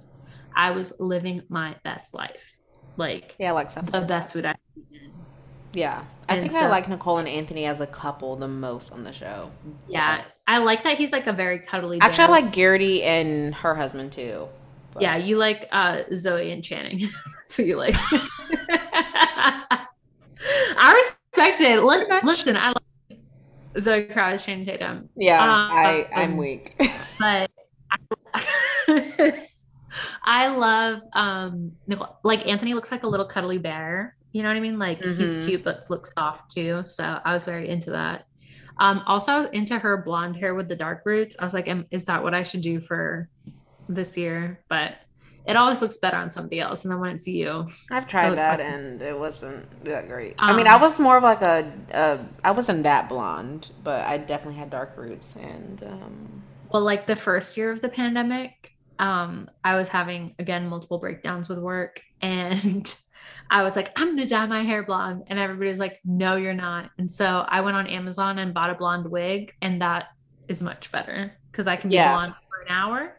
I was living my best life. Like Yeah, like stuff. the best food I Yeah, I And think I like Nicole and Anthony as a couple the most on the show. Yeah, I like that he's like a very cuddly. Actually, I like Garrity and her husband too. But- Yeah, you like uh Zoe and Channing. That's who you like. I respect it. Li- listen, I like Zoe Kravitz, Channing Tatum, yeah. Um, I I'm um, weak. but I, I love um Nicole. Like Anthony looks like a little cuddly bear. You know what I mean? Like he's Mhm. cute but looks soft too. So I was very into that. Um, also, I was into her blonde hair with the dark roots. I was like, is that what I should do for this year? But it always looks better on somebody else. And then when it's you, I've tried that and it wasn't that great. I mean, I Um, was more of like a, a I wasn't that blonde, but I definitely had dark roots and um well, like the first year of the pandemic, um, I was having again multiple breakdowns with work. And I was like, I'm gonna dye my hair blonde. And everybody was like, No, you're not. And so I went on Amazon and bought a blonde wig, and that is much better because I can be Yeah. blonde for an hour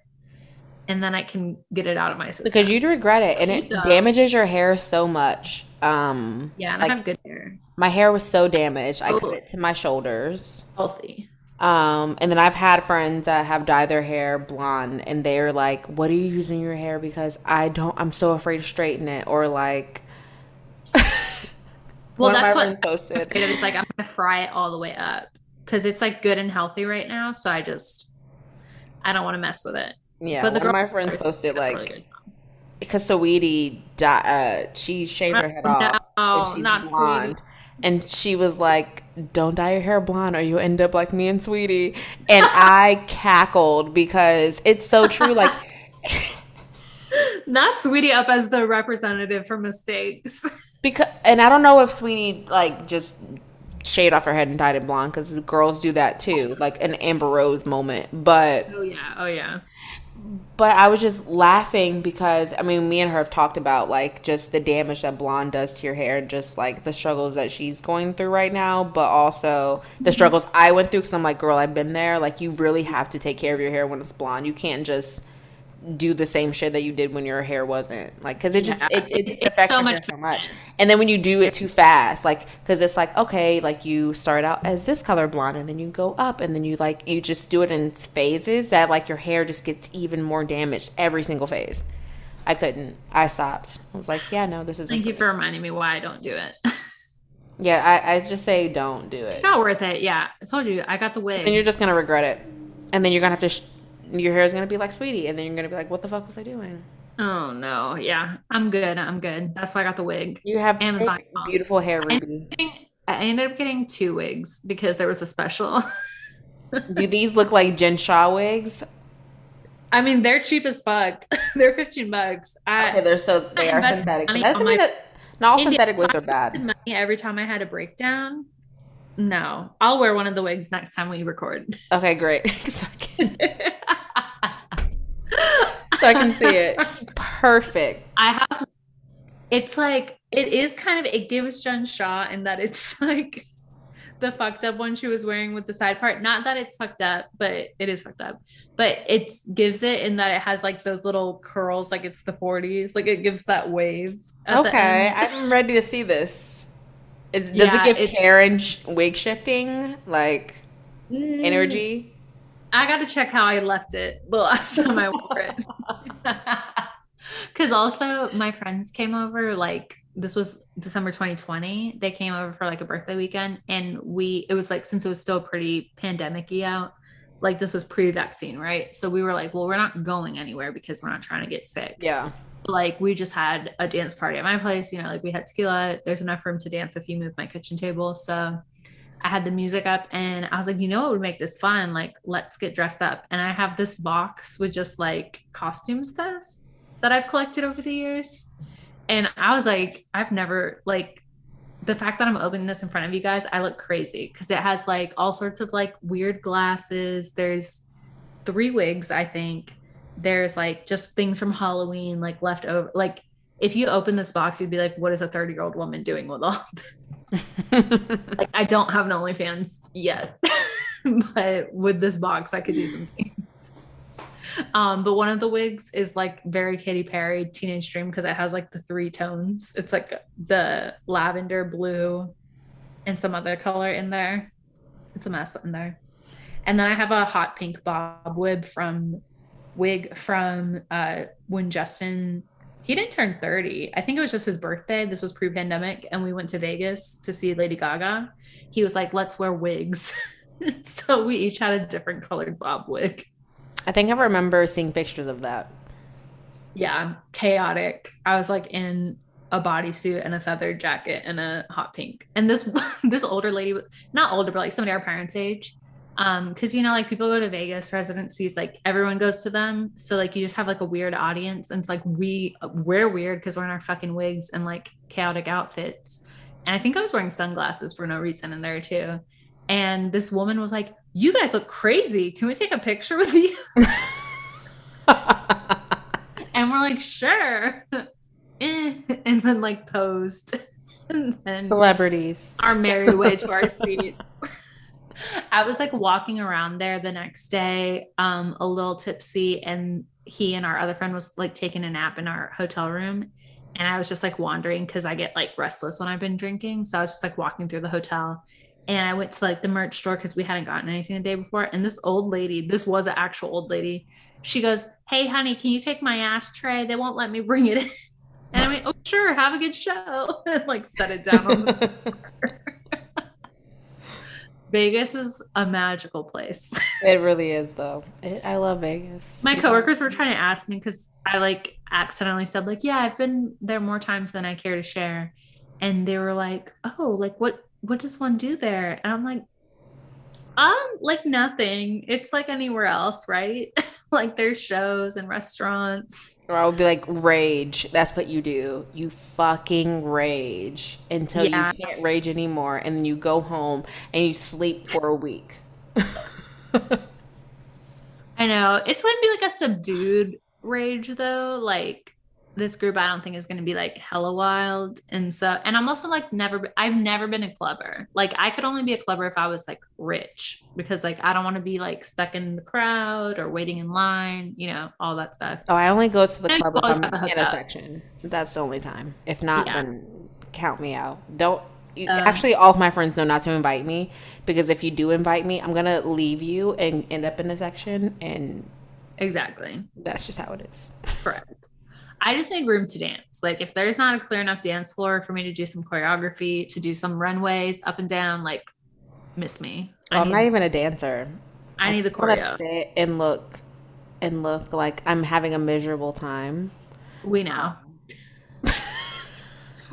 and then I can get it out of my system. because you'd regret it and it damages your hair so much. Um yeah, and like- I have good hair. my hair was so damaged. I cut Oh. it to my shoulders. Healthy. Um, and then I've had friends that have dyed their hair blonde, and they're like, "What are you using your hair?" Because I don't. I'm so afraid to straighten it, or like. Well, one of my that's what friends posted. it's like I'm gonna fry it all the way up because it's like good and healthy right now. So I just I don't want to mess with it. Yeah, But the of my friends posted like really because Saweetie di- uh, she shaved her head off and she's not blonde, and she was like, "Don't dye your hair blonde, or you'll end up like me and Saweetie." And I cackled because it's so true. Like. Not Saweetie up as the representative for mistakes. Because and I don't know if Saweetie like just shade off her head and dyed it blonde because girls do that too, like an Amber Rose moment. But oh yeah, oh yeah. But I was just laughing because I mean, me and her have talked about like just the damage that blonde does to your hair, and just like the struggles that she's going through right now, but also the mm-hmm. struggles I went through because I'm like, girl, I've been there. Like, you really have to take care of your hair when it's blonde. You can't just do the same shit that you did when your hair wasn't like because it just yeah, it, it, affects so your hair so much. and then when you do it too fast like because it's like okay like you start out as this color blonde and then you go up and then you like you just do it in phases that like your hair just gets even more damaged every single phase. I couldn't. I stopped. I was like yeah no this is thank you for reminding me why i don't do it. Yeah I, I just say don't do it. It's not worth it. Yeah i told you i got the wig. and you're just gonna regret it. And then you're gonna have to sh- your hair is gonna be like Saweetie, and then you're gonna be like, what the fuck was I doing? Oh no, yeah, I'm good. I'm good. That's why I got the wig. You have Amazon beautiful hair, Ruby. I ended up getting two wigs because there was a special. Do these look like Jen Shah wigs? I mean, they're cheap as fuck. they're 15 bucks. I, okay, they're so they I are synthetic. That's my, that, not all synthetic wigs are bad. Money every time I had a breakdown. No, I'll wear one of the wigs next time we record. Okay, great. so I can see it. Perfect. I have. It's like it is kind of. It gives Jen Shah in that it's like the fucked up one she was wearing with the side part. Not that it's fucked up, but it is fucked up. But it gives it in that it has like those little curls, like it's the 40s. Like it gives that wave. Okay, I'm ready to see this. Is, does yeah, it give Karen sh- wig shifting like mm, energy? I got to check how I left it the last time I wore it. Because also, my friends came over, like, this was December 2020. They came over for like a birthday weekend, and we, it was like, since it was still pretty pandemic y out, like, this was pre vaccine, right? So we were like, well, we're not going anywhere because we're not trying to get sick. Yeah. Like, we just had a dance party at my place, you know, like, we had tequila. There's enough room to dance if you move my kitchen table. So, I had the music up and I was like, you know what would make this fun? Like, let's get dressed up. And I have this box with just like costume stuff that I've collected over the years. And I was like, I've never like the fact that I'm opening this in front of you guys, I look crazy because it has like all sorts of like weird glasses. There's three wigs, I think. There's like just things from Halloween, like left over. Like if you open this box, you'd be like, what is a 30 year old woman doing with all this? like I don't have an OnlyFans yet, but with this box, I could do some things. Um, but one of the wigs is like very Katy Perry Teenage Dream because it has like the three tones. It's like the lavender, blue, and some other color in there. It's a mess in there. And then I have a hot pink bob wig from wig from uh, when Justin he didn't turn 30. I think it was just his birthday. This was pre pandemic. And we went to Vegas to see Lady Gaga. He was like, let's wear wigs. so we each had a different colored bob wig. I think I remember seeing pictures of that. Yeah, chaotic. I was like in a bodysuit and a feathered jacket and a hot pink. And this this older lady, not older, but like somebody our parents' age, um because you know like people go to vegas residencies like everyone goes to them. So like you just have like a weird audience. And it's like we we're weird because we're in our fucking wigs and like chaotic outfits. And i think i was wearing sunglasses for no reason in there too. And this woman was like you guys look crazy. Can we take a picture with you? And we're like sure. Eh. and then like posed. And then celebrities. our merry way to our seats I was like walking around there the next day, um, a little tipsy, and he and our other friend was like taking a nap in our hotel room. And I was just like wandering because I get like restless when I've been drinking. So I was just like walking through the hotel. And I went to like the merch store because we hadn't gotten anything the day before. And this old lady, this was an actual old lady, she goes, Hey, honey, can you take my ashtray? They won't let me bring it in. And I went, Oh, sure, have a good show. and like set it down on the Vegas is a magical place. it really is, though. It, I love Vegas. My coworkers were trying to ask me because I like accidentally said like, "Yeah, I've been there more times than I care to share," and they were like, "Oh, like what? What does one do there?" And I'm like, Um, like nothing. It's like anywhere else, right? like there's shows and restaurants. Or I would be like, rage. That's what you do. You fucking rage until Yeah. you can't rage anymore. And then you go home and you sleep for a week. I know. It's gonna be like a subdued rage though. Like this group I don't think is gonna be like hella wild. And so and I'm also like never I've never been a clubber. Like I could only be a clubber if I was like rich because like I don't want to be like stuck in the crowd or waiting in line, you know, all that stuff. Oh, I only go to the And club if I'm in a section. That's the only time. If not, Yeah. then count me out. Don't. you- Um, actually, all of my friends know not to invite me because if you do invite me, I'm gonna leave you and end up in a section, and Exactly. that's just how it is. Correct. I just need room to dance. Like if there's not a clear enough dance floor for me to do some choreography, to do some runways up and down, like miss me. I Well, need, not even a dancer. I need the choreo. sit and look and look like I'm having a miserable time. We know. Um,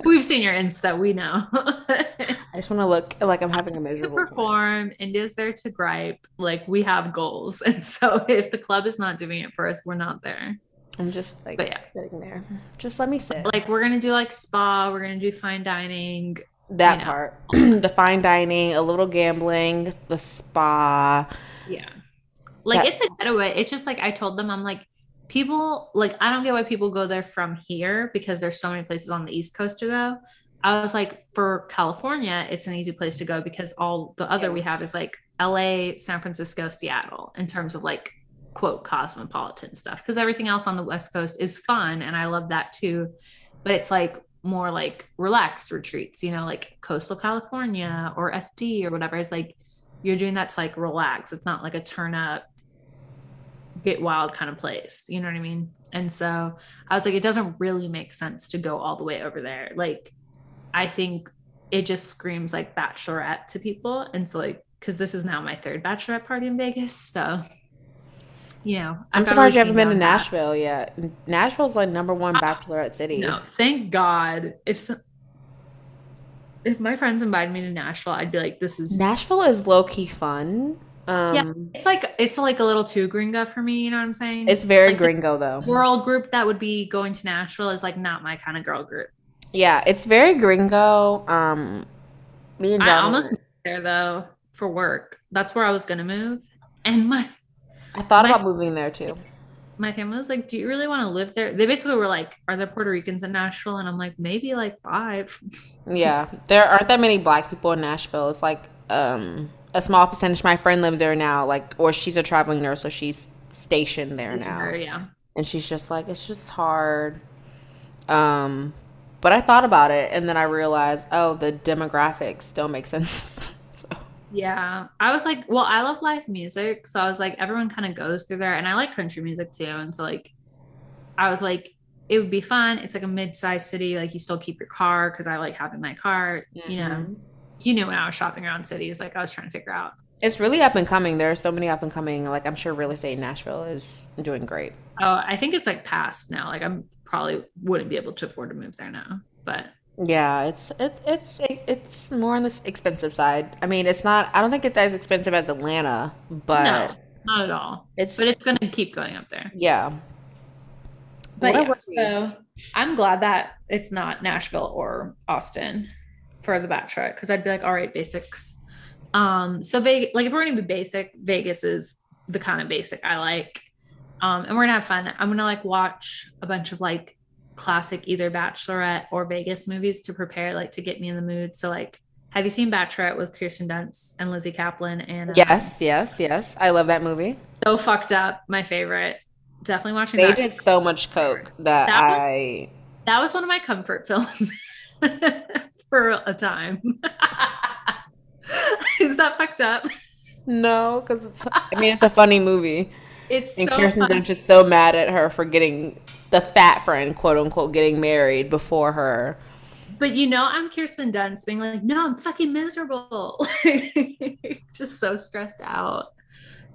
We've seen your Insta. We know. I just want to look like I'm having a to miserable time. perform, India's there to gripe. Like we have goals, and so if the club is not doing it for us, we're not there. I'm just like But yeah. sitting there. Just let me sit. Like we're gonna do like spa. We're gonna do fine dining. that you know. part, the fine dining, a little gambling, the spa. Yeah. Like it's a getaway. It's just like I told them, I'm like, people like I don't get why people go there from here because there's so many places on the East Coast to go. I was like, for California, it's an easy place to go because all the other Yeah. we have is like LA, San Francisco, Seattle in terms of like quote cosmopolitan stuff. Because everything else on the West Coast is fun and I love that too. But it's like more like relaxed retreats, you know, like coastal California or SD or whatever. It's like you're doing that to like relax. It's not like a turn up, get wild kind of place. You know what I mean? And so I was like, it doesn't really make sense to go all the way over there. Like, I think it just screams like bachelorette to people. And so, like, because this is now my third bachelorette party in Vegas. So, know, I'm I've got a surprised you haven't been to around that. Nashville yet. Nashville's like number one bachelorette city. No, thank God. If so, if my friends invited me to Nashville, I'd be like, this is Nashville is low key fun. Um, Yeah. it's like it's like a little too gringo for me. You know what I'm saying? It's very Like, gringo though. girl group that would be going to Nashville is like not my kind of girl group. Yeah, it's very gringo. Um, me and I almost moved there though for work. That's where I was gonna move, and my I thought my- about moving there too. my family was like, "Do you really want to live there?" They basically were like, "Are there Puerto Ricans in Nashville?" And I'm like, "Maybe like five. Yeah, there aren't that many black people in Nashville. It's like um a small percentage. My friend lives there now, like, or she's a traveling nurse, so she's stationed there now. Yeah, and she's just like it's just hard um but i thought about it and then i realized oh the demographics don't make sense yeah. I was like, well, I love live music, so I was like, everyone kind of goes through there, and I like country music too, and so like, I was like. It would be fun. It's like a mid-sized city. Like you still keep your car because I like having my car. You know, Mhm. you knew when I was shopping around cities, like I was trying to figure out. it's really up and coming there are so many up and coming like i'm sure real estate in nashville is doing great Oh, I think it's like past now. Like I'm probably wouldn't be able to afford to move there now. But yeah it's it, it's it's more on the expensive side i mean it's not i don't think it's as expensive as atlanta but no, not at all. it's But it's gonna keep going up there. yeah But Where yeah, so I'm glad that it's not Nashville or Austin for the Bachelorette because I'd be like, all right, basics. Um, so Vegas, like if we're gonna be basic, Vegas is the kind of basic I like. Um, and we're gonna have fun. I'm gonna like watch a bunch of like classic either Bachelorette or Vegas movies to prepare, like to get me in the mood. So like, have you seen Bachelorette with Kirsten Dunst and Lizzy Caplan? And um, yes yes yes i love that movie so fucked up. My favorite. Definitely watching they that. did so much coke that, That was- i that was one of my comfort films for a time. Is that fucked up? No, because it's. I mean, it's a funny movie, It's and so Kirsten. Dunst is so mad at her for getting the fat friend, quote unquote, getting married before her. But you know, I'm Kirsten Dunst being like, no, I'm fucking miserable. Just so stressed out.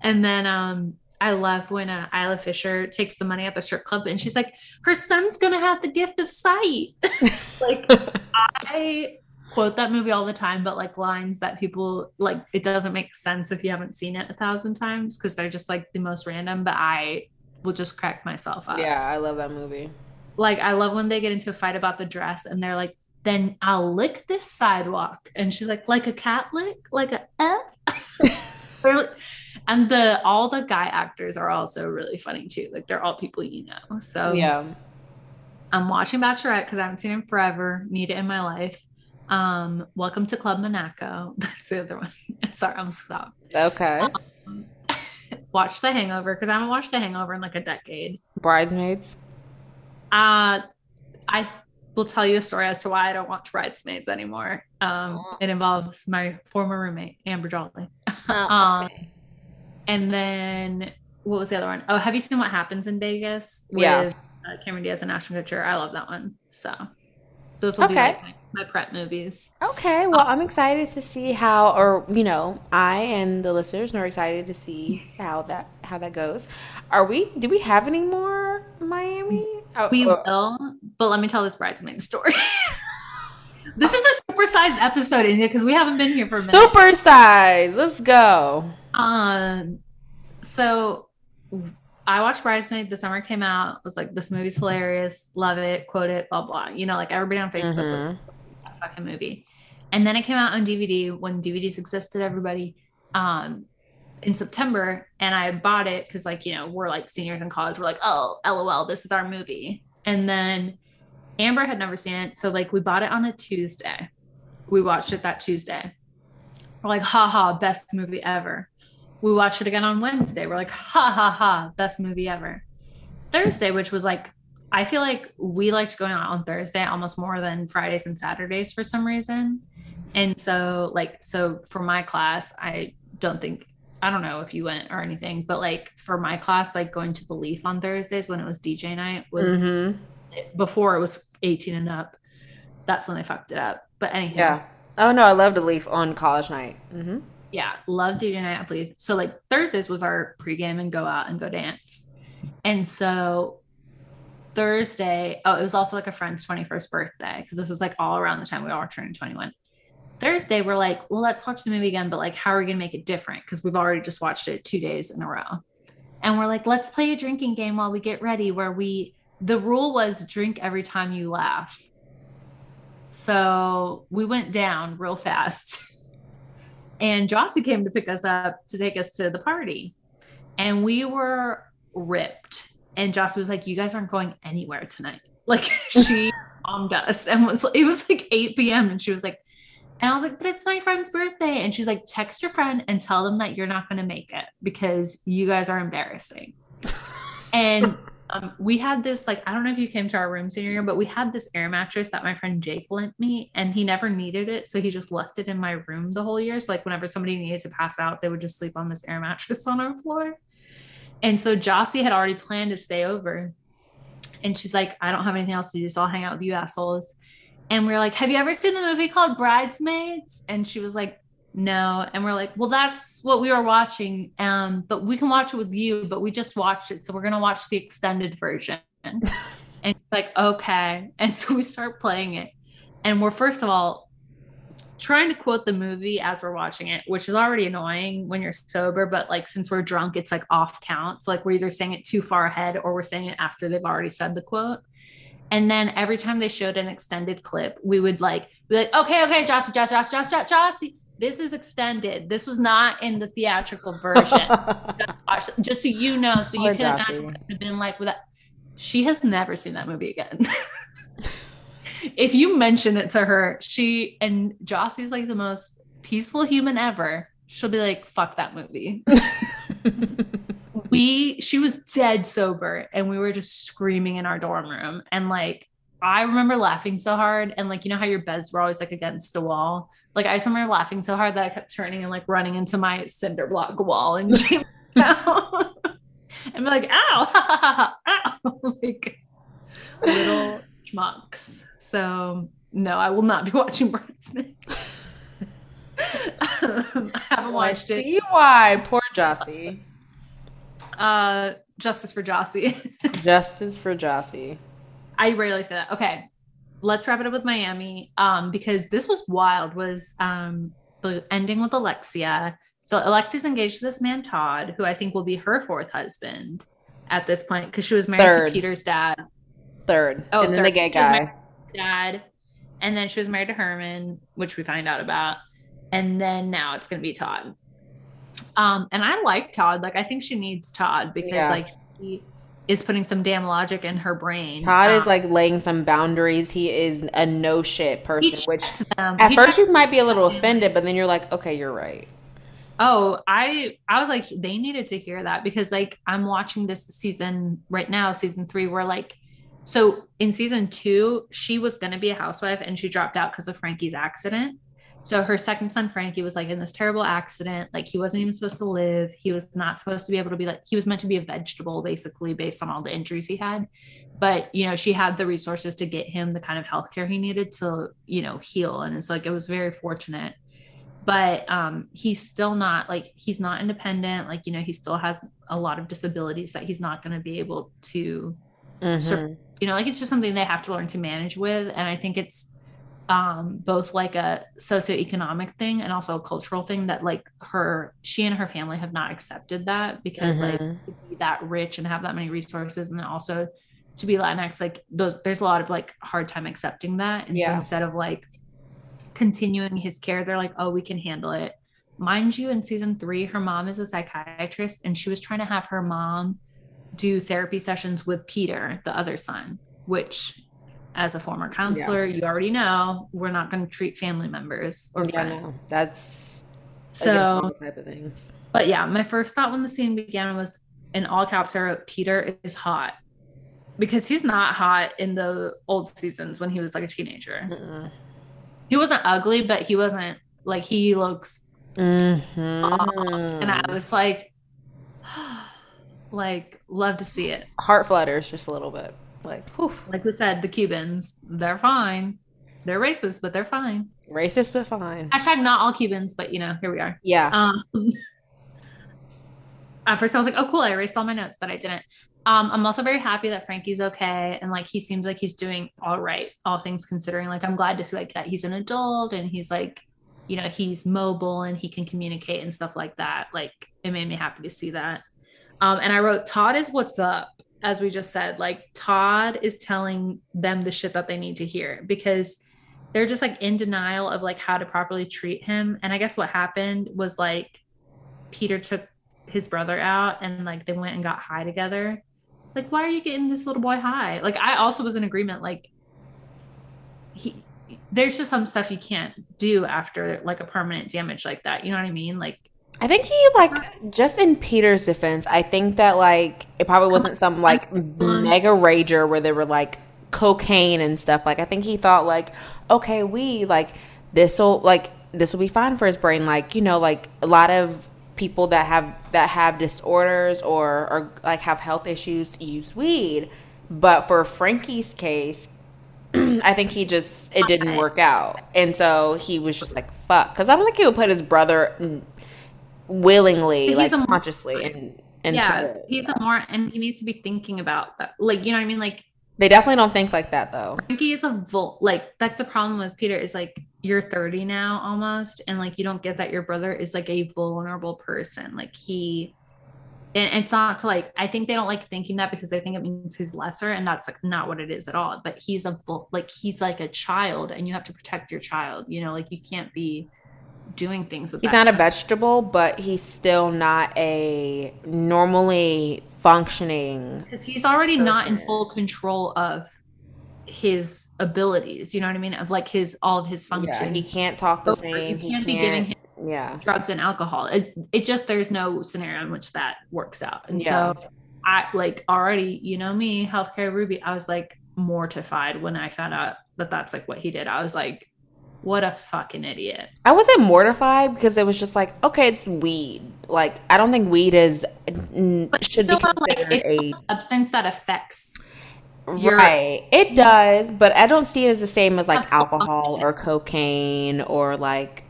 And then um I love when uh, Isla Fisher takes the money at the strip club and she's like, her son's gonna have the gift of sight. like I quote that movie all the time, but like lines that people like, it doesn't make sense if you haven't seen it a thousand times because they're just like the most random. But I will just crack myself up. Yeah, I love that movie. Like, I love when they get into a fight about the dress and they're like, then I'll lick this sidewalk. And she's like, like a cat lick, like a eh? and the all the guy actors are also really funny too. Like they're all people you know. So Yeah. I'm watching Bachelorette because I haven't seen it in forever. Need it in my life. Um, Welcome to Club Monaco. That's the other one. Sorry, I'm stop. Okay. Um, watch The Hangover because I haven't watched The Hangover in like a decade. Bridesmaids. Uh I will tell you a story as to why I don't watch Bridesmaids anymore. Um, Oh. it involves my former roommate, Amber Jolly. Oh, Um, okay. And then what was the other one? Oh, have you seen what happens in Vegas with Yeah. uh, Cameron Diaz and Ashton Kutcher? I love that one. So those will be Okay. like my, prep movies. Okay, well, I'm excited to see how, or you know, I and the listeners are excited to see how that how that goes. Are we? Do we have any more Miami? Oh, We oh, will, but let me tell this bridesmaid story. this is a supersized episode, India, because we haven't been here for a minute. super size. Let's go. Um, so I watched Bridesmaid. The summer came out. Was like, this movie's hilarious. Love it. Quote it. Blah blah. You know, like everybody on Facebook was fucking movie. And then it came out on DVD when DVDs existed. Everybody, um, in September, and I bought it because, like, you know, we're like seniors in college. We're like, oh, lol, this is our movie. And then Amber had never seen it, so like we bought it on a Tuesday. We watched it that Tuesday. We're like, haha, best movie ever. We watched it again on Wednesday. We're like, ha ha ha, best movie ever. Thursday, which was like, I feel like we liked going out on Thursday almost more than Fridays and Saturdays for some reason. And so, like, so for my class, I don't think, I don't know if you went or anything, but like for my class, like going to the Leaf on Thursdays when it was DJ night was Mhm. before it was 18 and up. That's when they fucked it up. But anyhow, Yeah. Oh no, I love the Leaf on college night. Mm-hmm. yeah, love DJ night, I believe. So like Thursdays was our pregame and go out and go dance. And so Thursday, oh, it was also like a friend's 21st birthday because this was like all around the time we all turning 21. Thursday, we're like, well, let's watch the movie again, but like, how are we gonna make it different? Because we've already just watched it two days in a row. And we're like, let's play a drinking game while we get ready, where we the rule was drink every time you laugh. So we went down real fast. And Jossie came to pick us up to take us to the party. And we were ripped. And Jossie was like, You guys aren't going anywhere tonight. Like she bombed us and was it was like 8 p.m. And she was like, and I was like, but it's my friend's birthday. And she's like, text your friend and tell them that you're not going to make it because you guys are embarrassing. and um, we had this, like, I don't know if you came to our room senior year, but we had this air mattress that my friend Jake lent me and he never needed it. So he just left it in my room the whole year. So, like, whenever somebody needed to pass out, they would just sleep on this air mattress on our floor. And so Jossie had already planned to stay over. And she's like, I don't have anything else to do. So I'll hang out with you assholes. And we are like, Have you ever seen the movie called Bridesmaids? And she was like, No. And we're like, Well, that's what we were watching. Um, but we can watch it with you, but we just watched it. So we're gonna watch the extended version. and she's like, okay. And so we start playing it. And we're first of all trying to quote the movie as we're watching it, which is already annoying when you're sober, but like since we're drunk, it's like off count. So like we're either saying it too far ahead or we're saying it after they've already said the quote. And then every time they showed an extended clip, we would like be like, okay, okay, Jossie, Jossie, Jossie, Jossie, Jossie, Jossie. This is extended. This was not in the theatrical version. Just so you know, so you Poor can Jossie. imagine have been like with that. She has never seen that movie again. if you mention it to her, she and Jossie's like the most peaceful human ever. She'll be like, fuck that movie. we she was dead sober and we were just screaming in our dorm room and like I remember laughing so hard and like you know how your beds were always like against a wall like I just remember laughing so hard that I kept turning and like running into my cinder block wall and down and be like ow ow like little schmucks so no I will not be watching Bridesmaid um, I haven't I watched it see why. Poor Jossie. uh justice for Jossie Justice for Jossie. I rarely say that. Okay. let's wrap it up with Miami. Um, because this was wild. Was um the ending with Alexia. So Alexia's engaged to this man Todd, who I think will be her fourth husband at this point because she was married Third. to Peter's dad. Third. Oh, and then the third. gay was married guy. Dad, and then she was married to Herman, which we find out about, and then now it's gonna be Todd. Um, and I like Todd. Like I think she needs Todd because Yeah. like he is putting some damn logic in her brain. Todd is Um, like laying some boundaries. He is a no shit person, which them. at He first you might be a little offended, but then you're like, okay, you're right. Oh, I I was like they needed to hear that because like I'm watching this season right now, season 3 where like so in season 2 she was going to be a housewife and she dropped out cuz of Frankie's accident. So her second son Frankie was like in this terrible accident, like he wasn't even supposed to live. He was not supposed to be able to be like he was meant to be a vegetable basically based on all the injuries he had. But, you know, she had the resources to get him the kind of healthcare he needed to, you know, heal and it's like it was very fortunate but um he's still not like he's not independent like you know he still has a lot of disabilities that he's not going to be able to Mhm. you know like it's just something they have to learn to manage with and i think it's um both like a socioeconomic thing and also a cultural thing that like her she and her family have not accepted that because like Mhm. to be that rich and have that many resources and then also to be latinx like those there's a lot of like hard time accepting that and so Yeah. instead of like continuing his care they're like oh we can handle it mind you in season three her mom is a psychiatrist and she was trying to have her mom do therapy sessions with peter the other son which as a former counselor you already know we're not going to treat family members or Yeah, friends no, that's so type of things. but yeah, my first thought when the scene began was in all caps, I wrote, Peter is hot. Because he's not hot in the old seasons when he was like a teenager. Mm-mm. He wasn't ugly, but he wasn't like he looks Mhm. and I was like like love to see it. Heart flutters just a little bit. Like, whew, Like we said, the Cubans, they're fine. They're racist, but they're fine. racist but fine. Hashtag not all Cubans, but you know, here we are. Yeah. Um, at first, I was like, "Oh, cool!" I erased all my notes, but I didn't. Um, I'm also very happy that Frankie's okay, and like he seems like he's doing all right, all things considering. Like I'm glad to see like that he's an adult and he's like, you know, he's mobile and he can communicate and stuff like that. Like it made me happy to see that. Um, and I wrote, "Todd is what's up," as we just said. Like Todd is telling them the shit that they need to hear because they're just like in denial of like how to properly treat him. And I guess what happened was like Peter took his brother out and like they went and got high together. Like, why are you getting this little boy high? Like, I also was in agreement. Like, he, there's just some stuff you can't do after like a permanent damage like that. You know what I mean? Like, I think he like just in Peter's defense, I think that like it probably wasn't some like uh, mega rager where they were like cocaine and stuff. Like I think he thought like, okay, we like this'll like this will be fine for his brain. Like, you know, like a lot of people that have that have disorders or or like have health issues use weed. But for Frankie's case, I think he just it didn't work out, and so he was just like fuck. Because I don't think he would put his brother willingly, He's like a- consciously, and and yeah, he's a more, and he needs to be thinking about that. Like, you know what I mean? Like, they definitely don't think like that though. Frankie is a vul like that's the problem with Peter is like you're 30 now almost and like you don't get that your brother is like a vulnerable person like he and it's not to like I think they don't like thinking that because they think it means he's lesser and that's like not what it is at all but he's a vul- like he's like a child and you have to protect your child you know like you can't be doing things with He's not a vegetable, but he's still not a normally functioning. because he's already not in full control of his abilities you know what I mean of like his all of his Yeah, he can't talk the same. He can't can't. be giving him yeah. drugs and alcohol. It, it just there's no scenario in which that works out. And Yeah. so I like already, you know me, healthcare Ruby, I was like mortified when I found out that that's like what he did. I was like, what a fucking idiot. I wasn't mortified because it was just like, okay, it's weed. Like, I don't think weed is But should be still, like, considered a it's a substance that affects your- right. It does, but I don't see it as the same as like alcohol or cocaine or like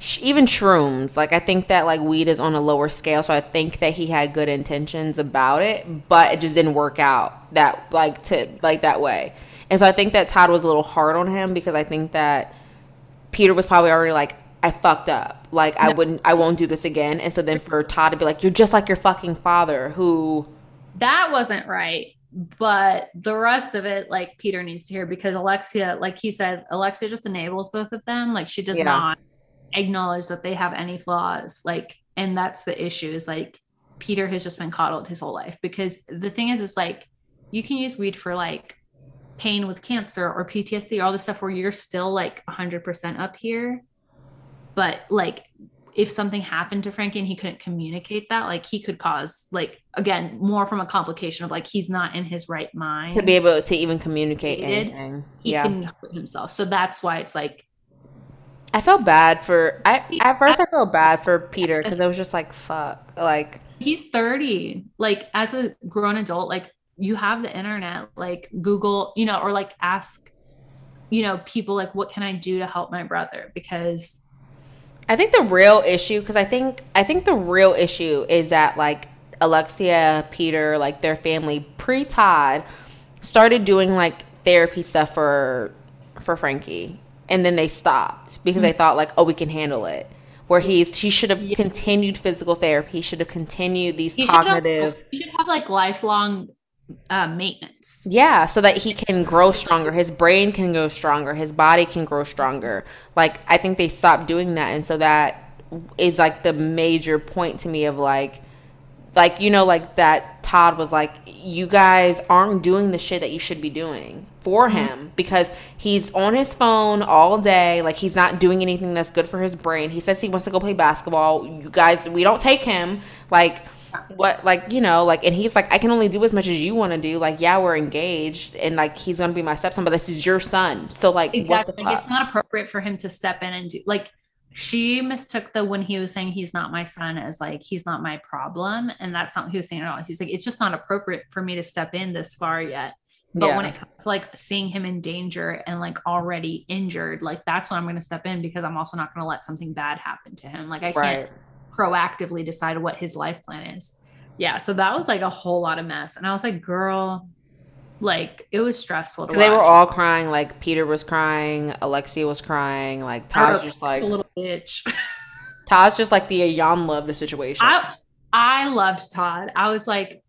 sh- even shrooms. Like, I think that like weed is on a lower scale, so I think that he had good intentions about it, but it just didn't work out that like to like that way. And so I think that Todd was a little hard on him because I think that Peter was probably already like, I fucked up. Like I wouldn't I won't do this again. And so then for Todd to be like, You're just like your fucking father who that wasn't right. But the rest of it, like Peter needs to hear because Alexia, like he says, Alexia just enables both of them. Like she does Yeah. not acknowledge that they have any flaws. Like, and that's the issue is like Peter has just been coddled his whole life because the thing is, is like you can use weed for like pain with cancer or PTSD all this stuff where you're still like 100% up here. But like if something happened to Frankie and he couldn't communicate that, like he could cause like again more from a complication of like he's not in his right mind to be able to even communicate anything. he yeah. can hurt himself. So that's why it's like I felt bad for I at first I felt bad for Peter because I was just like fuck like he's 30. Like as a grown adult, like you have the internet, like Google, you know, or like ask, you know, people like what can I do to help my brother? Because I think the real issue because I think I think the real issue is that like Alexia, Peter, like their family pre Todd started doing like therapy stuff for for Frankie, and then they stopped because they mm-hmm. thought like oh we can handle it. Where he's he should have continued physical therapy. He should have continued these you should have- cognitive. should have like lifelong uh, maintenance. Yeah, so that he can grow stronger. His brain can grow stronger. His body can grow stronger. Like I think they stopped doing that, and so that is like the major point to me of like, like you know, like that Todd was like, you guys aren't doing the shit that you should be doing for him because he's on his phone all day. Like he's not doing anything that's good for his brain. He says he wants to go play basketball. You guys, we don't take him. Like what like you know like and he's like i can only do as much as you want to do like yeah we're engaged and like he's gonna be my stepson but this is your son so like what Exactly. the Like, fuck it's not appropriate for him to step in and do like she mistook the when he was saying he's not my son as like he's not my problem. And that's not what he was saying at all. He's like, it's just not appropriate for me to step in this far yet. But when it comes to like seeing him in danger and like already injured, like that's when I'm gonna step in because I'm also not gonna let something bad happen to him. Like I right can't proactively decide what his life plan is. Yeah. So that was like a whole lot of mess. And I was like, girl, like it was stressful to they were all crying like peter was crying alexia was crying like todd's just like a little bitch. todd's just like the Iyanla of the situation I I loved Todd. I was like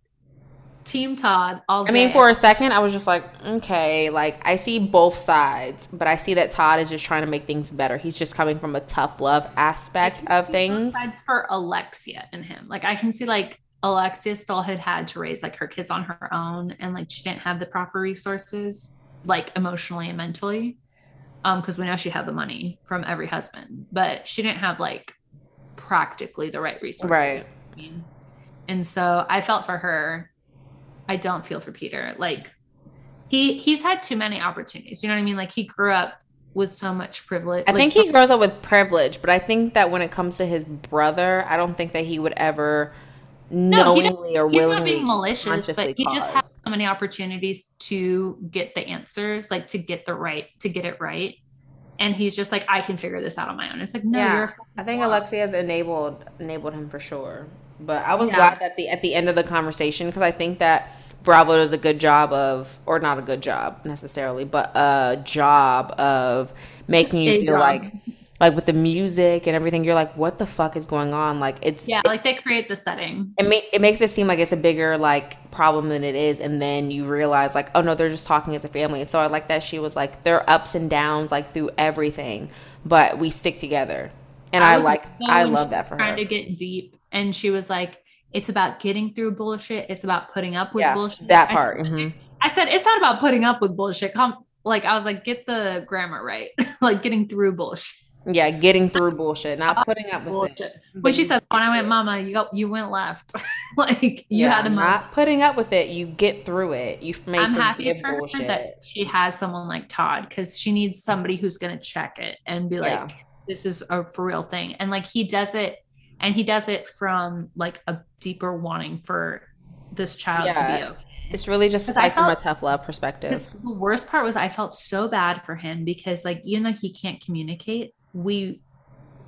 team Todd all day. I mean, for a second, I was just like, okay, like I see both sides, but I see that Todd is just trying to make things better. He's just coming from a tough love aspect of things. Besides for Alexia and him, like I can see like Alexia still had had to raise like her kids on her own, and like she didn't have the proper resources, like emotionally and mentally, um, because we know she had the money from every husband, but she didn't have like practically the right resources. Right. I mean, and so I felt for her. I don't feel for Peter. Like he he's had too many opportunities. You know what I mean? Like he grew up with so much privilege. I like, think so- he grows up with privilege, but I think that when it comes to his brother, I don't think that he would ever No, knowingly or he's not being malicious, but he just has so many opportunities to get the answers, like to get the right, to get it right. And he's just like, I can figure this out on my own. It's like, no, Yeah, you're. a I think Alexia has enabled enabled him for sure. But I was Yeah. glad that the at the end of the conversation because I think that Bravo does a good job of, or not a good job necessarily, but a job of making you A feel job. like, like with the music and everything, you're like, what the fuck is going on? Like it's Yeah, like they create the setting. it, it makes it seem like it's a bigger like problem than it is and then you realize like oh no they're just talking as a family and so i like that she was like there are ups and downs like through everything but we stick together and i, was like so i love that for Trying her to get deep, and she was like, "It's about getting through bullshit. It's about putting up with yeah bullshit." that I part said- mhm. I said, "It's not about putting up with bullshit." Come, like I was like, "Get the grammar right. like getting through bullshit." yeah getting through bullshit not putting up with it bullshit. but she you said, "When I went. Mama, you go, you went left." like you yeah, had a moment. not putting up with it you get through it you may I'm happy for her bullshit that she has someone like Todd because she needs somebody who's going to check it and be Yeah. like, "This is a for real thing." And like he does it, and he does it from like a deeper wanting for this child to be okay. it's really just like from a tough love perspective The worst part was I felt so bad for him because like even though he can't communicate, we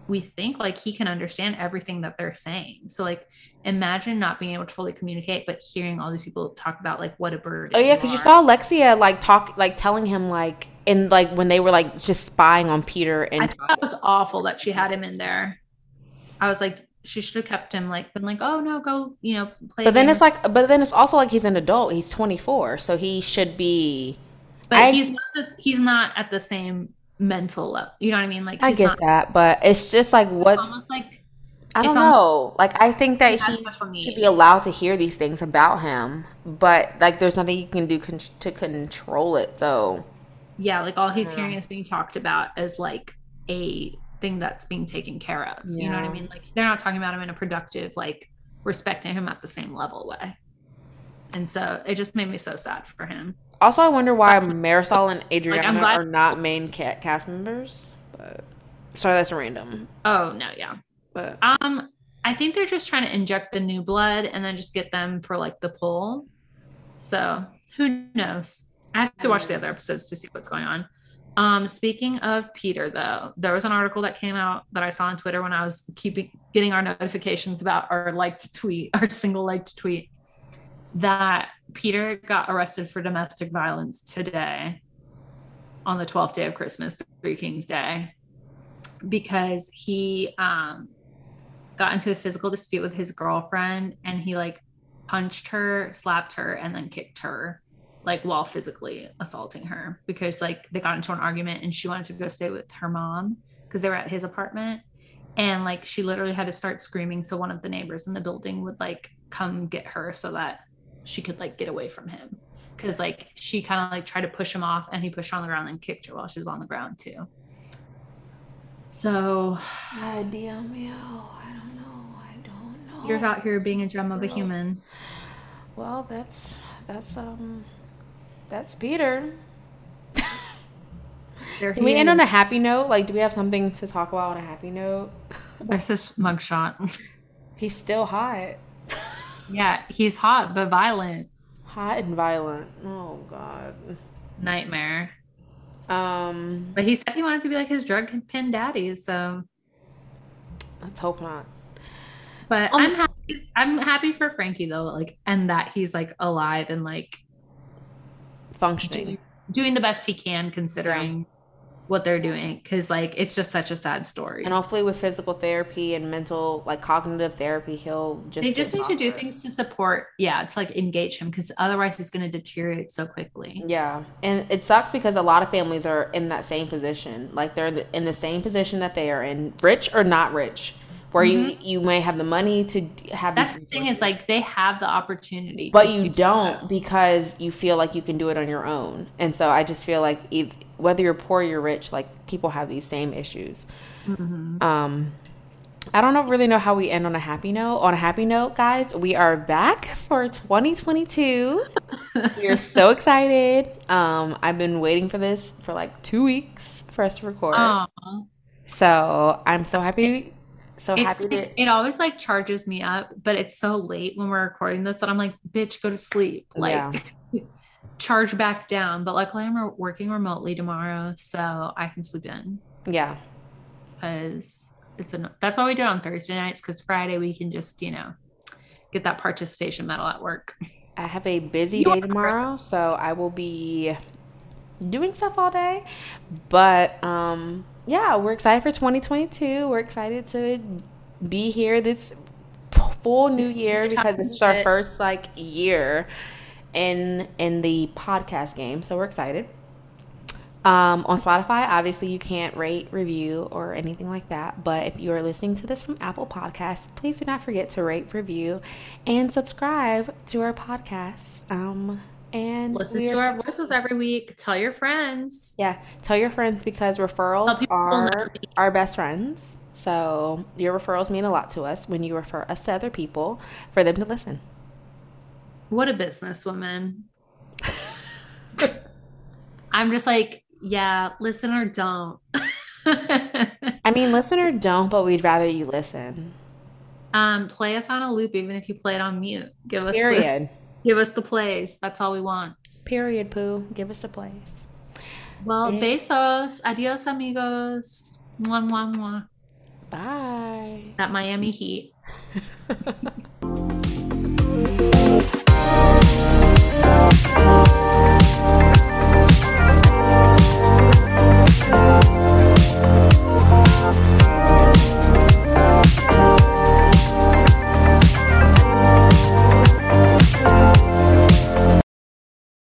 we think like he can understand everything that they're saying. So like imagine not being able to fully communicate, but hearing all these people talk about like what a bird. Oh yeah, because you saw Alexia like talk, like telling him like, and like when they were like just spying on Peter and I thought that was awful that she had him in there. I was like, she should have kept him like, been like, oh no, go, you know, play. But then it's like, but then it's also like he's an adult. He's 24, so he should be. But I, he's not. This, he's not at the same mental level. You know what I mean? Like I get not, that, but it's just like what's almost like I don't know. Like I think that he should be allowed to hear these things about him, but like there's nothing you can do con- to control it. So yeah, like all he's hearing is being talked about as like a thing that's being taken care of. Yeah. You know what I mean? Like they're not talking about him in a productive, like respecting him at the same level way. And so it just made me so sad for him. Also, I wonder why Marysol and Adriana like, are not main cast members. But sorry, that's random. Oh no, yeah. But um, I think they're just trying to inject the new blood and then just get them for like the pull. So who knows? I have to watch the other episodes to see what's going on. Um, speaking of Peter, though, there was an article that came out that I saw on Twitter when I was keeping getting our notifications about our liked tweet, our single liked tweet, that Peter got arrested for domestic violence today on the 12th day of Christmas, Three Kings Day, because he um, got into a physical dispute with his girlfriend and he like punched her, slapped her, and then kicked her, like while physically assaulting her because like they got into an argument and she wanted to go stay with her mom because they were at his apartment. And like she literally had to start screaming so one of the neighbors in the building would like come get her so that she could like get away from him. Because like she kind of like tried to push him off and he pushed her on the ground and kicked her while she was on the ground too. So I damn you. I don't know. I don't know. You're out here being a gem of a human. Well that's that's um that's Peter Can we end on a happy note? Like, do we have something to talk about on a happy note? That's a mugshot. He's still hot. Yeah, he's hot but violent. Hot and violent. Oh god. Nightmare. Um But he said he wanted to be like his drug pin daddy, so let's hope not. But um, I'm happy I'm happy for Frankie though, like and that he's like alive and like functioning. Doing, doing the best he can considering yeah. what they're doing because like it's just such a sad story. And hopefully with physical therapy and mental like cognitive therapy he'll just they just need to do things to support yeah to like engage him because otherwise he's going to deteriorate so quickly. Yeah and it sucks because a lot of families are in that same position. Like they're in the same position that they are in. Rich or not rich where mm-hmm. you you may have the money to have that's the thing is like they have the opportunity but you don't because you feel like you can do it on your own and so i just feel like if whether you're poor or you're rich, like people have these same issues. Mm-hmm. Um, I don't know, really know how we end on a happy note. On a happy note, guys, we are back for 2022. we are so excited. Um, I've been waiting for this for like two weeks for us to record. Aww. So I'm so happy. So it's, happy to. It always like charges me up, but it's so late when we're recording this that I'm like, bitch, go to sleep. Like, yeah. charge back down. But luckily, I'm working remotely tomorrow, so I can sleep in. Yeah, because it's a that's why we do it on Thursday nights. Because Friday we can just you know get that participation medal at work. I have a busy day tomorrow, so I will be doing stuff all day. But um, yeah, we're excited for 2022. We're excited to be here this full new year because this is our first like year in in the podcast game. So we're excited. Um, on Spotify, obviously you can't rate, review, or anything like that. But if you are listening to this from Apple Podcasts, please do not forget to rate, review, and subscribe to our podcast. Um, and listen to our voices every week. Tell your friends. Yeah, tell your friends because referrals are our best friends. So your referrals mean a lot to us when you refer us to other people for them to listen. What a businesswoman. I'm just like, yeah, listen or don't. I mean, listen or don't, but we'd rather you listen. Um, play us on a loop, even if you play it on mute. Give us period. The, give us the plays. That's all we want. Period. Pooh. Give us the plays. Well, besos. Adios, amigos. Mwah, mwah, mwah. Bye. That Miami Heat.